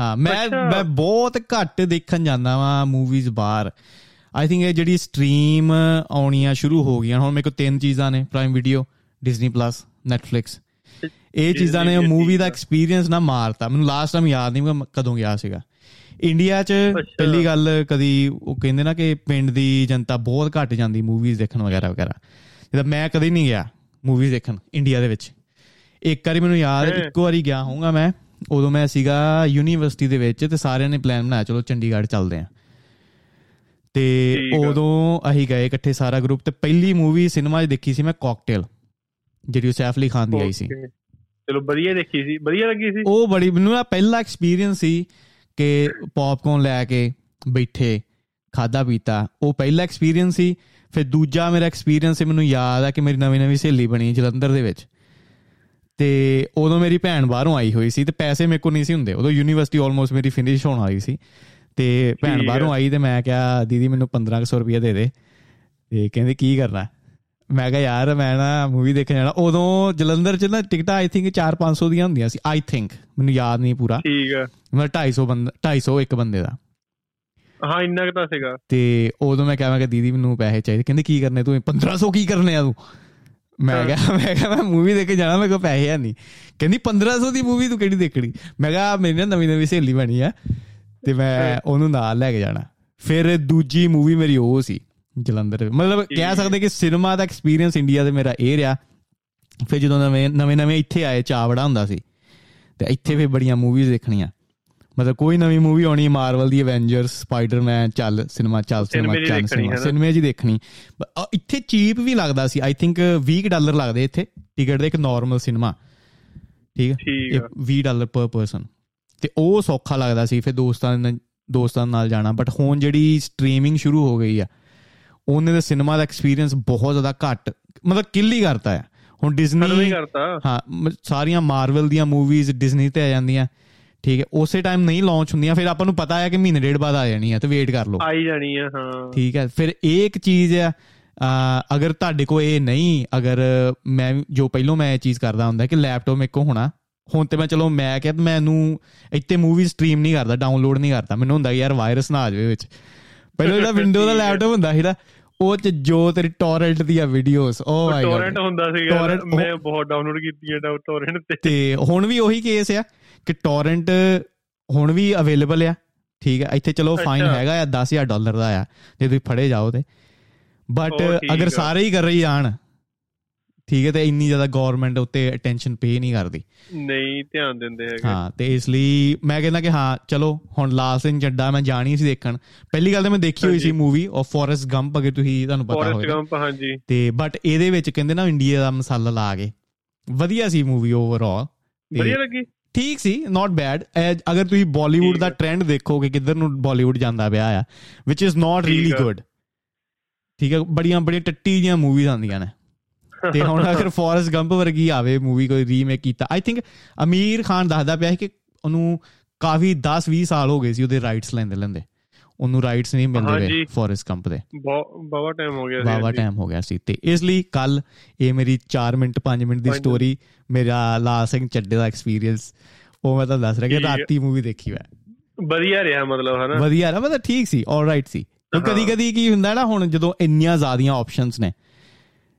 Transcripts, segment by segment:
ਹਾਂ ਮੈਂ ਮੈਂ ਬਹੁਤ ਘੱਟ ਦੇਖਣ ਜਾਂਦਾ ਵਾਂ ਮੂਵੀਜ਼ ਬਾਹਰ। ਆਈ ਥਿੰਕ ਇਹ ਜਿਹੜੀ ਸਟ੍ਰੀਮ ਆਉਣੀਆਂ ਸ਼ੁਰੂ ਹੋ ਗਈਆਂ ਹੁਣ ਮੇਰੇ ਕੋਲ ਤਿੰਨ ਚੀਜ਼ਾਂ ਨੇ Prime Video Disney plus Netflix ਇਹ ਚੀਜ਼ਾਂ ਨੇ ਮੂਵੀ ਦਾ ਐਕਸਪੀਰੀਅੰਸ ਨਾ ਮਾਰਤਾ। ਮੈਨੂੰ ਲਾਸਟ ਟਾਈਮ ਯਾਦ ਨਹੀਂ ਮੈਂ ਕਦੋਂ ਗਿਆ ਸੀਗਾ। ਇੰਡੀਆ 'ਚ ਪਹਿਲੀ ਗੱਲ ਕਦੀ ਉਹ ਕਹਿੰਦੇ ਨਾ ਕਿ ਪਿੰਡ ਦੀ ਜਨਤਾ ਬਹੁਤ ਘੱਟ ਜਾਂਦੀ ਮੂਵੀਜ਼ ਦੇਖਣ ਵਗੈਰਾ ਵਗੈਰਾ। ਜਦੋਂ ਮੈਂ ਕਦੀ ਨਹੀਂ ਗਿਆ ਮੂਵੀਜ਼ ਦੇਖਣ ਇੰਡੀਆ ਦੇ ਵਿੱਚ। ਇੱਕ ਵਾਰੀ ਮੈਨੂੰ ਯਾਦ ਇੱਕ ਵਾਰੀ ਗਿਆ ਹੋਊਗਾ ਮੈਂ। ਉਦੋਂ ਮੈਂ ਸੀਗਾ ਯੂਨੀਵਰਸਿਟੀ ਦੇ ਵਿੱਚ ਤੇ ਸਾਰਿਆਂ ਨੇ ਪਲਾਨ ਬਣਾਇਆ ਚਲੋ ਚੰਡੀਗੜ੍ਹ ਚੱਲਦੇ ਆਂ ਤੇ ਉਦੋਂ ਅਸੀਂ ਗਏ ਇਕੱਠੇ ਸਾਰਾ ਗਰੁੱਪ ਤੇ ਪਹਿਲੀ ਮੂਵੀ ਸਿਨੇਮਾ 'ਚ ਦੇਖੀ ਸੀ ਮੈਂ ਕਾਕਟੇਲ ਜਿਹੜੀ ਸੈਫ ਅਲੀ ਖਾਨ ਦੀ ਆਈ ਸੀ। ਚਲੋ ਵਧੀਆ ਦੇਖੀ ਸੀ। ਵਧੀਆ ਲੱਗੀ ਸੀ? ਉਹ ਬੜੀ ਮੈਨੂੰ ਨਾ ਪਹਿਲਾ ਐਕਸਪੀਰੀਅੰਸ ਸੀ ਕਿ ਪੌਪਕੌਰਨ ਲੈ ਕੇ ਬੈਠੇ ਖਾਦਾ ਪੀਤਾ ਉਹ ਪਹਿਲਾ ਐਕਸਪੀਰੀਅੰਸ ਸੀ। ਫਿਰ ਦੂਜਾ ਮੇਰਾ ਐਕਸਪੀਰੀਅੰਸ ਹੈ ਮੈਨੂੰ ਯਾਦ ਆ ਕਿ ਮੇਰੀ ਨਵੀਂ ਨਵੀਂ ਸਹੇਲੀ ਬਣੀ ਜਲੰਧਰ ਦੇ ਵਿੱਚ। ਤੇ ਉਦੋਂ ਮੇਰੀ ਭੈਣ ਬਾਹਰੋਂ ਆਈ ਹੋਈ ਸੀ ਤੇ ਪੈਸੇ ਮੇਰੇ ਕੋਲ ਨਹੀਂ ਸੀ ਹੁੰਦੇ। ਉਦੋਂ ਯੂਨੀਵਰਸਿਟੀ ਆਲਮੋਸਟ ਮੇਰੀ ਫਿਨਿਸ਼ ਹੋਣ ਵਾਲੀ ਸੀ। ਤੇ ਭੈਣ ਬਾਹਰੋਂ ਆਈ ਤੇ ਮੈਂ ਕਿਹਾ ਦੀਦੀ ਮੈਨੂੰ 1500 ਰੁਪਏ ਦੇ ਦੇ। ਤੇ ਕਹਿੰਦੇ ਕੀ ਕਰਨਾ? ਮੈਂ ਕਿਹਾ ਯਾਰ ਮੈਂ ਨਾ ਮੂਵੀ ਦੇਖਣ ਜਾਣਾ। ਉਦੋਂ ਜਲੰਧਰ ਚ ਨਾ ਟਿਕਟਾਂ ਆਈ ਥਿੰਕ 4-500 ਦੀਆਂ ਹੁੰਦੀਆਂ ਸੀ ਆਈ ਥਿੰਕ ਮੈਨੂੰ ਯਾਦ ਨਹੀਂ ਪੂਰਾ। ਠੀਕ ਆ ਮੈਂ 250 ਬੰਦਾ 250 ਇੱਕ ਬੰਦੇ ਦਾ। ਹਾਂ ਇੰਨਾ ਕੁ ਤਾਂ ਸੀਗਾ। ਤੇ ਉਦੋਂ ਮੈਂ ਕਿਹਾ ਮੈਂ ਕਿ ਦੀਦੀ ਮੈਨੂੰ ਪੈਸੇ ਚਾਹੀਦੇ। ਕਹਿੰਦੇ ਕੀ ਕਰਨੇ ਤੂੰ? 1500 ਕੀ ਕਰਨੇ ਆ ਤੂੰ? ਮੈਂ ਕਿਹਾ ਮੈਂ ਕਿਹਾ ਮੈਂ ਮੂਵੀ ਦੇਖ ਕੇ ਜਾਣਾ ਮੇਰੇ ਕੋਲ ਪੈਸੇ ਹੈ ਨਹੀਂ ਕਹਿੰਦੀ 1500 ਦੀ ਮੂਵੀ ਤੂੰ ਕਿਹੜੀ ਦੇਖਣੀ? ਮੈਂ ਕਿਹਾ ਮੇਰੀ ਨਾ ਨਵੀਂ ਨਵੀਂ ਸਹੇਲੀ ਬਣੀ ਆ ਤੇ ਮੈਂ ਉਹਨੂੰ ਨਾਲ ਲੈ ਕੇ ਜਾਣਾ। ਫਿਰ ਦੂਜੀ ਮੂਵੀ ਮੇਰੀ ਉਹ ਸੀ ਜਲੰਧਰ ਮਤਲਬ ਕਹਿ ਸਕਦੇ ਕਿ ਸਿਨੇਮਾ ਦਾ ਐਕਸਪੀਰੀਅੰਸ ਇੰਡੀਆ ਦੇ ਮੇਰਾ ਇਹ ਰਿਹਾ। ਫਿਰ ਜਦੋਂ ਨਵੇਂ ਨਵੇਂ ਨਵੇਂ ਇੱਥੇ ਆਏ ਚਾਵੜਾ ਹੁੰਦਾ ਸੀ। ਤੇ ਇੱਥੇ ਫਿਰ ਬੜੀਆਂ ਮੂਵੀਜ਼ ਦੇਖਣੀਆਂ। ਮਤਲਬ ਕੋਈ ਨਵੀਂ ਮੂਵੀ ਆਉਣੀ ਮਾਰਵਲ ਦੀ ਐਵੇਂਜਰਸ ਸਪਾਈਡਰਮੈਨ ਚੱਲ ਸਿਨੇਮਾ ਚੱਲ ਸਿਨੇਮਾ ਚੱਲ ਸਿਨੇਮਾ ਜੀ ਦੇਖਣੀ। ਇੱਥੇ ਚੀਪ ਵੀ ਲੱਗਦਾ ਸੀ। ਆਈ ਥਿੰਕ 20 ਡਾਲਰ ਲੱਗਦੇ ਇੱਥੇ। ਟਿਕਟ ਦੇ ਇੱਕ ਨਾਰਮਲ ਸਿਨੇਮਾ ਠੀਕ ਹੈ? 20 ਡਾਲਰ ਪਰ ਪਰਸਨ ਤੇ ਉਹ ਸੌਖਾ ਲੱਗਦਾ ਸੀ। ਫਿਰ ਦੋਸਤਾਂ ਨਾਲ ਦੋਸਤਾਂ ਨਾਲ ਜਾਣਾ। ਬਟ ਹੁਣ ਜਿਹੜੀ ਸਟ੍ਰੀਮਿੰਗ ਸ਼ੁਰੂ ਹੋ ਗਈ ਆ ਉਹਨੇ ਦਾ ਸਿਨੇਮਾ ਦਾ ਐਕਸਪੀਰੀਅੰਸ ਬਹੁਤ ਜ਼ਿਆਦਾ ਘੱਟ ਮਤਲਬ ਕਿਲ ਹੀ ਕਰਤਾ ਹੈ ਹੁਣ ਡਿਜ਼ਨੀ ਹਾਂ ਸਾਰੀਆਂ ਮਾਰਵਲ ਦੀਆਂ ਮੂਵੀਜ਼ ਡਿਜ਼ਨੀ ਤੇ ਆ ਜਾਂਦੀਆਂ। ਠੀਕ ਹੈ ਉਸੇ ਟਾਈਮ ਨਹੀਂ ਲਾਂਚ ਹੁੰਦੀਆਂ ਫਿਰ ਆਪਾਂ ਨੂੰ ਪਤਾ ਹੈ ਕਿ ਮਹੀਨੇ ਡੇਢ ਬਾਅਦ ਆ ਜਾਣੀ ਹੈ ਤੇ ਵੇਟ ਕਰ ਲਓ। ਆਈ ਜਾਣੀ ਹੈ ਹਾਂ। ਠੀਕ ਹੈ ਫਿਰ ਇਹ ਇੱਕ ਚੀਜ਼ ਆ ਅਗਰ ਤੁਹਾਡੇ ਕੋਲ ਇਹ ਨਹੀਂ ਅਗਰ ਮੈਂ ਜੋ ਪਹਿਲਾਂ ਮੈਂ ਇਹ ਚੀਜ਼ ਕਰਦਾ ਹੁੰਦਾ ਕਿ ਲੈਪਟਾਪ ਮੇਰੇ ਕੋਲ ਹੋਣਾ ਹੁਣ ਤੇ ਮੈਂ ਚਲੋ ਮੈਂ ਕਿਹਾ ਮੈਨੂੰ ਇੱਥੇ ਮੂਵੀ ਸਟ੍ਰੀਮ ਨਹੀਂ ਕਰਦਾ ਡਾਊਨਲੋਡ ਨਹੀਂ ਕਰਦਾ ਮੈਨੂੰ ਹੁੰਦਾ ਯਾਰ ਵਾਇਰਸ ਨਾ ਆ ਜਾਵੇ ਵਿੱਚ। ਪਹਿਲਾਂ ਜਿਹੜਾ ਵਿੰਡੋ ਦਾ ਲੈਪਟਾਪ ਹੁੰਦਾ ਸੀ ਨਾ ਉਹ ਚ ਜੋ ਤੇਰੀ ਟੋਰੈਂਟ ਦੀਆਂ videos oh my God torrent ਹੁੰਦਾ ਸੀਗਾ ਮੈਂ ਬਹੁਤ ਡਾਊਨਲੋਡ ਕੀਤੀ ਹੈ ਟੋਰੈਂਟ ਤੇ। ਤੇ ਹੁਣ ਵੀ ਉਹੀ ਕੇਸ ਆ। ਕਿ ਟੋਰੈਂਟ ਹੁਣ ਵੀ ਅਵੇਲੇਬਲ ਆ ਠੀਕ ਹੈ ਇੱਥੇ ਚਲੋ ਫਾਈਨ ਹੈਗਾ ਆ 10000 ਡਾਲਰ ਦਾ ਆ ਜੇ ਤੁਸੀਂ ਫੜੇ ਜਾਓ ਤੇ। ਬਟ ਅਗਰ ਸਾਰੇ ਹੀ ਕਰ ਰਹੀ ਆਣ ਠੀਕ ਹੈ ਤੇ ਇੰਨੀ ਜ਼ਿਆਦਾ ਗਵਰਨਮੈਂਟ ਉੱਤੇ ਅਟੈਂਸ਼ਨ ਪੇ ਨਹੀਂ ਕਰਦੀ। ਨਹੀਂ ਧਿਆਨ ਦਿੰਦੇ ਹੈਗੇ। ਹਾਂ ਤੇ ਇਸ ਲਈ ਮੈਂ ਕਹਿੰਦਾ ਕਿ ਹਾਂ ਚਲੋ ਹੁਣ ਲਾਸਟ ਇਨ ਜੱਡਾ ਮੈਂ ਜਾਣੀ ਸੀ ਦੇਖਣ। ਪਹਿਲੀ ਗੱਲ ਤਾਂ ਮੈਂ ਦੇਖੀ ਹੋਈ ਸੀ ਮੂਵੀ ਆਫ ਫੋਰੈਸਟ ਗੰਪ ਅਗਰ ਤੁਸੀਂ ਤੁਹਾਨੂੰ ਪਤਾ ਹੋਵੇ। ਫੋਰੈਸਟ ਗੰਪ ਹਾਂਜੀ। ਤੇ ਬਟ ਇਹਦੇ ਵਿੱਚ ਕਹਿੰਦੇ ਨਾ ਇੰਡੀਆ ਦਾ ਮਸਾਲਾ ਲਾ ਕੇ। ਵਧੀਆ ਸੀ ਮੂਵੀ ਓਵਰਆਲ ਵਧੀਆ ਲੱਗੀ? ਠੀਕ ਸੀ ਨਾਟ ਬੈਡ ਅਗਰ ਤੁਸੀਂ ਬਾਲੀਵੁੱਡ ਦਾ ਟ੍ਰੈਂਡ ਦੇਖੋਗੇ ਕਿੱਧਰ ਨੂੰ ਬਾਲੀਵੁੱਡ ਜਾਂਦਾ ਪਿਆ ਆ ਵਿਚ ਇਜ਼ ਨਾਟ ਰੀਲੀ ਗੁੱਡ ਠੀਕ ਹੈ ਬੜੀਆਂ ਬੜੀਆਂ ਟੱਟੀ ਜੀਆਂ ਮੂਵੀਜ਼ ਆਉਂਦੀਆਂ ਨੇ। ਤੇ ਹੁਣ ਅਗਰ ਫੋਰੈਸਟ ਗੰਪ ਵਰਗੀ ਆਵੇ ਮੂਵੀ ਕੋਈ ਰੀਮੇਕ ਕੀਤਾ ਆਈ ਥਿੰਕ ਅਮੀਰ ਖਾਨ ਦੱਸਦਾ ਪਿਆ ਕਿ ਉਹਨੂੰ ਕਾਫੀ 10 20 ਸਾਲ ਹੋ ਗਏ ਸੀ ਉਹਦੇ ਰਾਈਟਸ ਲੈਂਦੇ ਲੈਂਦੇ ਉਹਨੂੰ ਰਾਈਟਸ ਨਹੀਂ ਮਿਲਦੇ ਵੇ ਫੋਰੈਸਟ ਗੰਪ ਦੇ। ਬਾਵਾ ਟਾਈਮ ਹੋ ਗਿਆ ਸੀ ਬਾਵਾ ਟਾਈਮ ਹੋ। ਗਿਆ ਸੀ। ਤੇ ਇਸ ਲਈ ਕੱਲ ਇਹ ਮੇਰੀ 4 ਮਿੰਟ 5 ਮਿੰਟ ਦੀ ਸਟੋਰੀ ਮੇਰਾ ਲਾਲ ਸਿੰਘ ਚੱਡੇ ਦਾ ਐਕਸਪੀਰੀਅੰਸ ਉਹ ਮੈਂ ਤਾਂ ਦੱਸ ਰਿਹਾ ਕਿ ਰਾਤੀ ਮੂਵੀ ਦੇਖੀ ਮੈਂ। ਵਧੀਆ ਰਿਹਾ ਮਤਲਬ ਹਨਾ? ਵਧੀਆ ਰਿਹਾ ਮਤਲਬ ਠੀਕ ਸੀ ਆਲਰਾਈਟ ਸੀ। ਕਦੀ ਕਦੀ ਕੀ ਹੁੰਦਾ ਨਾ ਹੁਣ ਜਦੋਂ ਇੰਨੀਆਂ ਜ਼ਿਆਦੀਆਂ ਆਪਸ਼ਨਸ ਨੇ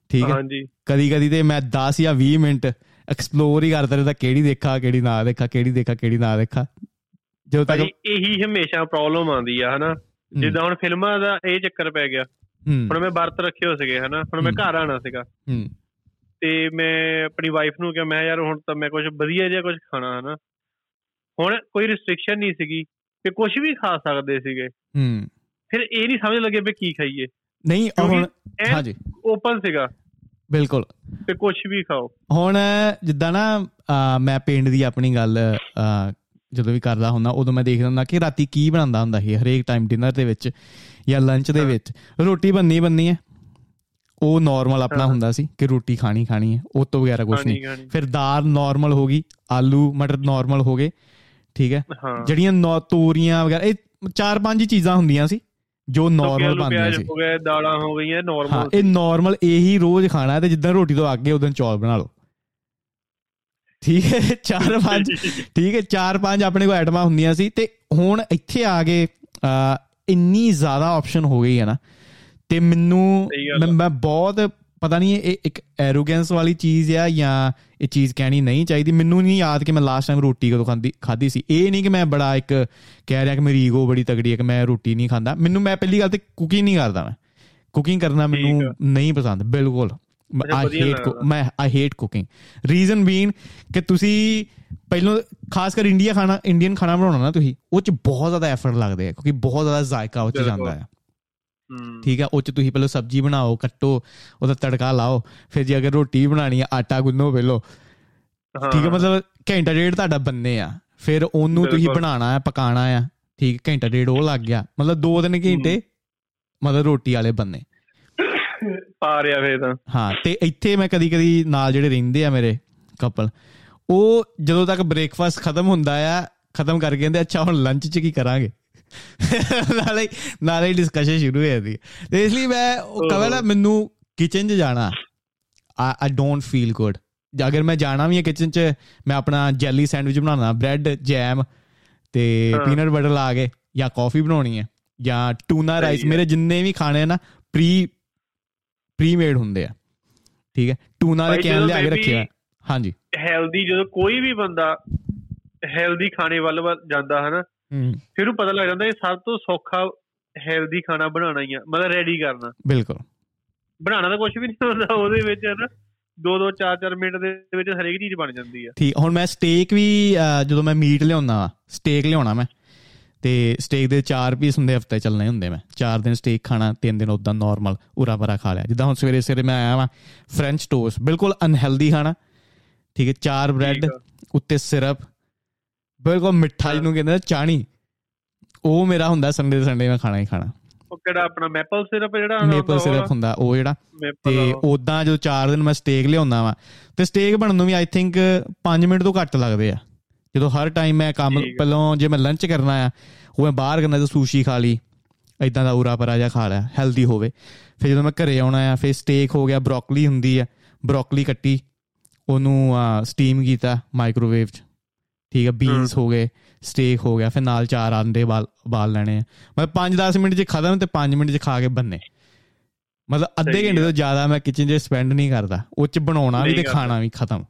ਠੀਕ ਹੈ ਹਾਂਜੀ। ਕਦੀ ਕਦੀ ਤੇ ਮੈਂ 10 ਜਾਂ 20 ਮਿੰਟ ਐਕਸਪਲੋਰ ਹੀ ਕਰਦਾ ਰਹਿੰਦਾ ਕਿਹੜੀ ਦੇਖਾ ਕਿਹੜੀ ਨਾ ਦੇਖਾ ਕਿਹੜੀ ਦੇਖਾ ਕਿਹੜੀ ਨਾ ਦੇਖਾ। ਜਦੋਂ ਤੱਕ ਇਹੀ ਹਮੇਸ਼ਾ ਪ੍ਰੋਬਲਮ ਆਉਂਦੀ ਆ ਹਨਾ? ਜਿੱਦਾਂ ਹੁਣ ਫਿਲਮਾਂ ਦਾ ਇਹ ਚੱਕਰ ਪੈ ਗਿਆ। ਹੁਣ ਮੈਂ ਵਰਤ ਰੱਖੇ ਹੋ ਸੀਗੇ ਹਨਾ? ਹੁਣ ਮੈਂ ਘਰ ਆਣਾ ਸੀਗਾ। ਤੇ ਮੈਂ ਆਪਣੀ ਵਾਈਫ ਨੂੰ ਕਿਹਾ ਮੈਂ ਯਾਰ ਹੁਣ ਤਾਂ ਮੈਂ ਕੁਝ ਵਧੀਆ ਜਿਹਾ ਕੁਝ ਖਾਣਾ ਹਨਾ? ਹੁਣ ਕੋਈ ਰੈਸਟ੍ਰਿਕਸ਼ਨ ਨਹੀਂ ਸੀਗੀ ਕਿ ਕੁਝ ਵੀ ਖਾ ਸਕਦੇ ਸੀਗੇ। ਹੂੰ। ਫਿਰ ਇਹ ਨਹੀਂ ਸਮਝ ਲੱਗੇ ਵੀ ਕੀ ਖਾਈਏ। ਨਹੀਂ ਹੁਣ ਹਾਂਜੀ। ਓਪਨ ਸੀਗਾ। ਬਿਲਕੁਲ। ਤੇ ਕੁਝ ਵੀ ਖਾਓ। ਹੁਣ ਜਿੱਦਾਂ ਨਾ ਮੈਂ ਪਿੰਡ ਦੀ ਆਪਣੀ ਗੱਲ ਜਦੋਂ ਵੀ ਕਰਦਾ ਹੁੰਦਾ ਉਦੋਂ ਮੈਂ ਦੇਖਦਾ ਹੁੰਦਾ ਕਿ ਰਾਤੀ ਕੀ ਬਣਾਉਂਦਾ ਹੁੰਦਾ ਸੀ ਹਰੇਕ ਟਾਈਮ ਡਿਨਰ ਦੇ ਵਿੱਚ ਜਾਂ ਲੰਚ ਦੇ ਵਿੱਚ। ਰੋਟੀ ਬੰਨੀ ਬੰਨੀ ਹੈ। ਉਹ ਨਾਰਮਲ ਆਪਣਾ ਹੁੰਦਾ ਸੀ ਕਿ ਰੋਟੀ ਖਾਣੀ ਖਾਣੀ ਹੈ ਉਹ ਤੋਂ ਵਗੈਰਾ ਕੁਝ ਨਹੀਂ। ਫਿਰ ਦਾਲ ਨਾਰਮਲ ਹੋ ਗਈ ਆਲੂ ਮਟਰ ਨਾਰਮਲ ਹੋ ਗਏ ਠੀਕ ਹੈ। ਜਿਹੜੀਆਂ ਨੌ ਤੋਰੀਆਂ ਵਗੈਰਾ ਇਹ ਚਾਰ ਪੰਜ ਚੀਜ਼ਾਂ ਹੁੰਦੀਆਂ ਸੀ ਜੋ ਨਾਰਮਲ ਬਣਦੀਆਂ ਸੀ। ਹੋ ਗਏ ਦਾਲਾਂ ਹੋ ਗਈਆਂ ਨਾਰਮਲ ਇਹ ਨਾਰਮਲ ਇਹੀ ਰੋਜ਼ ਖਾਣਾ ਤੇ ਜਿੱਦਾਂ ਰੋਟੀ ਤੋਂ ਅੱਗੇ ਉਦੋਂ ਚੌਲ ਬਣਾ ਲਓ। ਠੀਕ ਹੈ ਚਾਰ ਪੰਜ ਠੀਕ ਹੈ ਚਾਰ ਪੰਜ ਆਪਣੇ ਕੋਲ ਆਈਟਮਾਂ ਹੁੰਦੀਆਂ ਸੀ ਤੇ ਹੁਣ ਇੱਥੇ ਆ ਕੇ ਇੰਨੀ ਜ਼ਿਆਦਾ ਆਪਸ਼ਨ ਹੋ ਗਈ ਹੈ ਨਾ ਤੇ ਮੈਨੂੰ ਮੈਂ ਬਹੁਤ ਪਤਾ ਨਹੀਂ ਇਹ ਇੱਕ ਐਰੋਗੈਂਸ ਵਾਲੀ ਚੀਜ਼ ਆ ਜਾਂ ਇਹ ਚੀਜ਼ ਕਹਿਣੀ ਨਹੀਂ ਚਾਹੀਦੀ। ਮੈਨੂੰ ਨਹੀਂ ਯਾਦ ਕਿ ਮੈਂ ਲਾਸਟ ਟਾਈਮ ਰੋਟੀ ਕਦੋਂ ਖਾਂਦੀ ਖਾਦੀ ਸੀ। ਇਹ ਨਹੀਂ ਕਿ ਮੈਂ ਬੜਾ ਇੱਕ ਕਹਿ ਰਿਹਾ ਕਿ ਮੇਰੀ ਈਗੋ ਬੜੀ ਤਗੜੀ ਹੈ ਕਿ ਮੈਂ ਰੋਟੀ ਨਹੀਂ ਖਾਂਦਾ। ਮੈਨੂੰ ਮੈਂ ਪਹਿਲੀ ਗੱਲ ਤੇ ਕੁਕਿੰਗ ਨਹੀਂ ਕਰਦਾ ਮੈਂ। ਕੁਕਿੰਗ ਕਰਨਾ ਮੈਨੂੰ ਨਹੀਂ ਪਸੰਦ ਬਿਲਕੁਲ। ਆਈ ਹੇਟ ਮੈਂ I hate cooking reason being ਕਿ ਤੁਸੀਂ ਪਹਿਲਾਂ ਖਾਸ ਕਰ ਇੰਡੀਆ ਖਾਣਾ ਇੰਡੀਅਨ ਖਾਣਾ ਬਣਾਉਣਾ ਨਾ ਤੁਸੀਂ ਉਹ ਚ ਬਹੁਤ ਜ਼ਿਆਦਾ ਐਫਰਟ ਲੱਗਦੇ ਆ ਕਿਉਂਕਿ ਬਹੁਤ ਜ਼ਿਆਦਾ ਜ਼ਾਇਕਾ ਉਹ ਚ ਜਾਂਦਾ ਹੈ। ਠੀਕ ਹੈ ਉਹ ਚ ਤੁਸੀਂ ਪਹਿਲਾਂ ਸਬਜ਼ੀ ਬਣਾਓ ਕੱਟੋ ਉਹਦਾ ਤੜਕਾ ਲਾਓ ਫਿਰ ਜੇ ਅਗਰ ਰੋਟੀ ਬਣਾਣੀ ਹੈ ਆਟਾ ਗੁੰਨੋ ਪਹਿਲੋ ਠੀਕ ਹੈ। ਮਤਲਬ ਘੰਟਾ ਡੇਢ ਤੁਹਾਡਾ ਬੰਨੇ ਆ ਫਿਰ ਉਹਨੂੰ ਤੁਸੀਂ ਬਣਾਉਣਾ ਹੈ ਪਕਾਣਾ ਹੈ ਠੀਕ ਘੰਟਾ ਡੇਢ ਉਹ ਲੱਗ ਗਿਆ ਮਤਲਬ 2 ਦਿਨ ਘੰਟੇ ਮਤਲਬ ਰੋਟੀ ਵਾਲੇ ਬੰਨੇ। ਪਾ ਰਿਆ ਫੇਰ ਤਾਂ। ਹਾਂ ਤੇ ਇੱਥੇ ਮੈਂ ਕਦੀ ਕਦੀ ਨਾਲ ਜਿਹੜੇ ਰਹਿੰਦੇ ਆ ਮੇਰੇ ਕਪਲ ਉਹ ਜਦੋਂ ਤੱਕ ਬ੍ਰੇਕਫਾਸਟ ਖਤਮ ਹੁੰਦਾ ਆ ਖਤਮ ਕਰਕੇ ਕਹਿੰਦੇ ਅੱਛਾ ਹੁਣ ਲੰਚ 'ਚ ਕੀ ਕਰਾਂਗੇ? ਨਾਲੇ ਨਾਲੇ ਡਿਸਕਸ਼ਨ ਸ਼ੁਰੂ ਹੋ ਜਾਂਦੀ ਤੇ ਇਸ ਲਈ ਮੈਂ ਕਹਵੇ ਮੈਨੂੰ ਕਿਚਨ 'ਚ ਜਾਣਾ। ਆਈ ਡੋਨਟ ਫੀਲ ਗੁੱਡ ਅਗਰ ਮੈਂ ਜਾਣਾ ਵੀ ਹੈ ਕਿਚਨ 'ਚ ਮੈਂ ਆਪਣਾ ਜੈਲੀ ਸੈਂਡਵਿਚ ਬਣਾਉਣਾ ਬ੍ਰੈਡ ਜੈਮ ਤੇ ਪੀਨਟ ਬਟਰ ਲਾ ਕੇ ਜਾਂ ਕਾਫੀ ਬਣਾਉਣੀ ਹੈ ਜਾਂ ਟੂਨਾ ਰਾਈਸ ਮੇਰੇ ਜਿੰਨੇ ਵੀ ਖਾਣੇ ਨਾ ਪ੍ਰੀ ਪ੍ਰੀ ਮੇਡ ਹੁੰਦੇ ਆ। ਠੀਕ ਹੈ? ਟੂਨਾ ਦੇ ਕੈਨ ਲਿਆ ਕੇ ਰੱਖਿਆ। ਹਾਂਜੀ। ਹੈਲਦੀ ਜਦੋਂ ਕੋਈ ਵੀ ਬੰਦਾ ਹੈਲਦੀ ਖਾਣੇ ਵੱਲ ਜਾਂਦਾ ਹੈ। ਨਾ ਫਿਰ ਉਹ ਪਤਾ ਲੱਗ ਜਾਂਦਾ ਇਹ ਸਭ ਤੋਂ ਸੌਖਾ ਹੈਲਦੀ ਖਾਣਾ ਬਣਾਉਣਾ ਹੀ ਆ ਮਤਲਬ ਰੈਡੀ ਕਰਨਾ। ਬਿਲਕੁਲ। ਬਣਾਉਣਾ ਤਾਂ ਕੁਝ ਵੀ ਨਹੀਂ ਹੁੰਦਾ ਉਹਦੇ ਵਿੱਚ ਹੈ ਨਾ 2-2 4-4 ਮਿੰਟ ਦੇ ਵਿੱਚ ਹਰੇਕ ਚੀਜ਼ ਬਣ ਜਾਂਦੀ ਆ। ਠੀਕ ਹੁਣ ਮੈਂ ਸਟੇਕ ਵੀ ਜਦੋਂ ਮੈਂ ਮੀਟ ਲਿਆਉਣਾ ਸਟੇਕ ਲਿਆਉਣਾ ਮੈਂ ਤੇ ਸਟੇਕ ਦੇ 4 ਪੀਸ ਹੁੰਦੇ ਹਫ਼ਤੇ ਚੱਲਣੇ ਹੁੰਦੇ ਮੈਂ। 4 ਦਿਨ ਸਟੇਕ ਖਾਣਾ 3 ਦਿਨ ਉਦਾਂ ਨਾਰਮਲ ਉਰਾ ਪਰਾ ਖਾ ਲਿਆ। ਜਿੱਦਾਂ ਹੁਣ ਸਵੇਰੇ ਸਵੇਰੇ ਮੈਂ ਆਇਆ ਵਾਂ ਫ੍ਰੈਂਚ ਟੋਸਟ ਬਿਲਕੁਲ ਅਨਹੈਲਦੀ ਖਾਣਾ। ਠੀਕ ਹੈ ਚਾਰ ਬ੍ਰੈਡ ਉੱਤੇ ਸਿਰਪ ਬਿਲਕੁਲ ਮਿੱਠਾ ਜਿਹਨੂੰ ਕਹਿੰਦੇ ਚਾਣੀ। ਉਹ ਮੇਰਾ ਹੁੰਦਾ ਸੰਡੇ ਸੰਡੇ ਮੈਂ ਖਾਣਾ ਹੀ ਖਾਣਾ। ਉਹ ਕਿਹੜਾ ਆਪਣਾ ਮੈਪਲ ਸਿਰਪ ਜਿਹੜਾ ਮੈਪਲ ਸਿਰਪ ਹੁੰਦਾ ਉਹ ਜਿਹੜਾ। ਤੇ ਉਦਾਂ ਜਦੋਂ 4 ਦਿਨ ਮੈਂ ਸਟੇਕ ਲਿਆਉਂਦਾ ਵਾ। ਤੇ ਸਟੇਕ ਬਣਨ ਨੂੰ ਵੀ ਆਈ ਥਿੰਕ 5 ਮਿੰਟ ਤੋਂ ਘੱਟ ਲੱਗਦੇ ਆ। ਜਦੋਂ ਹਰ ਟਾਈਮ ਮੈਂ ਕੰਮ ਪਹਿਲਾਂ ਜੇ ਮੈਂ ਲੰਚ ਕਰਨਾ ਆ ਉਹ ਮੈਂ ਬਾਹਰ ਕਰਨਾ ਤਾਂ ਸੂਸ਼ੀ ਖਾ ਲਈ ਇਦਾਂ ਦਾ ਉਰਾ ਪਰਾ ਜਾ ਖਾ ਲਿਆ ਹੈਲਦੀ ਹੋਵੇ। ਫਿਰ ਜਦੋਂ ਮੈਂ ਘਰੇ ਆਉਣਾ ਆ ਫਿਰ ਸਟੇਕ ਹੋ ਗਿਆ ਬ੍ਰੋਕਲੀ ਹੁੰਦੀ ਆ ਬ੍ਰੋਕਲੀ ਕੱਟੀ ਉਹਨੂੰ ਸਟੀਮ ਕੀਤਾ ਮਾਈਕ੍ਰੋਵੇਵ 'ਚ। ਠੀਕ ਹੈ। ਬੀਨਸ ਹੋ ਗਏ ਸਟੇਕ ਹੋ ਗਿਆ ਫਿਰ ਨਾਲ ਚਾਰ ਆਂਡੇ ਬਾਲ ਲੈਣੇ ਆ। ਮੈਂ 5-10 ਮਿੰਟ 'ਚ ਖਤਮ ਤੇ 5 ਮਿੰਟ 'ਚ ਖਾ ਕੇ ਬੰਨੇ। ਮਤਲਬ ਅੱਧੇ ਘੰਟੇ ਤੋਂ ਜ਼ਿਆਦਾ ਮੈਂ ਕਿਚਨ 'ਚ ਸਪੈਂਡ ਨਹੀਂ ਕਰਦਾ ਉਹ 'ਚ ਬਣਾਉਣਾ ਵੀ ਤੇ ਖਾਣਾ ਵੀ ਖਤਮ।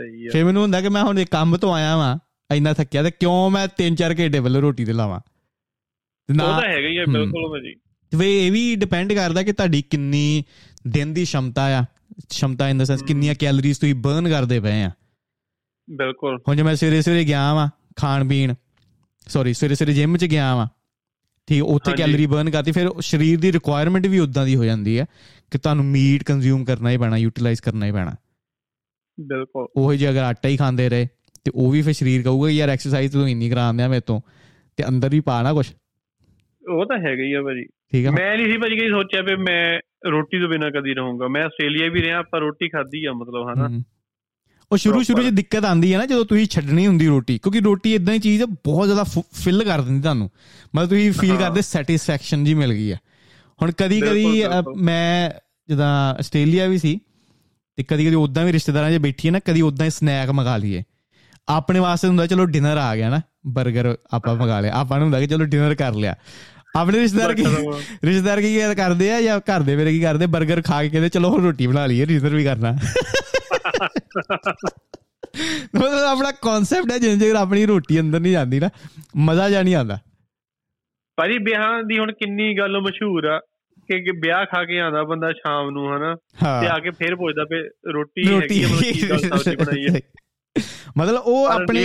ਸਹੀ ਹੈ ਫੇ ਮੈਨੂੰ ਹੁੰਦਾ ਕਿ ਮੈਂ ਹੁਣ ਇੱਕ ਕੰਮ ਤੋਂ ਆਇਆ ਵਾਂ ਇੰਨਾ ਥੱਕਿਆ ਤੇ ਕਿਉਂ ਮੈਂ 3-4 ਘੰਟੇ ਵੱਲ ਰੋਟੀ ਤੇ ਲਾਵਾਂ? ਨਾ ਉਹ ਤਾਂ ਹੈਗਾ ਹੀ ਹੈ। ਬਿਲਕੁਲ ਭਾਜੀ। ਵੇ ਇਹ ਵੀ ਡਿਪੈਂਡ ਕਰਦਾ ਕਿ ਤੁਹਾਡੀ ਕਿੰਨੀ ਦਿਨ ਦੀ ਸ਼ਮਤਾ ਆ। ਸ਼ਮਤਾ ਇਨ ਦਾ ਸੈਂਸ ਕਿੰਨੀਆਂ ਕੈਲਰੀਜ਼ ਤੁਸੀਂ ਬਰਨ ਕਰਦੇ ਪਏ ਆ। ਬਿਲਕੁਲ। ਹੁਣ ਜੇ ਮੈਂ ਸਵੇਰੇ ਸਵੇਰੇ ਗਿਆ ਵਾਂ ਖਾਣ ਪੀਣ ਸੌਰੀ ਸਵੇਰੇ ਸਵੇਰੇ ਜਿਮ 'ਚ ਗਿਆ ਵਾਂ ਠੀਕ ਉੱਥੇ ਕੈਲਰੀ ਬਰਨ ਕਰਤੀ ਫਿਰ ਸਰੀਰ ਦੀ ਰਿਕੁਆਇਰਮੈਂਟ ਵੀ ਉਦਾਂ ਦੀ ਹੋ ਜਾਂਦੀ ਹੈ ਕਿ ਤੁਹਾਨੂੰ ਮੀਟ ਕੰਜ਼ਿਊਮ ਕਰਨਾ ਹੀ ਪੈਣਾ ਯੂਟਿਲਾਈਜ਼ ਕਰਨਾ ਹੀ ਪੈਣਾ। ਬਿਲਕੁਲ। ਉਹ ਜੇ ਅਗਰ ਆਟਾ ਹੀ ਖਾਂਦੇ ਰਹੇ ਤੇ ਉਹ ਵੀ ਫਿਰ ਸਰੀਰ ਕਹੂਗਾ ਯਾਰ ਐਕਸਰਸਾਈਜ਼ ਤੂੰ ਇੰਨੀ ਕਰਾਉਂਦੇ ਆ ਮੇਰੇ ਤੋਂ ਤੇ ਅੰਦਰ ਵੀ ਪਾਣਾ ਕੁਛ। ਉਹ ਤਾਂ ਹੈਗਾ ਹੀ ਆ ਭਾਜੀ। ਠੀਕ ਆ। ਮੈਂ ਨਹੀਂ ਸੀ ਭਾਜੀ ਕਦੀ ਸੋਚਿਆ ਵੀ ਮੈਂ ਰੋਟੀ ਤੋਂ ਬਿਨਾ ਕਦੀ ਰਹੂੰਗਾ। ਮੈਂ ਆਸਟ੍ਰੇਲੀਆ ਵੀ ਰਿਹਾ ਪਰ ਰੋਟੀ ਖਾਧੀ ਆ ਮਤਲਬ ਹਨਾ। ਉਹ ਸ਼ੁਰੂ ਸ਼ੁਰੂ 'ਚ ਦਿੱਕਤ ਆਂਦੀ ਹੈ ਨਾ ਜਦੋਂ ਤੁਸੀਂ ਛੱਡਣੀ ਹੁੰਦੀ ਰੋਟੀ ਕਿਉਂਕਿ ਰੋਟੀ ਇਦਾਂ ਹੀ ਚੀਜ਼ ਬਹੁਤ ਜ਼ਿਆਦਾ ਫਿਲ ਕਰ ਦਿੰਦੀ ਤੁਹਾਨੂੰ। ਮਤਲਬ ਤੁਸੀਂ ਫੀਲ ਕਰਦੇ ਸੈਟੀਸਫੈਕਸ਼ਨ ਜੀ ਮਿਲ ਗਈ ਹੈ ਹੁਣ ਕਦੀ ਕਦੀ ਮੈਂ ਜਦਾਂ ਆਸਟ੍ਰੇਲੀਆ ਵੀ ਸੀ ਤੇ ਕਦੀ ਕਦੀ ਉਦਾਂ ਵੀ ਰਿਸ਼ਤੇਦਾਰਾਂ 'ਚ ਬੈਠੀ ਹੈ ਨਾ ਕਦੀ ਉਦਾਂ ਹੀ ਸਨੈਕ ਮੰਗਾ ਲਈਏ। ਆਪਣੇ ਵਾਸਤੇ ਹੁੰਦਾ ਚਲੋ ਡਿਨਰ ਆ ਗਿਆ ਨਾ 버ਗਰ ਆਪਾਂ ਮੰਗਾ ਲਿਆ। ਆਪਾਂ ਨੂੰ ਹੁੰਦਾ ਕਿ ਚਲੋ ਡਿਨਰ ਕਰ ਲਿਆ। ਆਪਣੇ ਰਿਸ਼ਤੇਦਾਰ ਕੀ ਰਿਸ਼ਤੇਦਾਰ ਕੀ ਕਰਦੇ ਆ ਜਾਂ ਘਰ ਦੇ ਮੇਰੇ ਕੀ ਕਰਦੇ? 버ਗਰ ਖਾ ਕੇ ਕਹਿੰਦੇ ਚਲੋ ਹੁਣ ਰੋਟੀ ਬਣਾ ਲਈਏ ਡਿਨਰ ਵੀ ਕਰਨਾ। ਮਤਲਬ ਆਪਣਾ ਕਨਸੈਪਟ ਹੈ ਜਿੰਨ ਆਪਣੀ ਰੋਟੀ ਅੰਦਰ ਨਹੀਂ ਜਾਂਦੀ ਨਾ ਮਜ਼ਾ ਜਾਂ ਨਹੀਂ ਆਉਂਦਾ। ਭਾਜੀ ਵਿਆਹ ਦੀ ਹੁਣ ਕਿੰਨੀ ਗੱਲ ਮਸ਼ਹੂਰ ਆ। ਕਿ ਵਿਆਹ ਖਾ ਕੇ ਆਂਦਾ ਬੰਦਾ ਸ਼ਾਮ ਨੂੰ ਹਨਾ? ਤੇ ਆ ਕੇ ਫੇਰ ਪੁੱਛਦਾ ਪਏ ਰੋਟੀ ਹੈਗੀ ਮਤਲਬ ਕੀ ਗੱਲ ਸਬਜ਼ੀ ਬਣਾਈ ਹੈ ਮਤਲਬ ਉਹ ਆਪਣੇ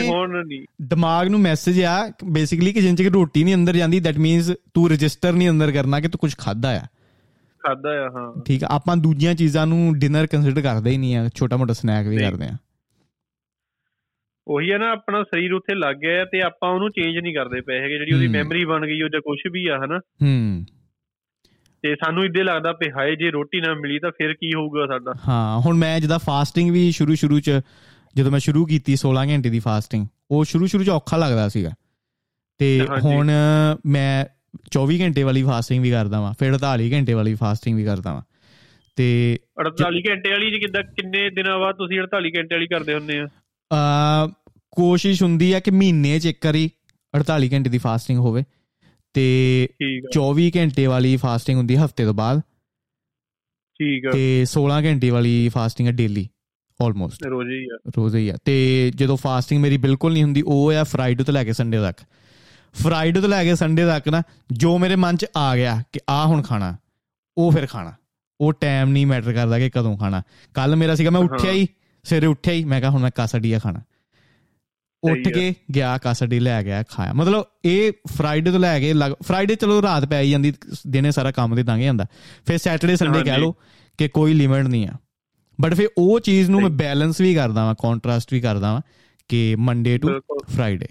ਦਿਮਾਗ ਨੂੰ ਮੈਸੇਜ ਆ ਬੇਸਿਕਲੀ ਕਿ ਜਿੰਨ ਚ ਰੋਟੀ ਨਹੀਂ ਅੰਦਰ ਜਾਂਦੀ ਦੈਟ ਮੀਨਸ ਤੂੰ ਰਜਿਸਟਰ ਨਹੀਂ ਅੰਦਰ ਕਰਨਾ ਕਿ ਤੂੰ ਕੁਝ ਖਾਦਾ ਆ। ਖਾਦਾ ਆ ਹਾਂ। ਠੀਕ ਆ ਆਪਾਂ ਦੂਜੀਆਂ ਚੀਜ਼ਾਂ ਨੂੰ ਡਿਨਰ ਕੰਸੀਡਰ ਕਰਦੇ ਹੀ ਨਹੀਂ ਆ ਛੋਟਾ ਮੋਟਾ ਸਨੈਕ ਵੀ ਕਰਦੇ ਆ। ਉਹੀ ਹੈ ਨਾ ਆਪਣਾ ਸਰੀਰ ਉੱਥੇ ਲੱਗ ਗਿਆ ਤੇ ਆਪਾਂ ਉਹਨੂੰ ਚੇਂਜ ਨਹੀਂ ਕਰਦੇ ਪਏ ਹੈਗੇ ਜਿਹੜੀ ਉਹਦੀ ਮੈਮਰੀ ਬਣ ਗਈ ਉਹ ਜਾਂ ਕੁਝ ਵੀ ਆ ਹਨਾ? ਹੂੰ। ਤੇ ਸਾਨੂੰ ਇੱਦੇ ਲੱਗਦਾ ਵੀ ਹਾਏ ਜੇ ਰੋਟੀ ਨਾ ਮਿਲੀ ਤਾਂ ਫਿਰ ਕੀ ਹੋਊਗਾ ਸਾਡਾ? ਹਾਂ ਹੁਣ ਮੈਂ ਜਿਹਦਾ ਫਾਸਟਿੰਗ ਵੀ ਸ਼ੁਰੂ ਸ਼ੁਰੂ ਚ ਜਦੋਂ ਮੈਂ ਸ਼ੁਰੂ ਕੀਤੀ 16 ਘੰਟੇ ਦੀ ਫਾਸਟਿੰਗ ਉਹ ਸ਼ੁਰੂ ਸ਼ੁਰੂ ਚ ਔਖਾ ਲੱਗਦਾ ਸੀਗਾ। ਤੇ ਹੁਣ ਮੈਂ 24 ਘੰਟੇ ਵਾਲੀ ਫਾਸਟਿੰਗ ਵੀ ਕਰਦਾ ਵਾਂ ਫਿਰ 48 ਘੰਟੇ ਵਾਲੀ ਫਾਸਟਿੰਗ ਵੀ ਕਰਦਾ ਵਾਂ। ਤੇ 48 ਘੰਟੇ ਵਾਲੀ ਜੀ ਕਿੱਦਾਂ ਕਿੰਨੇ ਦਿਨਾਂ ਬਾਅਦ ਤੁਸੀਂ 48 ਘੰਟੇ ਵਾਲੀ ਕਰਦੇ ਹੁੰਦੇ ਆ ਆ ਕੋਸ਼ਿਸ਼ ਹੁੰਦੀ ਹੈ ਕਿ ਮਹੀਨੇ 'ਚ ਇੱਕ ਵਾਰੀ 48 ਘੰਟੇ ਦੀ ਫਾਸਟਿੰਗ ਹੋਵੇ। ਤੇ 24 ਘੰਟੇ ਵਾਲੀ ਫਾਸਟਿੰਗ ਹੁੰਦੀ ਹਫ਼ਤੇ ਤੋਂ ਬਾਅਦ। ਠੀਕ ਹੈ ਤੇ 16 ਘੰਟੇ ਵਾਲੀ ਫਾਸਟਿੰਗ ਹੈ ਡੇਲੀ ਆਲਮੋਸਟ ਰੋਜ਼ ਹੀ ਆ। ਰੋਜ਼ ਹੀ ਆ। ਤੇ ਜਦੋਂ ਫਾਸਟਿੰਗ ਮੇਰੀ ਬਿਲਕੁਲ ਨਹੀਂ ਹੁੰਦੀ ਉਹ ਆ ਫਰਾਈਡੇ ਤੋਂ ਲੈ ਕੇ ਸੰਡੇ ਤੱਕ। ਫਰਾਈਡੇ ਤੋਂ ਲੈ ਕੇ ਸੰਡੇ ਤੱਕ ਨਾ ਜੋ ਮੇਰੇ ਮਨ 'ਚ ਆ ਗਿਆ ਕਿ ਆ ਹੁਣ ਖਾਣਾ ਉਹ ਫਿਰ ਖਾਣਾ। ਉਹ ਟਾਈਮ ਨਹੀਂ ਮੈਟਰ ਕਰਦਾ ਕਿ ਕਦੋਂ ਖਾਣਾ। ਕੱਲ ਮੇਰਾ ਸੀਗਾ ਮੈਂ ਉੱਠਿਆ ਹੀ ਸਵੇਰੇ ਉੱਠਿਆ ਹੀ ਮੈਂ ਕਿਹਾ ਹੁਣ ਮੈਂ ਕਾਸਡੀਆ ਖਾਣਾ। ਉੱਠ ਕੇ ਗਿਆ ਕਾਸਡੀ ਲੈ ਗਿਆ ਖਾਇਆ। ਮਤਲਬ ਇਹ ਫਰਾਈਡੇ ਤੋਂ ਲੈ ਕੇ ਫਰਾਈਡੇ ਚਲੋ ਰਾਤ ਪੈ ਜਾਂਦੀ ਦਿਨੇ ਸਾਰਾ ਕੰਮ ਤੇ ਦੰਗ ਜਾਂਦਾ ਫਿਰ ਸੈਟਰਡੇ ਸੰਡੇ ਕਹਿ ਲੋ ਕਿ ਕੋਈ ਲਿਮਿਟ ਨਹੀਂ ਆ। ਬਟ ਫਿਰ ਉਹ ਚੀਜ਼ ਨੂੰ ਮੈਂ ਬੈਲੈਂਸ ਵੀ ਕਰਦਾ ਵਾਂ ਕੰਟਰਾਸਟ ਵੀ ਕਰਦਾ ਵਾਂ ਕਿ ਮੰਡੇ ਟੂ ਫਰਾਈਡੇ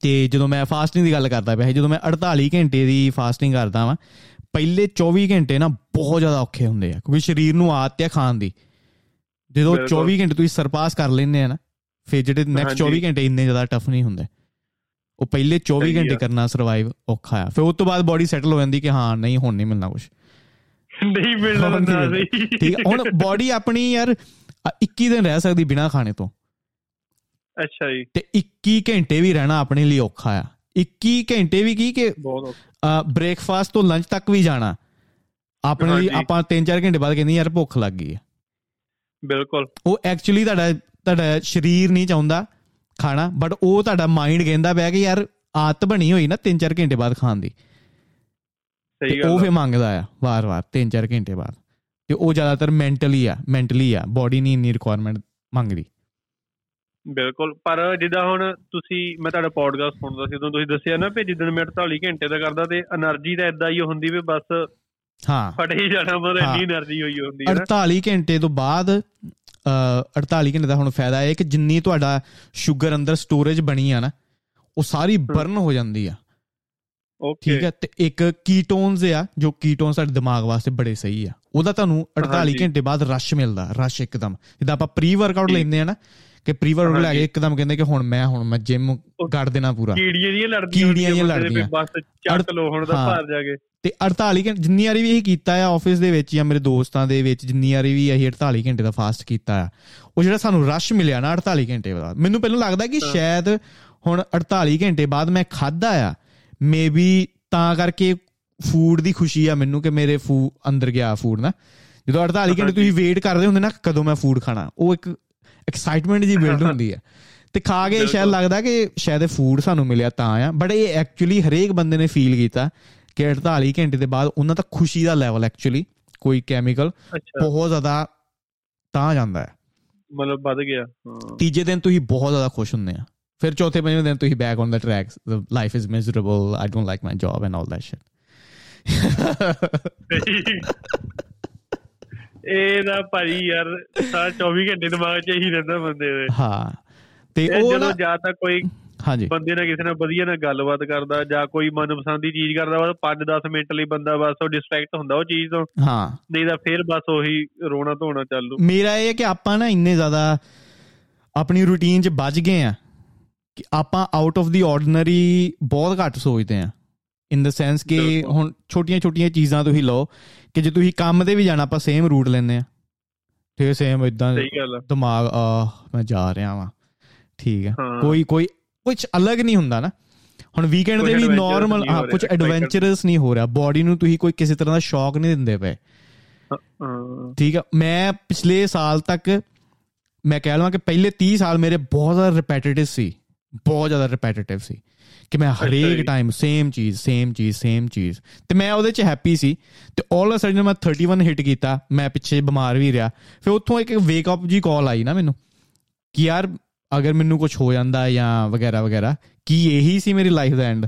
ਤੇ ਜਦੋਂ ਮੈਂ ਫਾਸਟਿੰਗ ਦੀ ਗੱਲ ਕਰਦਾ ਪਿਆ ਜਦੋਂ ਮੈਂ 48 ਘੰਟੇ ਦੀ ਫਾਸਟਿੰਗ ਕਰਦਾ ਵਾਂ ਪਹਿਲੇ 24 ਘੰਟੇ ਨਾ ਬਹੁਤ ਜ਼ਿਆਦਾ ਔਖੇ ਹੁੰਦੇ ਆ ਕਿਉਂਕਿ ਸਰੀਰ ਨੂੰ ਆਦਤ ਹੈ ਖਾਣ ਦੀ। ਜਦੋਂ 24 ਘੰਟੇ ਤੁਸੀਂ ਸਰਪਾਸ ਕਰ ਲੈਂਦੇ ਆ ਨਾ ਫਿਰ ਜਿਹੜੇ ਨੈਕਸਟ 24 ਘੰਟੇ ਇੰਨੇ ਜ਼ਿਆਦਾ ਟਫ ਨਹੀਂ ਹੁੰਦੇ। ਉਹ ਪਹਿਲੇ 24 ਘੰਟੇ ਕਰਨਾ ਸਰਵਾਈਵ ਔਖਾ ਆ। ਫਿਰ ਉਸ ਤੋਂ ਬਾਅਦ ਬਾਡੀ ਸੈਟਲ ਹੋ ਜਾਂਦੀ ਕਿ ਹਾਂ ਨਹੀਂ ਹੁਣ ਨਹੀਂ ਮਿਲਣਾ ਕੁਝ ਨਹੀਂ ਮਿਲਣਾ ਠੀਕ ਹੁਣ ਬਾਡੀ ਆਪਣੀ ਯਾਰ 21 ਦਿਨ ਰਹਿ ਸਕਦੀ ਬਿਨਾ ਖਾਣੇ ਤੋਂ। ਅੱਛਾ ਜੀ। ਤੇ 21 ਘੰਟੇ ਵੀ ਰਹਿਣਾ ਆਪਣੇ ਲਈ ਔਖਾ ਆ। 21 ਘੰਟੇ ਵੀ ਕੀ ਕਿ ਬਹੁਤ ਬ੍ਰੇਕਫਾਸਟ ਤੋਂ ਲੰਚ ਤੱਕ ਵੀ ਜਾਣਾ। ਆਪਣੇ ਲਈ ਆਪਾਂ 3-4 ਘੰਟੇ ਬਾਅਦ ਕਹਿੰਦੇ ਯਾਰ ਭੁੱਖ ਲੱਗ ਗਈ ਹੈ ਬਿਲਕੁਲ। ਉਹ ਐਕਚੁਅਲੀ ਤੁਹਾਡਾ ਤੁਹਾਡਾ ਸਰੀਰ ਨਹੀਂ ਚਾਹੁੰਦਾ ਖਾਣਾ ਬਟ ਉਹ ਤੁਹਾਡਾ ਮਾਈਂਡ ਕਹਿੰਦਾ ਪਿਆ ਕਿ ਯਾਰ ਆਦਤ ਬਣੀ ਹੋਈ ਨਾ 3-4 ਘੰਟੇ ਬਾਅਦ ਖਾਣ ਦੀ। ਸਹੀ ਗੱਲ ਉਹ ਫੇ ਮੰਗਦਾ ਆ ਵਾਰ-ਵਾਰ 3-4 ਘੰਟੇ ਬਾਅਦ। ਤੇ ਉਹ ਜ਼ਿਆਦਾਤਰ ਮੈਂਟਲੀ ਆ ਮੈਂਟਲੀ ਆ ਬਾਡੀ ਨਹੀਂ ਇਨੀ ਰਿਕੁਆਇਰਮੈਂਟ ਮੰਗਦੀ। ਬਿਲਕੁਲ ਪਰ ਜਿੱਦਾਂ ਹੁਣ ਤੁਸੀਂ ਮੈਂ ਤੁਹਾਡਾ ਪੋਡਕਾਸਟ ਸੁਣਦਾ ਸੀ ਉਦੋਂ ਤੁਸੀਂ ਦੱਸਿਆ ਨਾ ਵੀ ਜਿੱਦਣ ਮੈਂ 48 ਘੰਟੇ ਦਾ ਕਰਦਾ ਤੇ એનર્ਜੀ ਤਾਂ ਇਦਾਂ ਹੀ ਹੁੰਦੀ ਵੀ ਬਸ ਹਾਂ। ਫਟੇ ਜਾਣਾ ਮਰ ਇੰਨੀ એનર્ਜੀ ਹੋਈ ਹੁੰਦੀ ਹੈ 48 ਘੰਟੇ ਤੋਂ ਬਾਅਦ 48 ਘੰਟੇ ਦਾ ਹੁਣ ਫਾਇਦਾ ਇਹ ਕਿ ਜਿੰਨੀ ਤੁਹਾਡਾ 슈ਗਰ ਅੰਦਰ ਸਟੋਰੇਜ ਬਣੀ ਆ ਨਾ ਉਹ ਸਾਰੀ ਬਰਨ ਹੋ ਜਾਂਦੀ ਆ। ਓਕੇ ਠੀਕ ਹੈ ਤੇ ਇੱਕ ਕੀਟੋਨਸ ਆ ਜੋ ਕੀਟੋਨ ਸਾਡੇ ਦਿਮਾਗ ਵਾਸਤੇ ਬੜੇ ਸਹੀ ਆ। ਉਹਦਾ ਤੁਹਾਨੂੰ 48 ਘੰਟੇ ਬਾਅਦ ਰਸ਼ ਮਿਲਦਾ ਰਸ਼ ਇੱਕਦਮ। ਜਿੱਦਾਂ ਆਪਾਂ ਪ੍ਰੀ ਵਰਕਆਊਟ ਲੈਂਦੇ ਆ ਨਾ ਕਿ ਪ੍ਰੀ ਵਰਕਆਊਟ ਲੈ ਕੇ ਇੱਕਦਮ ਕਹਿੰਦੇ ਕਿ ਹੁਣ ਮੈਂ ਹੁਣ ਮੈਂ ਜਿਮ ਕਰ ਦੇਣਾ ਪੂਰਾ। ਕੀੜੀਆਂ ਦੀਆਂ ਲੜਦੀਆਂ ਕੀੜੀਆਂ ਦੀਆਂ ਲੜਦੀਆਂ। ਬਸ ਚੱਕ ਲੋ ਹੁਣ ਦਾ ਭਾਰ ਜਾ ਕੇ। ਤੇ 48 ਘੰਟੇ ਜਿੰਨੀ ਵਾਰੀ ਵੀ ਇਹ ਕੀਤਾ ਆ ਆਫਿਸ ਦੇ ਵਿੱਚ ਜਾਂ ਮੇਰੇ ਦੋਸਤਾਂ ਦੇ ਵਿੱਚ ਜਿੰਨੀ ਵਾਰੀ ਵੀ ਅਸੀਂ 48 ਘੰਟੇ ਦਾ ਫਾਸਟ ਕੀਤਾ ਆ ਉਹ ਜਿਹੜਾ ਸਾਨੂੰ ਰਸ਼ ਮਿਲਿਆ ਨਾ 48 ਘੰਟੇ ਬਾਅਦ ਮੈਨੂੰ ਪਹਿਲਾਂ ਲੱਗਦਾ ਕਿ ਸ਼ਾਇਦ ਹੁਣ 48 ਘੰਟੇ ਬਾਅਦ ਮੈਂ ਖਾਦਾ ਆ ਮੇਬੀ ਤਾਂ ਕਰਕੇ ਫੂਡ ਦੀ ਖੁਸ਼ੀ ਆ ਮੈਨੂੰ ਕਿ ਮੇਰੇ ਫੂ ਅੰਦਰ ਗਿਆ ਫੂਡ ਨਾ। ਜਦੋਂ 48 ਘੰਟੇ ਤੁਸੀਂ ਵੇਟ ਕਰਦੇ ਹੁੰਦੇ ਨਾ ਕਦੋਂ ਮੈਂ ਫੂਡ ਖਾਣਾ? ਉਹ ਇੱਕ ਐਕਸਾਈਟਮੈਂਟ ਜੀ ਬਿਲਡ ਹੁੰਦੀ ਹੈ। ਤੇ ਖਾ ਕੇ ਸ਼ਾਇਦ ਲੱਗਦਾ ਕਿ ਸ਼ਾਇਦ ਇਹ ਫੂਡ ਸਾਨੂੰ ਮਿਲਿਆ ਤਾਂ ਆ ਬਟ ਇਹ ਐਕਚੁਅਲੀ ਹਰੇਕ ਬੰਦੇ ਨੇ ਫੀਲ ਕੀਤਾ ਕਿ 48 ਘੰਟੇ ਦੇ ਬਾਅਦ ਉਹਨਾਂ ਦਾ ਖੁਸ਼ੀ ਦਾ ਲੈਵਲ ਐਕਚੁਅਲੀ ਕੋਈ ਕੈਮੀਕਲ ਬਹੁਤ ਜ਼ਿਆਦਾ ਤਾਂ ਜਾਂਦਾ ਹੈ। ਮਤਲਬ ਵੱਧ ਗਿਆ ਤੀਜੇ ਦਿਨ ਤੁਸੀਂ ਬਹੁਤ ਜ਼ਿਆਦਾ ਖੁਸ਼ ਹੁੰਦੇ ਆ। ਫਿਰ ਚੌਥੇ ਪੰਜਵੇਂ ਦਿਨ ਤੁਸੀਂ back on the track life is miserable I don't like my job and all that shit ਇਹ ਦਾ ਭਾਈ ਯਾਰ ਸਾਰਾ 24 ਘੰਟੇ ਦਿਮਾਗ 'ਚ ਹੀ ਰਹਿੰਦਾ ਬੰਦੇ ਦੇ। ਹਾਂ। ਤੇ ਉਹ ਜਦੋਂ ਜਾਂ ਤਾਂ ਕੋਈ ਹਾਂਜੀ। ਬੰਦੇ ਨਾਲ ਕਿਸੇ ਨਾਲ ਵਧੀਆ ਨਾਲ ਗੱਲਬਾਤ ਕਰਦਾ ਜਾਂ ਕੋਈ ਮਨਪਸੰਦ ਦੀ ਚੀਜ਼ ਕਰਦਾ ਵਾ 5-10 ਮਿੰਟ ਲਈ ਬੰਦਾ ਬਸ ਉਹ ਡਿਸਟਰੈਕਟ ਹੁੰਦਾ ਉਹ ਚੀਜ਼ ਤੋਂ। ਹਾਂ। ਨਹੀਂ ਤਾਂ ਫੇਰ ਬਸ ਉਹੀ ਰੋਣਾ ਧੋਣਾ ਚੱਲੂ। ਮੇਰਾ ਇਹ ਹੈ ਕਿ ਆਪਾਂ ਨਾ ਇੰਨੇ ਜ਼ਿਆਦਾ ਆਪਣੀ ਰੂਟੀਨ 'ਚ ਵੱਜ ਗਏ ਆ ਕਿ ਆਪਾਂ ਆਊਟ ਆਫ ਦੀ ਆਰਡੀਨਰੀ ਬਹੁਤ ਘੱਟ ਸੋਚਦੇ ਆ। ਇਨ ਦ ਸੈਂਸ ਕਿ ਹੁਣ ਛੋਟੀਆਂ-ਛੋਟੀਆਂ ਚੀਜ਼ਾਂ ਤੁਸੀਂ ਲਓ ਕਿ ਜੇ ਤੁਸੀਂ ਕੰਮ ਤੇ ਵੀ ਜਾਣਾ ਆਪਾਂ ਸੇਮ ਰੂਟ ਲੈਂਦੇ ਆ ਤੇ ਸੇਮ ਇਦਾਂ ਦਿਮਾਗ ਆ ਮੈਂ ਜਾ ਰਿਹਾ ਵਾਂ। ਠੀਕ ਹੈ। ਕੋਈ ਕੋਈ ਕੁਝ ਅਲੱਗ ਨਹੀਂ ਹੁੰਦਾ ਨਾ। ਹੁਣ ਵੀਕਐਂਡ ਤੇ ਵੀ ਨਾਰਮਲ ਹਾਂ ਕੁਝ ਐਡਵੈਂਚਰਸ ਨਹੀਂ ਹੋ ਰਿਹਾ। ਬਾਡੀ ਨੂੰ ਤੁਸੀਂ ਕੋਈ ਕਿਸੇ ਤਰ੍ਹਾਂ ਦਾ ਸ਼ੌਕ ਨਹੀਂ ਦਿੰਦੇ ਪਏ। ਠੀਕ ਹੈ। ਮੈਂ ਪਿਛਲੇ ਸਾਲ ਤੱਕ ਮੈਂ ਕਹਿ ਲਵਾਂ ਕਿ ਪਹਿਲੇ 30 ਸਾਲ ਮੇਰੇ ਬਹੁਤ ਜ਼ਿਆਦਾ ਰਿਪੀਟੇਟਿਵ ਸੀ। ਬਹੁਤ ਜ਼ਿਆਦਾ ਰਿਪੀਟੇਟਿਵ ਸੀ। ਕਿ ਮੈਂ ਹਰੇਕ ਟਾਈਮ ਸੇਮ ਚੀਜ਼ ਸੇਮ ਚੀਜ਼ ਸੇਮ ਚੀਜ਼। ਤੇ ਮੈਂ ਉਹਦੇ 'ਚ ਹੈਪੀ ਸੀ। ਤੇ ਆਲ ਅ ਸਡਨ ਮੈਂ 31 ਹਿੱਟ ਕੀਤਾ। ਮੈਂ ਪਿੱਛੇ ਬਿਮਾਰ ਵੀ ਰਿਹਾ। ਫਿਰ ਉੱਥੋਂ ਇੱਕ ਵੇਕ ਅਪ ਜੀ ਕਾਲ ਆਈ ਨਾ ਮੈਨੂੰ ਕਿ ਯਾਰ ਅਗਰ ਮੈਨੂੰ ਕੁਝ ਹੋ ਜਾਂਦਾ ਜਾਂ ਵਗੈਰਾ ਵਗੈਰਾ ਕੀ ਇਹੀ ਸੀ ਮੇਰੀ ਲਾਈਫ ਦਾ ਐਂਡ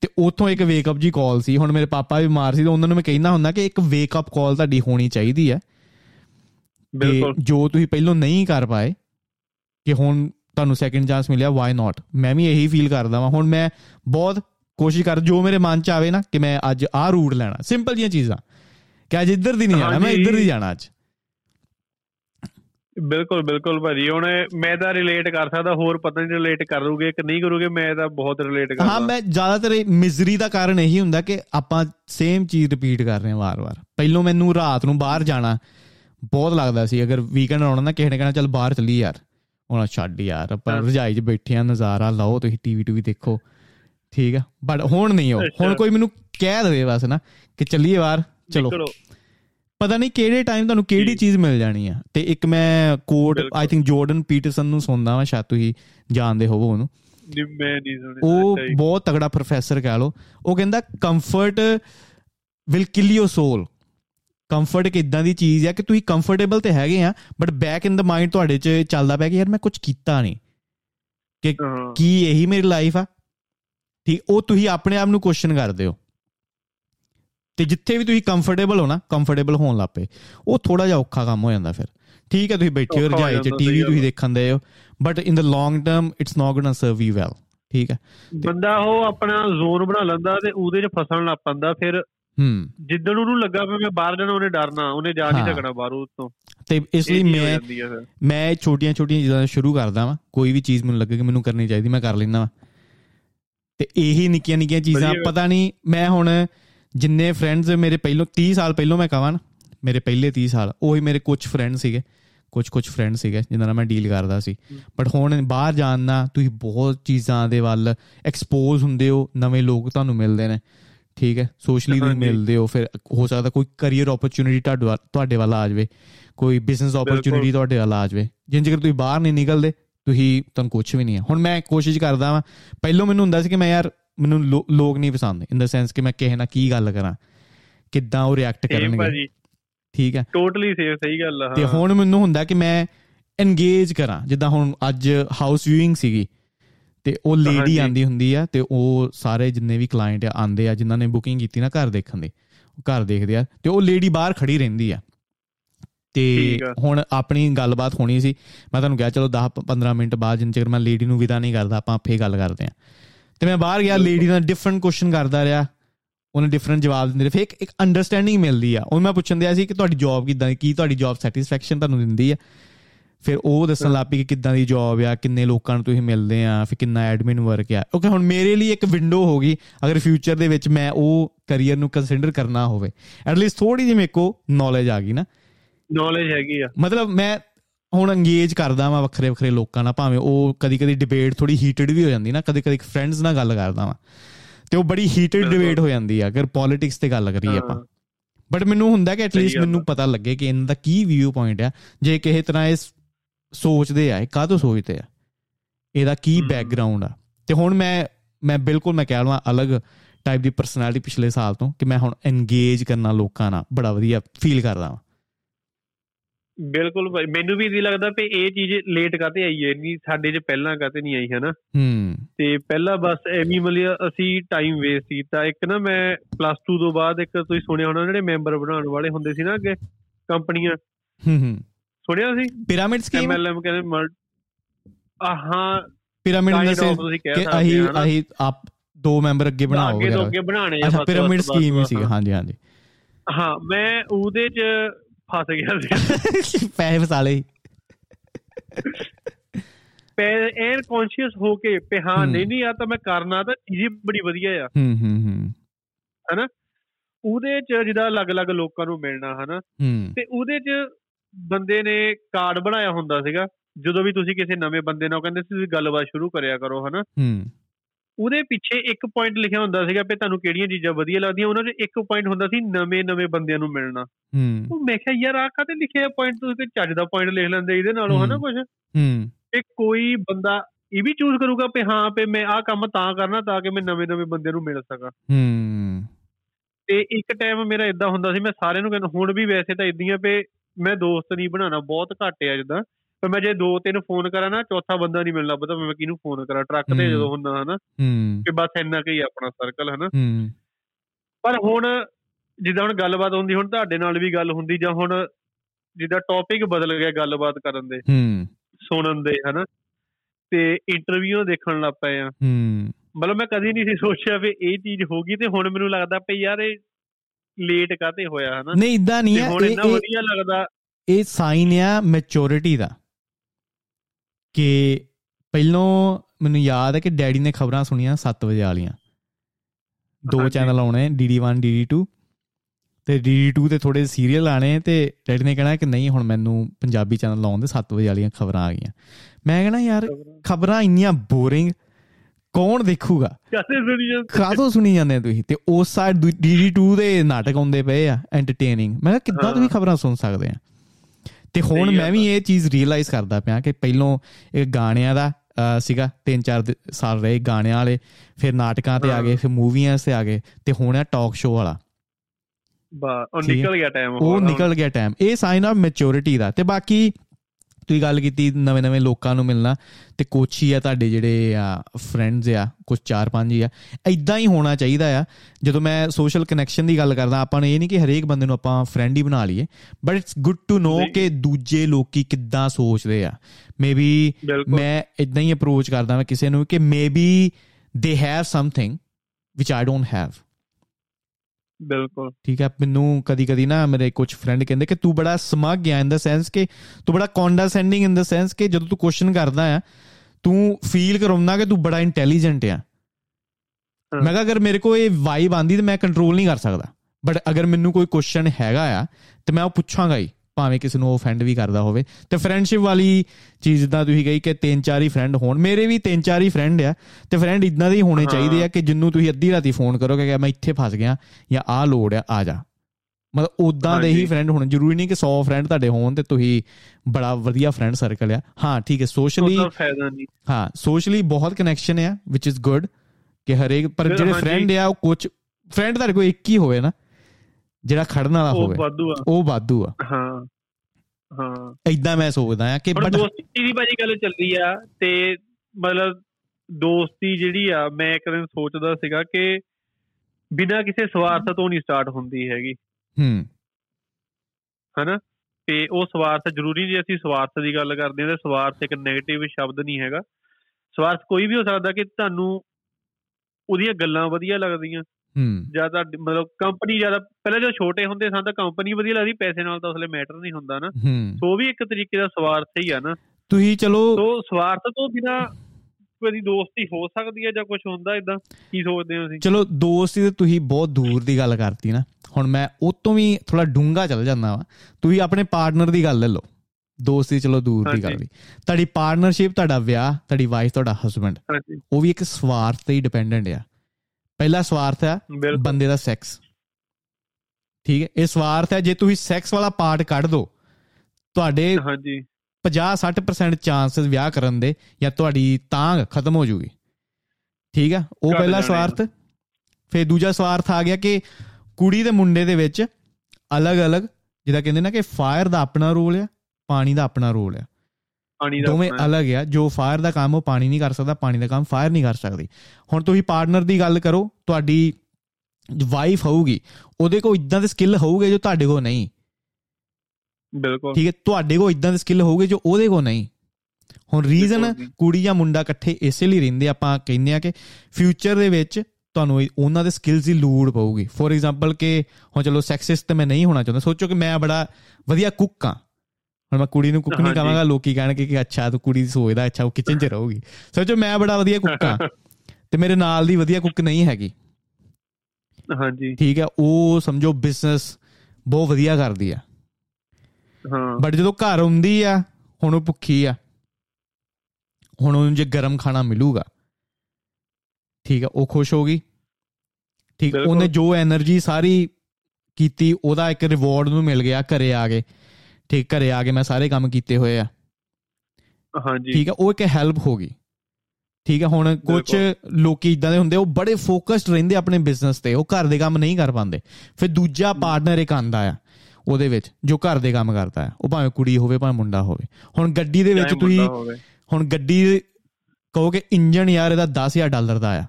ਤੇ ਉਥੋਂ ਇੱਕ ਵੇਕ ਅਪ ਜੀ ਕਾਲ ਸੀ। ਹੁਣ ਮੇਰੇ ਪਾਪਾ ਵੀ ਬਿਮਾਰ ਸੀ ਤੇ ਉਹਨਾਂ ਨੂੰ ਮੈਂ ਕਹਿੰਦਾ ਹੁੰਦਾ ਕਿ ਇੱਕ ਵੇਕ ਅਪ ਕਾਲ ਤੁਹਾਡੀ ਹੋਣੀ ਚਾਹੀਦੀ ਹੈ। ਬਿਲਕੁਲ। ਜੋ ਤੁਸੀਂ ਪਹਿਲਾਂ ਨਹੀਂ ਕਰ ਪਾਏ ਕਿ ਹੁਣ ਤੁਹਾਨੂੰ ਸੈਕੰਡ ਚਾਂਸ ਮਿਲਿਆ ਵਾਈ ਨਾਟ ਮੈਂ ਵੀ ਇਹੀ ਫੀਲ ਕਰਦਾ ਹਾਂ ਹੁਣ ਮੈਂ ਬਹੁਤ ਕੋਸ਼ਿਸ਼ ਕਰ ਜੋ ਮੇਰੇ ਮਨ ਚ ਆਵੇ ਨਾ ਕਿ ਮੈਂ ਅੱਜ ਆਹ ਰੂਟ ਲੈਣਾ। ਸਿੰਪਲ ਜੀਆਂ ਚੀਜ਼ਾਂ। ਕਿ ਅੱਜ ਇੱਧਰ ਦੀ ਨਹੀਂ ਜਾਣਾ ਮੈਂ ਇੱਧਰ ਦੀ ਜਾਣਾ ਅੱਜ। ਬਿਲਕੁਲ ਬਿਲਕੁਲ ਭਾਜੀ। ਹੁਣ ਮੈਂ ਤਾਂ ਰਿਲੇਟ ਕਰ ਸਕਦਾ ਹੋਰ ਪਤਾ ਨਹੀਂ ਰਿਲੇਟ ਕਰੂਗੇ ਕਿ ਨਹੀਂ ਕਰੂਗੇ ਮੈਂ ਤਾਂ ਬਹੁਤ ਰਿਲੇਟ ਕਰਦਾ। ਹਾਂ ਮੈਂ ਜ਼ਿਆਦਾਤਰ ਮਿਜ਼ਰੀ ਦਾ ਕਾਰਨ ਇਹੀ ਹੁੰਦਾ ਕਿ ਆਪਾਂ ਸੇਮ ਚੀਜ਼ ਰਿਪੀਟ ਕਰ ਰਹੇ ਹਾਂ ਵਾਰ-ਵਾਰ। ਪਹਿਲੋਂ ਮੈਨੂੰ ਰਾਤ ਨੂੰ ਬਾਹਰ ਜਾਣਾ ਬਹੁਤ ਲੱਗਦਾ ਸੀ। ਅਗਰ ਵੀਕਐਂਡ ਆਉਣਾ ਨਾ ਕਿਸੇ ਨੇ ਕਹਿਣਾ ਚੱਲ ਬਾਹਰ ਚੱਲੀ ਯਾਰ। ਹੁਣ ਛੱਡ ਯਾਰ ਆਪਾਂ ਰਜਾਈ 'ਚ ਬੈਠੇ ਆ ਨਜ਼ਾਰਾ ਲਾਓ ਤੁਸੀਂ ਟੀਵੀ ਟੂਵੀ ਦੇਖੋ। ਠੀਕ ਆ? ਬਟ ਹੁਣ ਨਹੀਂ ਹੋ ਹੁਣ ਕੋਈ ਮੈਨੂੰ ਕਹਿ ਦੇਵੇ ਬਸ ਨਾ ਕਿ ਚੱਲੀਏ ਬਾਹਰ ਚਲੋ। ਪਤਾ ਨਹੀਂ ਕਿਹੜੇ ਟਾਈਮ ਤੁਹਾਨੂੰ ਕਿਹੜੀ ਚੀਜ਼ ਮਿਲ ਜਾਣੀ ਆ। ਤੇ ਇੱਕ ਮੈਂ ਕੋਡ ਆਈ ਥਿੰਕ ਜਾਰਡਨ ਪੀਟਰਸਨ ਨੂੰ ਸੁਣਦਾ ਵਾਂ ਸ਼ਾਇਦ ਤੁਸੀਂ ਜਾਣਦੇ ਹੋਵੋ ਉਹਨੂੰ। ਮੈਂ ਨਹੀਂ ਸੁਣਿਆ ਉਹ ਬਹੁਤ ਤਗੜਾ ਪ੍ਰੋਫੈਸਰ ਕਹ ਲੋ ਉਹ ਕਹਿੰਦਾ comfort will kill your soul comfort ਇੱਕ ਇਦਾਂ ਦੀ ਚੀਜ਼ ਹੈ ਕਿ ਤੁਸੀਂ ਕੰਫਰਟੇਬਲ ਤੇ ਹੈਗੇ ਆ but back in the mind ਤੁਹਾਡੇ 'ਚ ਚੱਲਦਾ ਪਿਆ ਕਿ ਯਾਰ ਮੈਂ ਕੁਝ ਕੀਤਾ ਨਹੀਂ। ਕਿ ਕੀ ਇਹੀ ਮੇਰੀ ਲਾਈਫ ਆ? ਠੀਕ ਉਹ ਤੁਸੀਂ ਆਪਣੇ ਆਪ ਨੂੰ ਕੁਐਸਚਨ ਕਰਦੇ ਹੋ। ਤੇ ਜਿੱਥੇ ਵੀ ਤੁਸੀਂ ਕੰਫਰਟੇਬਲ ਹੋ ਨਾ ਕੰਫਰਟੇਬਲ ਹੋਣ ਲੱਪੇ ਉਹ ਥੋੜਾ ਜਿਹਾ ਔਖਾ ਕੰਮ ਹੋ ਜਾਂਦਾ ਫਿਰ। ਠੀਕ ਹੈ ਤੁਸੀਂ ਬੈਠੇ ਹੋ ਰਜਾਈ 'ਚ ਟੀਵੀ ਤੁਸੀਂ ਦੇਖਣ ਦੇ ਹੋ। But in the long term it's not gonna serve you well ਠੀਕ ਹੈ ਬੰਦਾ ਉਹ ਆਪਣਾ ਜ਼ੋਨ ਬਣਾ ਲੈਂਦਾ ਤੇ ਉਹਦੇ 'ਚ ਫਸਣ ਲੱਗ ਪੈਂਦਾ ਫਿਰ ਹੂੰ। ਜਿੱਦਣ ਉਹਨੂੰ ਲੱਗਾ ਵੀ ਮੈਂ ਬਾਹਰ ਜਾਣਾ ਉਹਨੇ ਡਰਨਾ ਉਹਨੇ ਜਾ ਨਹੀਂ ਸਕਣਾ ਬਾਹਰੋਂ ਤੋਂ। ਤੇ ਇਸ ਲਈ ਮੈਂ ਮੈਂ ਛੋਟੀਆਂ ਛੋਟੀਆਂ ਚੀਜ਼ਾਂ ਸ਼ੁਰੂ ਕਰਦਾ ਵਾਂ। ਕੋਈ ਵੀ ਚੀਜ਼ ਮੈਨੂੰ ਲੱਗੇ ਕਿ ਮੈਨੂੰ ਕਰਨੀ ਚਾਹੀਦੀ ਮੈਂ ਕਰ ਲੈਂਦਾ ਵਾਂ। ਤੇ ਇਹੀ ਨਿੱਕੀਆਂ ਨਿੱਕੀਆਂ ਚੀਜ਼ਾਂ ਪਤਾ ਨਹੀਂ ਮੈਂ ਹੁਣ ਜਿੰਨੇ ਫਰੈਂਡਸ ਮੇਰੇ ਪਹਿਲੋਂ 30 ਸਾਲ ਪਹਿਲੋਂ ਮੈਂ ਕਹਾਂ ਨਾ ਮੇਰੇ ਪਹਿਲੇ 30 ਸਾਲ ਉਹੀ ਮੇਰੇ ਕੁਝ ਫਰੈਂਡ ਸੀਗੇ। ਕੁਝ ਕੁਝ ਫਰੈਂਡ ਸੀਗੇ ਜਿਨ੍ਹਾਂ ਨਾਲ ਮੈਂ ਡੀਲ ਕਰਦਾ ਸੀ। ਬਟ ਹੁਣ ਬਾਹਰ ਜਾਣਨਾ ਤੁਸੀਂ ਬਹੁਤ ਚੀਜ਼ਾਂ ਦੇ ਵੱਲ ਐਕਸਪੋਜ਼ ਹੁੰਦੇ ਹੋ ਨਵੇਂ ਲੋਕ ਤੁਹਾਨੂੰ ਮਿਲਦੇ ਨੇ। ਠੀਕ ਹੈ ਸੋਸ਼ਲੀ ਨਹੀਂ ਮਿਲਦੇ ਹੋ ਫਿਰ ਹੋ ਸਕਦਾ ਕੋਈ ਕੈਰੀਅਰ ਓਪਰਚ्युनिटी ਤੁਹਾਡੇ ਤੁਹਾਡੇ ਵੱਲ ਆ ਜਾਵੇ ਕੋਈ ਬਿਜ਼ਨਸ ਓਪਰਚ्युनिटी ਤੁਹਾਡੇ ਵੱਲ ਆ ਜਾਵੇ। ਜਿੰਨ ਜੇਕਰ ਤੁਸੀਂ ਬਾਹਰ ਨਹੀਂ ਨਿਕਲਦੇ ਤੁਸੀਂ ਤੁਹਾਨੂੰ ਕੁਝ ਵੀ ਨਹੀਂ ਹੈ। ਹੁਣ ਮੈਂ ਕੋਸ਼ਿਸ਼ ਕਰਦਾ ਵਾਂ ਪਹਿਲਾਂ ਮੈਨੂੰ ਹੁੰਦਾ ਸੀ ਕਿ ਮੈਂ ਯਾਰ ਮੈਨੂੰ ਲੋਕ ਨਹੀਂ ਪਸੰਦ ਇਨ ਦਾ ਸੈਂਸ ਕਿ ਮੈਂ ਕਿਸੇ ਨਾਲ ਕੀ ਗੱਲ ਕਰਾਂ ਕਿੱਦਾਂ ਉਹ ਰਿਐਕਟ ਕਰਨਗੇ। ਠੀਕ ਹੈ। ਟੋਟਲੀ ਸੇਫ ਸਹੀ ਗੱਲ ਆ ਤੇ ਹੁਣ ਮੈਨੂੰ ਹੁੰਦਾ ਕਿ ਮੈਂ ਐਂਗੇਜ ਕਰਾਂ ਜਿੱਦਾਂ ਹੁਣ ਅੱਜ ਹਾਊਸ ਵਿਊਇੰਗ ਸੀਗੀ ਤੇ ਉਹ ਲੇਡੀ ਆਂਦੀ ਹੁੰਦੀ ਆ ਤੇ ਉਹ ਸਾਰੇ ਜਿੰਨੇ ਵੀ ਕਲਾਇੰਟ ਆਂਦੇ ਆ ਜਿਨ੍ਹਾਂ ਨੇ ਬੁਕਿੰਗ ਕੀਤੀ ਨਾ ਘਰ ਦੇਖਣ ਦੀ ਉਹ ਘਰ ਦੇਖਦੇ ਆ ਤੇ ਉਹ ਲੇਡੀ ਬਾਹਰ ਖੜੀ ਰਹਿੰਦੀ ਆ। ਤੇ ਹੁਣ ਆਪਣੀ ਗੱਲਬਾਤ ਹੋਣੀ ਸੀ ਮੈਂ ਤੁਹਾਨੂੰ ਕਿਹਾ ਚਲੋ 10 15 ਮਿੰਟ ਬਾਅਦ ਜਿੰਨ ਚਿਰ ਮੈਂ ਲੇਡੀ ਨੂੰ ਵਿਦਾ ਨਹੀਂ ਕਰਦਾ ਆਪਾਂ ਆਪੇ ਗੱਲ ਕਰਦੇ ਆ। ਤੇ ਮੈਂ ਬਾਹਰ ਗਿਆ ਲੇਡੀ ਨਾਲ ਡਿਫਰੈਂਟ ਕੁਐਸਚਨ ਕਰਦਾ ਰਿਹਾ ਉਹਨੇ ਡਿਫਰੈਂਟ ਜਵਾਬ ਦਿੰਦੇ ਰਹੇ। ਫੇਕ ਇੱਕ ਅੰਡਰਸਟੈਂਡਿੰਗ ਮਿਲਦੀ ਆ। ਉਹ ਮੈਂ ਪੁੱਛਣ ਦਿਆ ਸੀ ਕਿ ਤੁਹਾਡੀ ਜੌਬ ਕਿਦਾਂ ਕੀ ਤੁਹਾਡੀ ਜੌਬ ਸੈਟੀਸਫੈਕਸ਼ਨ ਤੁਹਾਨੂੰ ਦਿੰਦੀ ਆ? ਫਿਰ ਉਹ ਦੱਸਣ ਲੱਗ ਪਈ ਕਿ ਕਿੱਦਾਂ ਦੀ ਜੌਬ ਆ ਕਿੰਨੇ ਲੋਕਾਂ ਨੂੰ ਤੁਸੀਂ ਮਿਲਦੇ ਆ ਫਿਰ ਕਿੰਨਾ ਐਡਮਿਨ ਵਰਕ ਆ। ਓਕੇ ਹੁਣ ਮੇਰੇ ਲਈ ਇੱਕ ਵਿੰਡੋ ਹੋ ਗਈ ਅਗਰ ਫਿਊਚਰ ਦੇ ਵਿੱਚ ਮੈਂ ਉਹ ਕੈਰੀਅਰ ਨੂੰ ਕੰਸੀਡਰ ਕਰਨਾ ਹੋਵੇ। ਐਟ ਲੀਸਟ ਥੋੜੀ ਜਿਹੀ ਮੇਕੋ ਨੌਲੇਜ ਆ ਗਈ ਨਾ। ਨੌਲੇਜ ਹੈਗੀ ਆ। ਮਤਲਬ ਮੈਂ ਹੁਣ ਅੰਗੇਜ ਕਰਦਾ ਵਾਂ ਵੱਖਰੇ ਵੱਖਰੇ ਲੋਕਾਂ ਨਾਲ ਭਾਵੇਂ ਉਹ ਕਦੀ ਕਦੀ ਡਿਬੇਟ ਥੋੜੀ ਹੀਟਡ ਵੀ ਹੋ ਜਾਂਦੀ ਨਾ ਕਦੀ ਕਦੀ ਫਰੈਂਡਸ ਨਾਲ ਗੱਲ ਕਰਦਾ ਵਾਂ। ਤੇ ਉਹ ਬੜੀ ਹੀਟਡ ਡਿਬੇਟ ਹੋ ਜਾਂਦੀ ਆ ਅਗਰ ਪੋਲਿਟਿਕਸ ਤੇ ਗੱਲ ਕਰੀਏ ਆਪਾਂ। ਬਟ ਮੈਨੂੰ ਹੁੰਦਾ ਕਿ ਐਟਲੀਸਟ ਮੈਨੂੰ ਪਤਾ ਲੱਗੇ ਕਿ ਇਹਨਾਂ ਦਾ ਕੀ ਵਿਊ ਪੁਆਇੰਟ ਆ। ਜੇ ਕਿਸੇ ਤਰ੍ਹਾਂ ਇਸ ਸੋਚਦੇ ਆ ਕਾਹਤੋਂ ਸੋਚਦੇ ਆ? ਇਹਦਾ ਕੀ ਬੈਕਗ੍ਰਾਉਂਡ ਆ? ਤੇ ਹੁਣ ਮੈਂ ਮੈਂ ਬਿਲਕੁਲ ਮੈਂ ਕਹਿ ਲਵਾਂ ਅਲੱਗ ਟਾਈਪ ਦੀ ਪਰਸਨੈਲਿਟੀ ਪਿਛਲੇ ਸਾਲ ਤੋਂ ਕਿ ਮੈਂ ਹੁਣ ਐਨਗੇਜ ਕਰਨਾ ਲੋਕਾਂ ਨਾਲ ਬੜਾ ਵਧੀਆ ਫੀਲ ਕਰਦਾ ਹਾਂ ਬਿਲਕੁਲ ਮੈਨੂੰ ਵੀ ਇਹ ਲੱਗਦਾ ਕਿ ਇਹ ਚੀਜ਼ ਲੇਟ ਕਾਤੇ ਆਈ ਹੈ? ਨਹੀਂ ਸਾਡੇ 'ਚ ਪਹਿਲਾਂ ਕਾਤੇ ਨਹੀਂ ਆਈ ਹੈ ਨਾ ਹੂੰ। ਤੇ ਪਹਿਲਾਂ ਬਸ ਐਵੇਂ ਮਲਿਆ ਅਸੀਂ ਟਾਈਮ ਵੇਸਟ ਕੀਤਾ। ਇੱਕ ਨਾ ਮੈਂ ਪਲੱਸ 2 ਤੋਂ ਬਾਅਦ ਇੱਕ ਤੁਸੀਂ ਸੁਣਿਆ ਹੋਣਾ ਜਿਹੜੇ ਮੈਂਬਰ ਬਣਾਉਣ ਵਾਲੇ ਹੁੰਦੇ ਸੀ ਨਾ ਅੱਗੇ ਕੰਪਨੀਆਂ। ਹੂੰ ਹੂੰ। ਸੁਣਿਆ ਸੀ? ਪਿਰਾਮਿਡ ਸਕੀਮ ਐਮਐਲਐਮ ਕਹਿੰਦੇ ਹਾਂ। ਪਿਰਾਮਿਡ ਦੇ ਸੇ ਕਿ ਅਹੀ ਅਹੀ ਆਪ ਦੋ ਮੈਂਬਰ ਅੱਗੇ ਬਣਾਓ ਅੱਗੇ ਤੋਂ ਅੱਗੇ ਬਣਾਣੇ ਆ ਪਿਰਾਮਿਡ ਸਕੀਮ ਹੀ ਸੀ ਹਾਂਜੀ ਹਾਂਜੀ। ਹਾਂ ਮੈਂ ਉਹਦੇ 'ਚ ਫਸ ਗਿਆ ਸੀ। ਪੈਸੇ ਫਸਾਲੇ ਪੈ ਐਨ ਕੌਨਸ਼ੀਅਸ ਹੋ ਕੇ ਪੇ ਹਾਂ ਨਹੀਂ ਨਹੀਂ ਆ ਤਾਂ ਮੈਂ ਕਰਨਾ ਤਾਂ ਚੀਜ਼ ਬੜੀ ਵਧੀਆ ਆ। ਹੂੰ ਹੂੰ ਹੂੰ। ਹੈਨਾ? ਉਹਦੇ ਚ ਜਿਹਦਾ ਅਲੱਗ-ਅਲੱਗ ਲੋਕਾਂ ਨੂੰ ਮਿਲਣਾ ਹਨਾ? ਤੇ ਉਹਦੇ ਚ ਬੰਦੇ ਨੇ ਕਾਰਡ ਬਣਾਇਆ ਹੁੰਦਾ ਸੀਗਾ ਜਦੋਂ ਵੀ ਤੁਸੀਂ ਕਿਸੇ ਨਵੇਂ ਬੰਦੇ ਨਾਲ ਕਹਿੰਦੇ ਸੀ ਤੁਸੀਂ ਗੱਲਬਾਤ ਸ਼ੁਰੂ ਕਰਿਆ ਕਰੋ ਹਨਾ? ਹੂੰ। ਉਹਦੇ ਪਿੱਛੇ ਇੱਕ ਪੁਆਇੰਟ ਲਿਖਿਆ ਹੁੰਦਾ ਸੀਗਾ ਕਿ ਤੁਹਾਨੂੰ ਕਿਹੜੀਆਂ ਚੀਜ਼ਾਂ ਵਧੀਆ ਲੱਗਦੀਆਂ ਉਹਨਾਂ 'ਚ ਇੱਕ ਪੁਆਇੰਟ ਹੁੰਦਾ ਸੀ ਨਵੇਂ-ਨਵੇਂ ਬੰਦਿਆਂ ਨੂੰ ਮਿਲਣਾ। ਹੂੰ। ਉਹ ਮੈਂ ਕਿਹਾ ਯਾਰ ਆ ਕਾਤੇ ਲਿਖਿਆ ਪੁਆਇੰਟ ਤੁਸੀਂ ਚੱਜ ਦਾ ਪੁਆਇੰਟ ਲਿਖ ਲੈਂਦੇ ਇਹਦੇ ਨਾਲੋਂ ਹਨਾ ਕੁਝ ਹੂੰ। ਕਿ ਕੋਈ ਬੰਦਾ ਇਹ ਵੀ ਚੂਜ਼ ਕਰੂਗਾ ਕਿ ਹਾਂ ਪੇ ਮੈਂ ਆਹ ਕੰਮ ਤਾਂ ਕਰਨਾ ਤਾਂ ਕਿ ਮੈਂ ਨਵੇਂ-ਨਵੇਂ ਬੰਦਿਆਂ ਨੂੰ ਮਿਲ ਸਕਾਂ। ਹੂੰ। ਤੇ ਇੱਕ ਟਾਈਮ ਮੇਰਾ ਇਦਾਂ ਹੁੰਦਾ ਸੀ ਮੈਂ ਸਾਰਿਆਂ ਨੂੰ ਕਹਿੰਦਾ ਹੁਣ ਵੀ ਵੈਸੇ ਤਾਂ ਇਦਾਂ ਪੇ ਮੈਂ ਦੋਸਤ ਨਹੀਂ ਬਣਾਉਣਾ ਬਹੁਤ ਘੱਟ ਆ ਜਿੱਦਾਂ। ਪਰ ਮੈਂ ਜੇ ਦੋ ਤਿੰਨ ਫੋਨ ਕਰਾਂ ਨਾ ਚੌਥਾ ਬੰਦਾ ਨਹੀਂ ਮਿਲਣਾ ਪਤਾ ਮੈਂ ਕਿਹਨੂੰ ਫੋਨ ਕਰਾਂ? ਟਰੱਕ ਤੇ ਜਦੋਂ ਹੁੰਦਾ ਹਨਾ ਕਿ ਬਸ ਇੰਨਾ ਕਈ ਆਪਣਾ ਸਰਕਲ ਹਨਾ। ਪਰ ਹੁਣ ਜਿੱਦਾਂ ਹੁਣ ਗੱਲਬਾਤ ਹੁੰਦੀ ਹੁਣ ਤੁਹਾਡੇ ਨਾਲ ਵੀ ਗੱਲ ਹੁੰਦੀ ਜਾਂ ਹੁਣ ਜਿੱਦਾਂ ਟੌਪਿਕ ਬਦਲ ਗਿਆ ਗੱਲਬਾਤ ਕਰਨ ਦੇ ਸੁਣਨ ਦੇ ਹਨਾ। ਤੇ ਇੰਟਰਵਿਊ ਦੇਖਣ ਲੱਗ ਪਏ ਆ। ਮਤਲਬ ਮੈਂ ਕਦੀ ਨਹੀਂ ਸੀ ਸੋਚਿਆ ਵੀ ਇਹ ਚੀਜ਼ ਹੋਗੀ ਤੇ ਹੁਣ ਮੈਨੂੰ ਲੱਗਦਾ ਪਈ ਯਾਰ ਇਹ ਲੇਟ ਕਾਤੇ ਹੋਇਆ ਹਨਾ? ਨਹੀਂ ਇਦਾਂ ਨਹੀਂ ਹੈ ਹੁਣ ਇੰਨਾ ਵਧੀਆ ਲੱਗਦਾ। ਇਹ ਸਾਈਨ ਆ ਮੈਚੁਰਿਟੀ ਦਾ। ਕਿ ਪਹਿਲੋਂ ਮੈਨੂੰ ਯਾਦ ਹੈ ਕਿ ਡੈਡੀ ਨੇ ਖਬਰਾਂ ਸੁਣੀਆਂ 7 ਵਜੇ ਵਾਲੀਆਂ। ਦੋ ਚੈਨਲ ਆਉਣੇ DD1 DD2 ਤੇ DD2 ਤੇ ਥੋੜੇ ਸੀਰੀਅਲ ਆਣੇ ਤੇ ਡੈਡੀ ਨੇ ਕਹਿਣਾ ਕਿ ਨਹੀਂ ਹੁਣ ਮੈਨੂੰ ਪੰਜਾਬੀ ਚੈਨਲ ਲਾਉਣ ਦੇ 7 ਵਜੇ ਵਾਲੀਆਂ ਖਬਰਾਂ ਆ ਗਈਆਂ। ਮੈਂ ਕਹਿਣਾ ਯਾਰ ਖਬਰਾਂ। ਇੰਨੀਆਂ ਬੋਰਿੰਗ ਕੌਣ ਦੇਖੂਗਾ? ਕਾਹਦੇ ਸੁਣੀ ਜਾਂਦੇ? ਕਾਹਦੋਂ ਸੁਣੀ ਜਾਂਦੇ ਤੁਸੀਂ? ਤੇ ਉਸ ਸਾਈਡ DD2 ਦੇ ਨਾਟਕ ਆਉਂਦੇ ਪਏ ਆ ਐਂਟਰਟੇਨਿੰਗ ਮੈਂ ਕਿਹਾ ਕਿੱਦਾਂ ਤੁਸੀਂ ਖਬਰਾਂ ਸੁਣ ਸਕਦੇ ਆ? ਤੇ ਹੁਣ ਮੈਂ ਵੀ ਇਹ ਚੀਜ਼ ਰੀਅਲਾਈਜ਼ ਕਰਦਾ ਪਿਆ ਕਿ ਪਹਿਲੋਂ ਇਹ ਗਾਣਿਆਂ ਦਾ ਸੀਗਾ 3-4 ਸਾਲ ਰਹੇ ਗਾਣਿਆਂ ਵਾਲੇ ਫਿਰ ਨਾਟਕਾਂ ਤੇ ਆ ਗਏ ਫਿਰ ਮੂਵੀਆਂ ਤੇ ਆ ਗਏ ਤੇ ਹੁਣ ਆ ਟਾਕ ਸ਼ੋਅ ਵਾਲਾ। ਬਾ ਉਹ ਨਿਕਲ ਗਿਆ ਟਾਈਮ ਉਹ ਨਿਕਲ ਗਿਆ ਟਾਈਮ ਇਹ ਸਾਈਨ ਆਫ ਮੈਚੁਰਿਟੀ ਦਾ। ਤੇ ਬਾਕੀ ਤੁਸੀਂ ਗੱਲ ਕੀਤੀ ਨਵੇਂ ਨਵੇਂ ਲੋਕਾਂ ਨੂੰ ਮਿਲਣਾ ਤੇ ਹੀ ਆ ਤੁਹਾਡੇ ਜਿਹੜੇ ਆ ਫਰੈਂਡਸ ਆ ਕੁਝ ਚਾਰ ਪੰਜ ਹੀ ਆ ਐਦਾਂ ਹੀ ਹੋਣਾ ਚਾਹੀਦਾ ਆ। ਜਦੋਂ ਮੈਂ ਸੋਸ਼ਲ ਕਨੈਕਸ਼ਨ ਦੀ ਗੱਲ ਕਰਦਾ ਆਪਾਂ ਨੇ ਇਹ ਨਹੀਂ ਕਿ ਹਰੇਕ ਬੰਦੇ ਨੂੰ ਆਪਾਂ ਫਰੈਂਡ ਹੀ ਬਣਾ ਲਈਏ but it's good to know ਕਿ ਦੂਜੇ ਲੋਕੀ ਕਿੱਦਾਂ ਸੋਚਦੇ ਆ। ਮੇਬੀ ਮੈਂ ਇਦਾਂ ਹੀ ਅਪਰੋਚ ਕਰਦਾ ਮੈਂ ਕਿਸੇ ਨੂੰ ਕਿ maybe they have something which I don't have ਬਿਲਕੁਲ। ਠੀਕ ਹੈ ਮੈਨੂੰ ਕਦੀ ਕਦੀ ਨਾ ਮੇਰੇ ਕੁਝ ਫਰੈਂਡ ਕਹਿੰਦੇ ਕਿ ਤੂੰ ਬੜਾ ਸਮਗ ਗਿਆ ਇਨ ਦਾ ਸੈਂਸ ਕਿ ਤੂੰ ਬੜਾ ਕੌਂਡਸੈਂਡਿੰਗ ਇਨ ਦਾ ਸੈਂਸ ਕਿ ਜਦੋਂ ਤੂੰ ਕੁਐਸਚਨ ਕਰਦਾ ਆ ਤੂੰ ਫੀਲ ਕਰਾਉਂਦਾ ਕਿ ਤੂੰ ਬੜਾ ਇੰਟੈਲੀਜੈਂਟ ਆ। ਮੈਂ ਕਿਹਾ ਅਗਰ ਮੇਰੇ ਕੋ ਇਹ ਵਾਈਬ ਆਂਦੀ ਤੇ ਮੈਂ ਕੰਟਰੋਲ ਨਹੀਂ ਕਰ ਸਕਦਾ। ਬਟ ਅਗਰ ਮੈਨੂੰ ਕੋਈ ਕੁਐਸਚਨ ਹੈਗਾ ਆ ਤੇ ਮੈਂ ਉਹ ਪੁੱਛਾਂਗਾ ਹੀ। ਭਾਵੇਂ ਕਿਸੇ ਨੂੰ ਆਫੈਂਡ ਵੀ ਕਰਦਾ ਹੋਵੇ। ਤੇ ਫਰੈਂਡਸ਼ਿਪ ਵਾਲੀ ਚੀਜ਼ ਦਾ ਤੁਸੀਂ ਕਹੀ ਕਿ ਤਿੰਨ ਚਾਰ ਹੀ ਫਰੈਂਡ ਹੋਣ। ਮੇਰੇ ਵੀ ਤਿੰਨ ਚਾਰ ਹੀ ਫਰੈਂਡ ਆ। ਤੇ ਫਰੈਂਡ ਇਦਾਂ ਦੇ ਹੀ ਹੋਣੇ ਚਾਹੀਦੇ ਆ ਕਿ ਜਿੰਨੂੰ ਤੁਸੀਂ ਅੱਧੀ ਰਾਤੀ ਫੋਨ ਕਰੋਗੇ ਕਿ ਮੈਂ ਇੱਥੇ ਫਸ ਗਿਆ ਜਾਂ ਆਹ ਲੋੜ ਆ ਆ ਜਾ। ਮਤਲਬ ਉਦਾਂ ਦੇ ਹੀ ਫਰੈਂਡ ਹੋਣ। ਜ਼ਰੂਰੀ ਨਹੀਂ ਕਿ 100 ਫਰੈਂਡ ਤੁਹਾਡੇ ਹੋਣ ਤੇ ਤੁਸੀਂ ਬੜਾ ਵਧੀਆ ਫਰੈਂਡ ਸਰਕਲ ਆ। ਹਾਂ ਠੀਕ ਹੈ। ਸੋਸ਼ਲੀ ਹਾਂ ਸੋਸ਼ਲੀ ਬਹੁਤ ਕਨੈਕਸ਼ਨ ਆ ਵਿਚ ਇਜ਼ ਗੁੱਡ ਕਿ ਹਰੇਕ ਪਰ ਜਿਹੜੇ ਫਰੈਂਡ ਆ ਉਹ ਕੁਝ ਫਰੈਂਡ ਤੁਹਾਡੇ ਕੋਲ ਇੱਕ ਹੀ ਹੋਵੇ ਨਾ। ਜਿਹੜਾ ਖੜਨ ਵਾਲਾ ਹੋਵੇ। ਉਹ ਵਾਧੂ ਆ। ਉਹ ਵਾਧੂ ਆ। ਹਾਂ ਹਾਂ। ਇਦਾਂ ਮੈਂ ਸੋਚਦਾ ਆ ਕਿ ਬਟ ਦੋਸਤੀ ਦੀ ਬਾਜੀ ਗੱਲ ਚੱਲਦੀ ਆ ਤੇ ਮਤਲਬ ਦੋਸਤੀ ਜਿਹੜੀ ਆ ਮੈਂ ਇੱਕ ਦਿਨ ਸੋਚਦਾ ਸੀਗਾ ਕਿ ਬਿਨਾਂ ਕਿਸੇ ਸਵਾਰਥ ਤੋਂ ਨਹੀਂ ਸਟਾਰਟ ਹੁੰਦੀ ਹੈਗੀ। ਹੂੰ। ਹਨਾ? ਤੇ ਉਹ ਸਵਾਰਥ ਜ਼ਰੂਰੀ ਨਹੀਂ ਅਸੀਂ ਸਵਾਰਥ ਦੀ ਗੱਲ ਕਰਦੇ ਹਾਂ ਤੇ ਸਵਾਰਥ ਇੱਕ 네ਗੇਟਿਵ ਸ਼ਬਦ ਨਹੀਂ ਹੈਗਾ। ਸਵਾਰਥ ਕੋਈ ਵੀ ਹੋ ਸਕਦਾ ਕਿ ਤੁਹਾਨੂੰ ਉਹਦੀਆਂ ਗੱਲਾਂ ਵਧੀਆ ਲੱਗਦੀਆਂ। ਹੂੰ। ਜ਼ਿਆਦਾ ਮਤਲਬ ਕੰਪਨੀ ਜ਼ਿਆਦਾ ਪਹਿਲਾਂ ਜਦੋਂ ਛੋਟੇ ਹੁੰਦੇ ਸਨ ਤਾਂ ਕੰਪਨੀ ਵਧੀਆ ਲੱਗਦੀ ਪੈਸੇ ਨਾਲ ਤਾਂ ਉਸਲੇ ਮੈਟਰ ਨਹੀਂ ਹੁੰਦਾ ਨਾ। ਸੋ ਵੀ ਇੱਕ ਤਰੀਕੇ ਦਾ ਸਵਾਰਥ ਹੀ ਆ ਨਾ। ਤੁਸੀਂ ਚਲੋ ਸੋ ਸਵਾਰਥ ਤੋਂ ਬਿਨਾ ਕੋਈ ਦੋਸਤੀ ਹੋ ਸਕਦੀ ਹੈ ਜਾਂ ਕੁਝ ਹੁੰਦਾ ਇਦਾਂ ਕੀ ਸੋਚਦੇ ਹੋ ਤੁਸੀਂ? ਚਲੋ ਦੋਸਤੀ ਤੇ ਤੁਸੀਂ ਬਹੁਤ ਦੂਰ ਦੀ ਗੱਲ ਕਰਤੀ ਨਾ। ਹੁਣ ਮੈਂ ਉਹ ਤੋਂ ਵੀ ਥੋੜਾ ਡੂੰਗਾ ਚੱਲ ਜਾਂਦਾ ਵਾ। ਤੁਸੀਂ ਆਪਣੇ ਪਾਰਟਨਰ ਦੀ ਗੱਲ ਲੈ ਲਓ। ਦੋਸਤੀ ਚਲੋ ਦੂਰ ਦੀ ਗੱਲ ਵੀ। ਤੁਹਾਡੀ ਪਾਰਟਨਰਸ਼ਿਪ ਤੁਹਾਡਾ ਵਿਆਹ ਤੁਹਾਡੀ ਵਾਈਫ ਤੁਹਾਡਾ ਹਸਬੰਡ ਉਹ ਵੀ ਇੱਕ ਸਵਾਰਥ ਤੇ ਹੀ ਡਿਪੈਂਡੈਂਟ ਆ। ਪਹਿਲਾ ਸਵਾਰਥ ਹੈ ਬੰਦੇ ਦਾ ਸੈਕਸ ਠੀਕ ਹੈ? ਇਹ ਸਵਾਰਥ ਹੈ ਜੇ ਤੁਸੀਂ ਸੈਕਸ ਵਾਲਾ ਪਾਰਟ ਕੱਢ ਦੋ ਤੁਹਾਡੇ ਹਾਂਜੀ। 50-60% ਚਾਂਸਸ ਵਿਆਹ ਕਰਨ ਦੇ ਜਾਂ ਤੁਹਾਡੀ ਤਾਂਗ ਖਤਮ ਹੋ ਜੂਗੀ। ਠੀਕ ਹੈ? ਉਹ ਪਹਿਲਾ ਸਵਾਰਥ। ਫਿਰ ਦੂਜਾ ਸਵਾਰਥ ਆ ਗਿਆ ਕਿ ਕੁੜੀ ਤੇ ਮੁੰਡੇ ਦੇ ਵਿੱਚ ਅਲੱਗ-ਅਲੱਗ ਜਿਹਦਾ ਕਹਿੰਦੇ ਨਾ ਕਿ ਫਾਇਰ ਦਾ ਆਪਣਾ ਰੋਲ ਆ ਪਾਣੀ ਦਾ ਆਪਣਾ ਰੋਲ ਆ। ਪਾਣੀ ਦਾ ਦੋਵੇਂ ਅਲੱਗ ਆ। ਜੋ ਫਾਇਰ ਦਾ ਕੰਮ ਉਹ ਪਾਣੀ ਨਹੀਂ ਕਰ ਸਕਦਾ ਪਾਣੀ ਦਾ ਕੰਮ ਫਾਇਰ ਨਹੀਂ ਕਰ ਸਕਦੀ। ਹੁਣ ਤੁਸੀਂ ਪਾਰਟਨਰ ਦੀ ਗੱਲ ਕਰੋ ਤੁਹਾਡੀ ਵਾਈਫ ਹੋਊਗੀ ਉਹਦੇ ਕੋਲ ਇਦਾਂ ਦੇ ਸਕਿੱਲ ਹੋਊਗੇ ਜੋ ਤੁਹਾਡੇ ਕੋਲ ਨਹੀਂ। ਬਿਲਕੁਲ। ਠੀਕ ਹੈ? ਤੁਹਾਡੇ ਕੋਲ ਇਦਾਂ ਦੇ ਸਕਿੱਲ ਹੋਊਗੇ ਜੋ ਉਹਦੇ ਕੋਲ ਨਹੀਂ। ਹੁਣ ਰੀਜ਼ਨ ਕੁੜੀ ਜਾਂ ਮੁੰਡਾ ਇਕੱਠੇ ਇਸੇ ਲਈ ਰਹਿੰਦੇ ਆਪਾਂ ਕਹਿੰਦੇ ਆ ਕਿ ਫਿਊਚਰ ਦੇ ਵਿੱਚ ਤੁਹਾਨੂੰ ਉਹਨਾਂ ਦੇ ਸਕਿੱਲਸ ਦੀ ਲੋੜ ਪਊਗੀ। ਫੋਰ ਐਗਜ਼ਾਮਪਲ ਕਿ ਹੁਣ ਚਲੋ ਸੈਕਸਿਸਟ ਤੇ ਮੈਂ ਨਹੀਂ ਹੋਣਾ ਚਾਹੁੰਦਾ। ਸੋਚੋ ਕਿ ਮੈਂ ਬੜਾ ਵਧੀਆ ਕੁੱਕ ਆ ਹੁਣ ਮੈਂ ਕੁੜੀ ਨੂੰ ਕੁੱਕ ਨਹੀਂ ਕਹਾਂਗਾ ਲੋਕੀ ਕਹਿਣਗੇ ਕਿ ਅੱਛਾ ਤੂੰ ਕੁੜੀ ਸੋਚਦਾ ਅੱਛਾ ਉਹ ਕਿਚਨ 'ਚ ਰਹੂਗੀ। ਸੋਚੋ ਮੈਂ ਬੜਾ ਵਧੀਆ ਕੁੱਕ ਆ ਤੇ ਮੇਰੇ ਨਾਲ ਦੀ ਵਧੀਆ ਕੁੱਕ ਨਹੀਂ ਹੈਗੀ। ਹਾਂਜੀ। ਠੀਕ ਹੈ ਉਹ ਸਮਝੋ ਬਿਜ਼ਨਸ ਬਹੁਤ ਵਧੀਆ ਕਰਦੀ ਆ। ਹਾਂ। ਬਟ ਜਦੋਂ ਘਰ ਹੁੰਦੀ ਆ ਹੁਣ ਉਹ ਭੁੱਖੀ ਆ। ਹੁਣ ਉਹਨੂੰ ਜੇ ਗਰਮ ਖਾਣਾ ਮਿਲੂਗਾ ਠੀਕ ਆ ਉਹ ਖੁਸ਼ ਹੋਗੀ ਠੀਕ ਉਹਨੇ ਜੋ એનર્ਜੀ ਸਾਰੀ ਕੀਤੀ ਉਹਦਾ ਇੱਕ ਰਿਵਾਰਡ ਨੂੰ ਮਿਲ ਗਿਆ ਘਰੇ ਆ ਕੇ। ਠੀਕ ਘਰੇ ਆ ਕੇ ਮੈਂ ਸਾਰੇ ਕੰਮ ਕੀਤੇ ਹੋਏ ਆ। ਹਾਂਜੀ। ਠੀਕ ਹੈ ਉਹ ਇੱਕ ਹੈਲਪ ਹੋ ਗਈ। ਠੀਕ ਹੈ ਹੁਣ ਕੁਝ ਲੋਕੀ ਇਦਾਂ ਦੇ ਹੁੰਦੇ ਉਹ ਬੜੇ ਫੋਕਸਡ ਰਹਿੰਦੇ ਆਪਣੇ ਬਿਜ਼ਨਸ ਤੇ ਉਹ ਘਰ ਦੇ ਕੰਮ ਨਹੀਂ ਕਰ ਪਾਉਂਦੇ। ਫਿਰ ਦੂਜਾ ਪਾਰਟਨਰ ਇੱਕ ਆਂਦਾ ਆ ਉਹਦੇ ਵਿੱਚ ਜੋ ਘਰ ਦੇ ਕੰਮ ਕਰਦਾ ਹੈ ਉਹ ਭਾਵੇਂ ਕੁੜੀ ਹੋਵੇ ਭਾਵੇਂ ਮੁੰਡਾ ਹੋਵੇ। ਹੁਣ ਗੱਡੀ ਦੇ ਵਿੱਚ ਤੁਸੀਂ ਹੁਣ ਗੱਡੀ ਕਹੋਗੇ ਇੰਜਨ ਯਾਰ ਇਹਦਾ 10000 ਡਾਲਰ ਦਾ ਆ।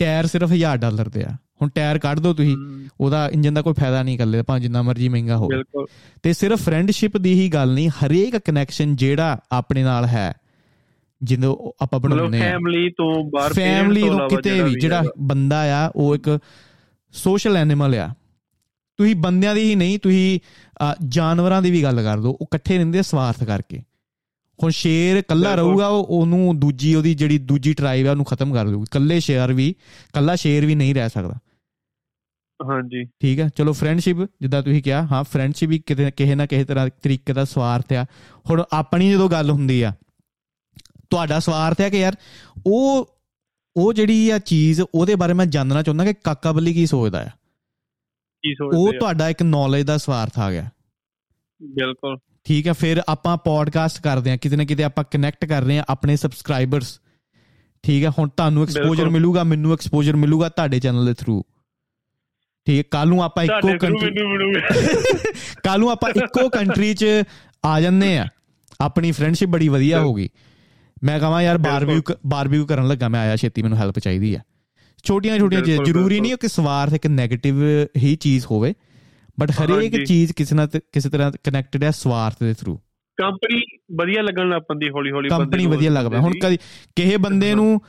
ਟਾਇਰ ਸਿਰਫ 1000 ਡਾਲਰ ਦੇ ਆ। ਹੁਣ ਟਾਇਰ ਕੱਢ ਦੋ ਤੁਸੀਂ ਉਹਦਾ ਇੰਜਨ ਦਾ ਕੋਈ ਫਾਇਦਾ ਨਹੀਂ ਕਰਲੇ ਭਾਵੇਂ ਜਿੰਨਾ ਮਰਜ਼ੀ ਮਹਿੰਗਾ ਹੋਵੇ। ਤੇ ਸਿਰਫ ਫਰੈਂਡਸ਼ਿਪ ਦੀ ਹੀ ਗੱਲ ਨਹੀਂ ਹਰੇਕ ਕਨੈਕਸ਼ਨ ਜਿਹੜਾ ਆਪਣੇ ਨਾਲ ਹੈ ਜਿੰਦੋਂ ਆਪਾਂ ਬਣਾਉਂਦੇ ਆ ਫੈਮਿਲੀ ਤੋਂ ਬਾਹਰ ਫੈਮਿਲੀ ਤੋਂ ਕਿਤੇ ਵੀ ਜਿਹੜਾ ਬੰਦਾ ਆ ਉਹ ਇੱਕ ਸੋਸ਼ਲ ਐਨੀਮਲ ਆ। ਤੁਸੀਂ ਬੰਦਿਆਂ ਦੀ ਹੀ ਨਹੀਂ ਤੁਸੀਂ ਜਾਨਵਰਾਂ ਦੀ ਵੀ ਗੱਲ ਕਰ ਦੋ ਉਹ ਇਕੱਠੇ ਰਹਿੰਦੇ ਸਵਾਰਥ ਕਰਕੇ। ਹੁਣ ਸ਼ੇਰ ਇਕੱਲਾ ਰਹੂਗਾ ਉਹਨੂੰ ਦੂਜੀ ਉਹਦੀ ਜਿਹੜੀ ਦੂਜੀ ਟ੍ਰਾਈਬ ਹੈ ਉਹਨੂੰ ਖਤਮ ਕਰ ਦੂਗੀ ਇਕੱਲੇ ਸ਼ੇਰ ਵੀ ਇਕੱਲਾ ਸ਼ੇਰ ਵੀ ਨਹੀਂ ਰਹਿ ਸਕਦਾ। ਹਾਂਜੀ। ਠੀਕ ਹੈ। ਚਲੋ ਫਰੈਂਡਸ਼ਿਪ ਜਿੱਦਾਂ ਤੁਸੀਂ ਕਿਹਾ ਹਾਂ ਫਰੈਂਡਸ਼ਿਪ ਵੀ ਕਿਤੇ ਕਿਸੇ ਨਾ ਕਿਸੇ ਤਰ੍ਹਾਂ ਤਰੀਕੇ ਦਾ ਸਵਾਰਥ ਆ। ਹੁਣ ਆਪਣੀ ਜਦੋਂ ਗੱਲ ਹੁੰਦੀ ਆ ਤੁਹਾਡਾ ਸਵਾਰਥ ਹੈ ਕਿ ਯਾਰ ਉਹ ਉਹ ਜਿਹੜੀ ਆ ਚੀਜ਼ ਉਹਦੇ ਬਾਰੇ ਮੈਂ ਜਾਣਨਾ ਚਾਹੁੰਦਾ ਕਿ ਕਾਕਾ ਬੱਲੀ ਕੀ ਸੋਚਦਾ ਆ? ਕੀ ਸੋਚਦਾ ਉਹ ਤੁਹਾਡਾ ਇੱਕ ਨੌਲੇਜ ਦਾ ਸਵਾਰਥ ਆ ਗਿਆ। ਬਿਲਕੁਲ। ਠੀਕ ਹੈ ਫਿਰ ਆਪਾਂ ਪੋਡਕਾਸਟ ਕਰਦੇ ਆ ਕਿਤੇ ਨਾ ਕਿਤੇ ਆਪਾਂ ਕਨੈਕਟ ਕਰ ਰਹੇ ਆ ਆਪਣੇ ਸਬਸਕ੍ਰਾਈਬਰਸ ਠੀਕ ਹੈ ਹੁਣ ਤੁਹਾਨੂੰ ਐਕਸਪੋਜ਼ਰ ਮਿਲੂਗਾ ਮੈਨੂੰ ਐਕਸਪੋਜ਼ਰ ਮਿਲੂਗਾ ਤੁਹਾਡੇ ਚੈਨਲ ਦੇ ਥਰੂ ਠੀਕ ਹੈ ਕੱਲ ਨੂੰ ਆਪਾਂ ਇੱਕੋ ਕੰਟਰੀ ਕੱਲ ਨੂੰ ਆਪਾਂ ਇੱਕੋ ਕੰਟਰੀ 'ਚ ਆ ਜੰਨੇ ਆ ਆਪਣੀ ਫਰੈਂਡਸ਼ਿਪ ਬੜੀ ਵਧੀਆ ਹੋਗੀ ਮੈਂ ਕਹਾਂ ਯਾਰ ਬਾਰਬੀਕਿਊ ਬਾਰਬੀਕਿਊ ਕਰਨ ਲੱਗਾ ਮੈਂ ਆਇਆ ਛੇਤੀ ਮੈਨੂੰ ਹੈਲਪ ਚਾਹੀਦੀ ਆ। ਛੋਟੀਆਂ ਛੋਟੀਆਂ ਚੀਜ਼ਾਂ ਜ਼ਰੂਰੀ ਨਹੀਂ ਕਿ ਸਵਾਰਥ ਇੱਕ 네ਗੇਟਿਵ ਹੀ ਚੀਜ਼ ਹੋਵੇ ਬਟ ਹਰੇਕ ਚੀਜ਼ ਕਿਸੇ ਨਾਲ ਕਿਸੇ ਤਰ੍ਹਾਂ ਕਨੈਕਟਡ ਹੈ ਸਵਾਰਥ ਦੇ ਥਰੂ ਕੰਪਨੀ ਵਧੀਆ ਲੱਗਣ ਲੱਗ ਪੰਦੀ ਹੌਲੀ ਹੌਲੀ ਕੰਪਨੀ ਵਧੀਆ ਲੱਗਦਾ। ਹੁਣ ਕਦੀ ਕਿਸੇ ਬੰਦੇ ਨੂੰ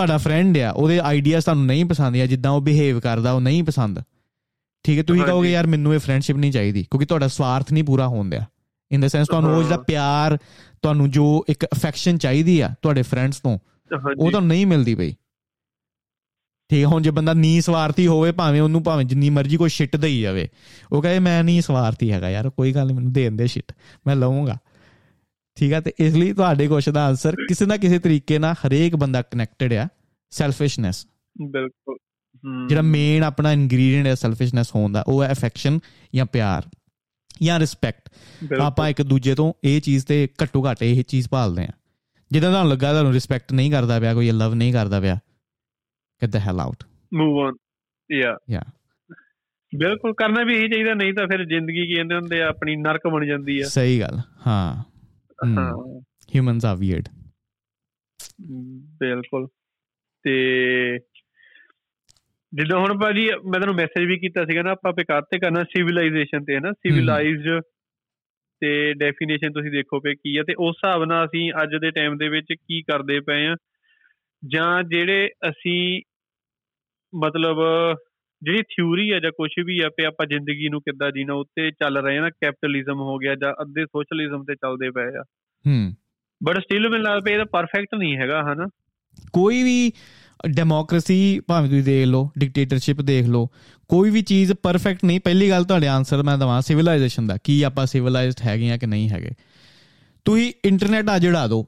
ਤੁਹਾਡਾ ਫਰੈਂਡ ਆ ਉਹਦੇ ਆਈਡੀਆਜ਼ ਤੁਹਾਨੂੰ ਨਹੀਂ ਪਸੰਦ ਆ ਜਿੱਦਾਂ ਉਹ ਬਿਹੇਵ ਕਰਦਾ ਉਹ ਨਹੀਂ ਪਸੰਦ। ਠੀਕ ਹੈ ਤੁਸੀਂ ਕਹੋਗੇ ਯਾਰ ਮੈਨੂੰ ਇਹ ਫਰੈਂਡਸ਼ਿਪ ਨਹੀਂ ਚਾਹੀਦੀ ਕਿਉਂਕਿ ਤੁਹਾਡਾ ਸਵਾਰਥ ਨਹੀਂ ਪੂਰਾ ਹੋਣ ਇਨ ਦਾ ਸੈਂਸ ਤੁਹਾਨੂੰ ਉਹ ਜਿਹੜਾ ਪਿਆਰ ਤੁਹਾਨੂੰ ਜੋ ਇੱਕ ਅਫੈਕਸ਼ਨ ਚਾਹੀਦੀ ਆ ਤੁਹਾਡੇ ਫਰੈਂਡਸ ਤੋਂ ਉਹ ਤੁਹਾਨੂੰ ਨਹੀਂ ਮਿਲਦੀ ਬਈ ਠੀਕ ਹੁਣ ਜੇ ਬੰਦਾ ਨੀ ਸਵਾਰਥੀ ਹੋਵੇ ਭਾਵੇਂ ਉਹਨੂੰ ਭਾਵੇਂ ਜਿੰਨੀ ਮਰਜ਼ੀ ਕੋਈ ਸ਼ਿਟ ਦੇਈ ਜਾਵੇ। ਉਹ ਕਹੇ ਮੈਂ ਨਹੀਂ ਸਵਾਰਥੀ ਹੈਗਾ ਯਾਰ ਕੋਈ ਗੱਲ ਮੈਨੂੰ ਦੇ ਦਿੰਦੇ ਸ਼ਿਟ ਮੈਂ ਲਵਾਂਗਾ ਠੀਕ ਹੈ ਤੇ ਇਸ ਲਈ ਤੁਹਾਡੇ ਕੁਐਸਚਨ ਦਾ ਆਨਸਰ ਕਿਸੇ ਨਾ ਕਿਸੇ ਤਰੀਕੇ ਨਾਲ ਹਰੇਕ ਬੰਦਾ ਕਨੈਕਟਡ ਆ ਸੈਲਫਿਸ਼ਨੈਸ ਬਿਲਕੁਲ। ਜਿਹੜਾ ਮੇਨ ਆਪਣਾ ਇਨਗਰੀਡੀਐਂਟ ਹੈ ਸੈਲਫਿਸ਼ਨੈਸ ਹੋਣ ਦਾ ਉਹ ਹੈ ਅਫੈਕਸ਼ਨ ਜਾਂ ਪਿਆਰ ਜਾਂ ਰਿਸਪੈਕਟ ਆਪਾਂ ਇੱਕ ਦੂਜੇ ਤੋਂ ਇਹ ਚੀਜ਼ ਤੇ ਘੱਟੋ ਘੱਟ ਇਹ ਚੀਜ਼ ਭਾਲਦੇ ਆ। ਜਿੱਦਾਂ ਤੁਹਾਨੂੰ ਲੱਗਾ ਤੁਹਾਨੂੰ ਰਿਸਪੈਕਟ ਨਹੀਂ ਕਰਦਾ ਪਿਆ ਕੋਈ ਲਵ ਨਹੀਂ ਕਰਦਾ ਪਿਆ get the hell out move on yeah yeah ਬਿਲਕੁਲ ਕਰਨਾ ਵੀ ਇਹ ਚਾਹੀਦਾ ਨਹੀਂ ਤਾਂ ਫਿਰ ਜ਼ਿੰਦਗੀ ਕੀ ਕਹਿੰਦੇ ਹੁੰਦੇ ਆ ਆਪਣੀ ਨਰਕ ਬਣ ਜਾਂਦੀ ਆ। ਸਹੀ ਗੱਲ ਹਾਂ। ਹਿਊਮਨਸ ਆ ਵੀਅਰਡ ਬਿਲਕੁਲ। ਤੇ ਜਿੱਦਾਂ ਹੁਣ ਭਾਜੀ ਮੈਂ ਤੁਹਾਨੂੰ ਮੈਸੇਜ ਵੀ ਕੀਤਾ ਸੀਗਾ ਨਾ ਆਪਾਂ ਪਿਕਾਰ ਤੇ ਕਰਨਾ ਸਿਵਲਾਈਜੇਸ਼ਨ ਤੇ ਹੈ। ਨਾ ਸਿਵਲਾਈਜ਼ਡ ਤੇ ਡੈਫੀਨੇਸ਼ਨ ਤੁਸੀਂ ਦੇਖੋ ਪਏ ਕੀ ਆ ਤੇ ਉਸ ਹਿਸਾਬ ਨਾਲ ਅਸੀਂ ਅੱਜ ਦੇ ਟਾਈਮ ਦੇ ਵਿੱਚ ਕੀ ਕਰਦੇ ਪਏ ਆ ਜਾਂ ਜਿਹੜੇ ਅਸੀਂ ਮਤਲਬ ਜਿਹੜੀ ਥਿਊਰੀ ਹੈ ਜਾਂ ਕੁਝ ਵੀ ਹੈ ਕਿ ਆਪਾਂ ਜ਼ਿੰਦਗੀ ਨੂੰ ਕਿੱਦਾਂ ਜੀਣਾ ਉੱਤੇ ਚੱਲ ਰਹੇ ਆ ਨਾ ਕੈਪੀਟਲਿਜ਼ਮ ਹੋ ਗਿਆ ਜਾਂ ਅੱਧੇ ਸੋਸ਼ਲਿਜ਼ਮ ਤੇ ਚੱਲਦੇ ਪਏ ਆ। ਹੂੰ। ਬਟ ਸਟਿਲ ਮੈਨੂੰ ਲੱਗਦਾ ਪਿਆ ਇਹ ਪਰਫੈਕਟ ਨਹੀਂ ਹੈਗਾ ਹਨਾ? ਕੋਈ ਵੀ ਡੈਮੋਕ੍ਰੇਸੀ ਭਾਵੇਂ ਤੁਸੀਂ ਦੇਖ ਲਓ ਡਿਕਟੇਟਰਸ਼ਿਪ ਦੇਖ ਲਓ ਕੋਈ ਵੀ ਚੀਜ਼ ਪਰਫੈਕਟ ਨਹੀਂ। ਪਹਿਲੀ ਗੱਲ ਤੁਹਾਡੇ ਆਨਸਰ ਮੈਂ ਦਵਾਂ ਸਿਵਲਾਈਜੇਸ਼ਨ ਦਾ ਕੀ ਆਪਾਂ ਸਿਵਲਾਈਜ਼ਡ ਹੈਗੇ ਆ ਕਿ ਨਹੀਂ ਹੈਗੇ? ਤੁਸੀਂ ਇੰਟਰਨੈਟ ਆ ਜਿਹੜਾ ਦੋ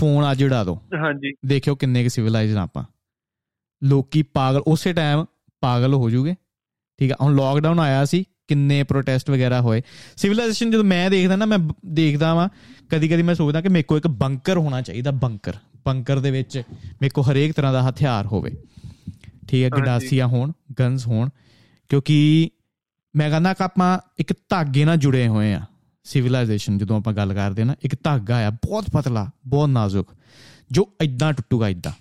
ਫੋਨ ਆ ਜਿਹੜਾ ਦੋ। ਹਾਂਜੀ। ਦੇਖਿਓ ਕਿੰਨੇ ਕਿ ਸਿਵਲਾਈਜ਼ਡ ਆਪਾਂ। ਲੋਕੀ ਪਾਗਲ ਉਸੇ ਟਾਈਮ ਪਾਗਲ ਹੋ ਜੂਗੇ। ਠੀਕ ਆ ਹੁਣ ਲਾਕਡਾਊਨ ਆਇਆ ਸੀ ਕਿੰਨੇ ਪ੍ਰੋਟੈਸਟ ਵਗੈਰਾ ਹੋਏ। ਸਿਵਲਾਈਜੇਸ਼ਨ ਜਦੋਂ ਮੈਂ ਦੇਖਦਾ ਨਾ ਮੈਂ ਦੇਖਦਾ ਵਾਂ ਕਦੀ ਕਦੀ ਮੈਂ ਸੋਚਦਾ ਕਿ ਮੇਰੇ ਕੋਲ ਇੱਕ ਬੰਕਰ ਹੋਣਾ ਚਾਹੀਦਾ ਬੰਕਰ ਬੰਕਰ ਦੇ ਵਿੱਚ ਮੇਰੇ ਕੋਲ ਹਰੇਕ ਤਰ੍ਹਾਂ ਦਾ ਹਥਿਆਰ ਹੋਵੇ। ਠੀਕ ਹੈ ਗਡਾਸੀਆਂ ਹੋਣ ਗਨਸ ਹੋਣ ਕਿਉਂਕਿ ਮੈਂ ਕਹਿੰਦਾ ਕਿ ਆਪਾਂ ਇੱਕ ਧਾਗੇ ਨਾਲ ਜੁੜੇ ਹੋਏ ਆ। ਸਿਵਲਾਈਜੇਸ਼ਨ ਜਦੋਂ ਆਪਾਂ ਗੱਲ ਕਰਦੇ ਨਾ ਇੱਕ ਧਾਗਾ ਆ ਬਹੁਤ ਪਤਲਾ ਬਹੁਤ ਨਾਜ਼ੁਕ ਜੋ ਇਦਾਂ ਟੁੱਟੂਗਾ ਇਦਾਂ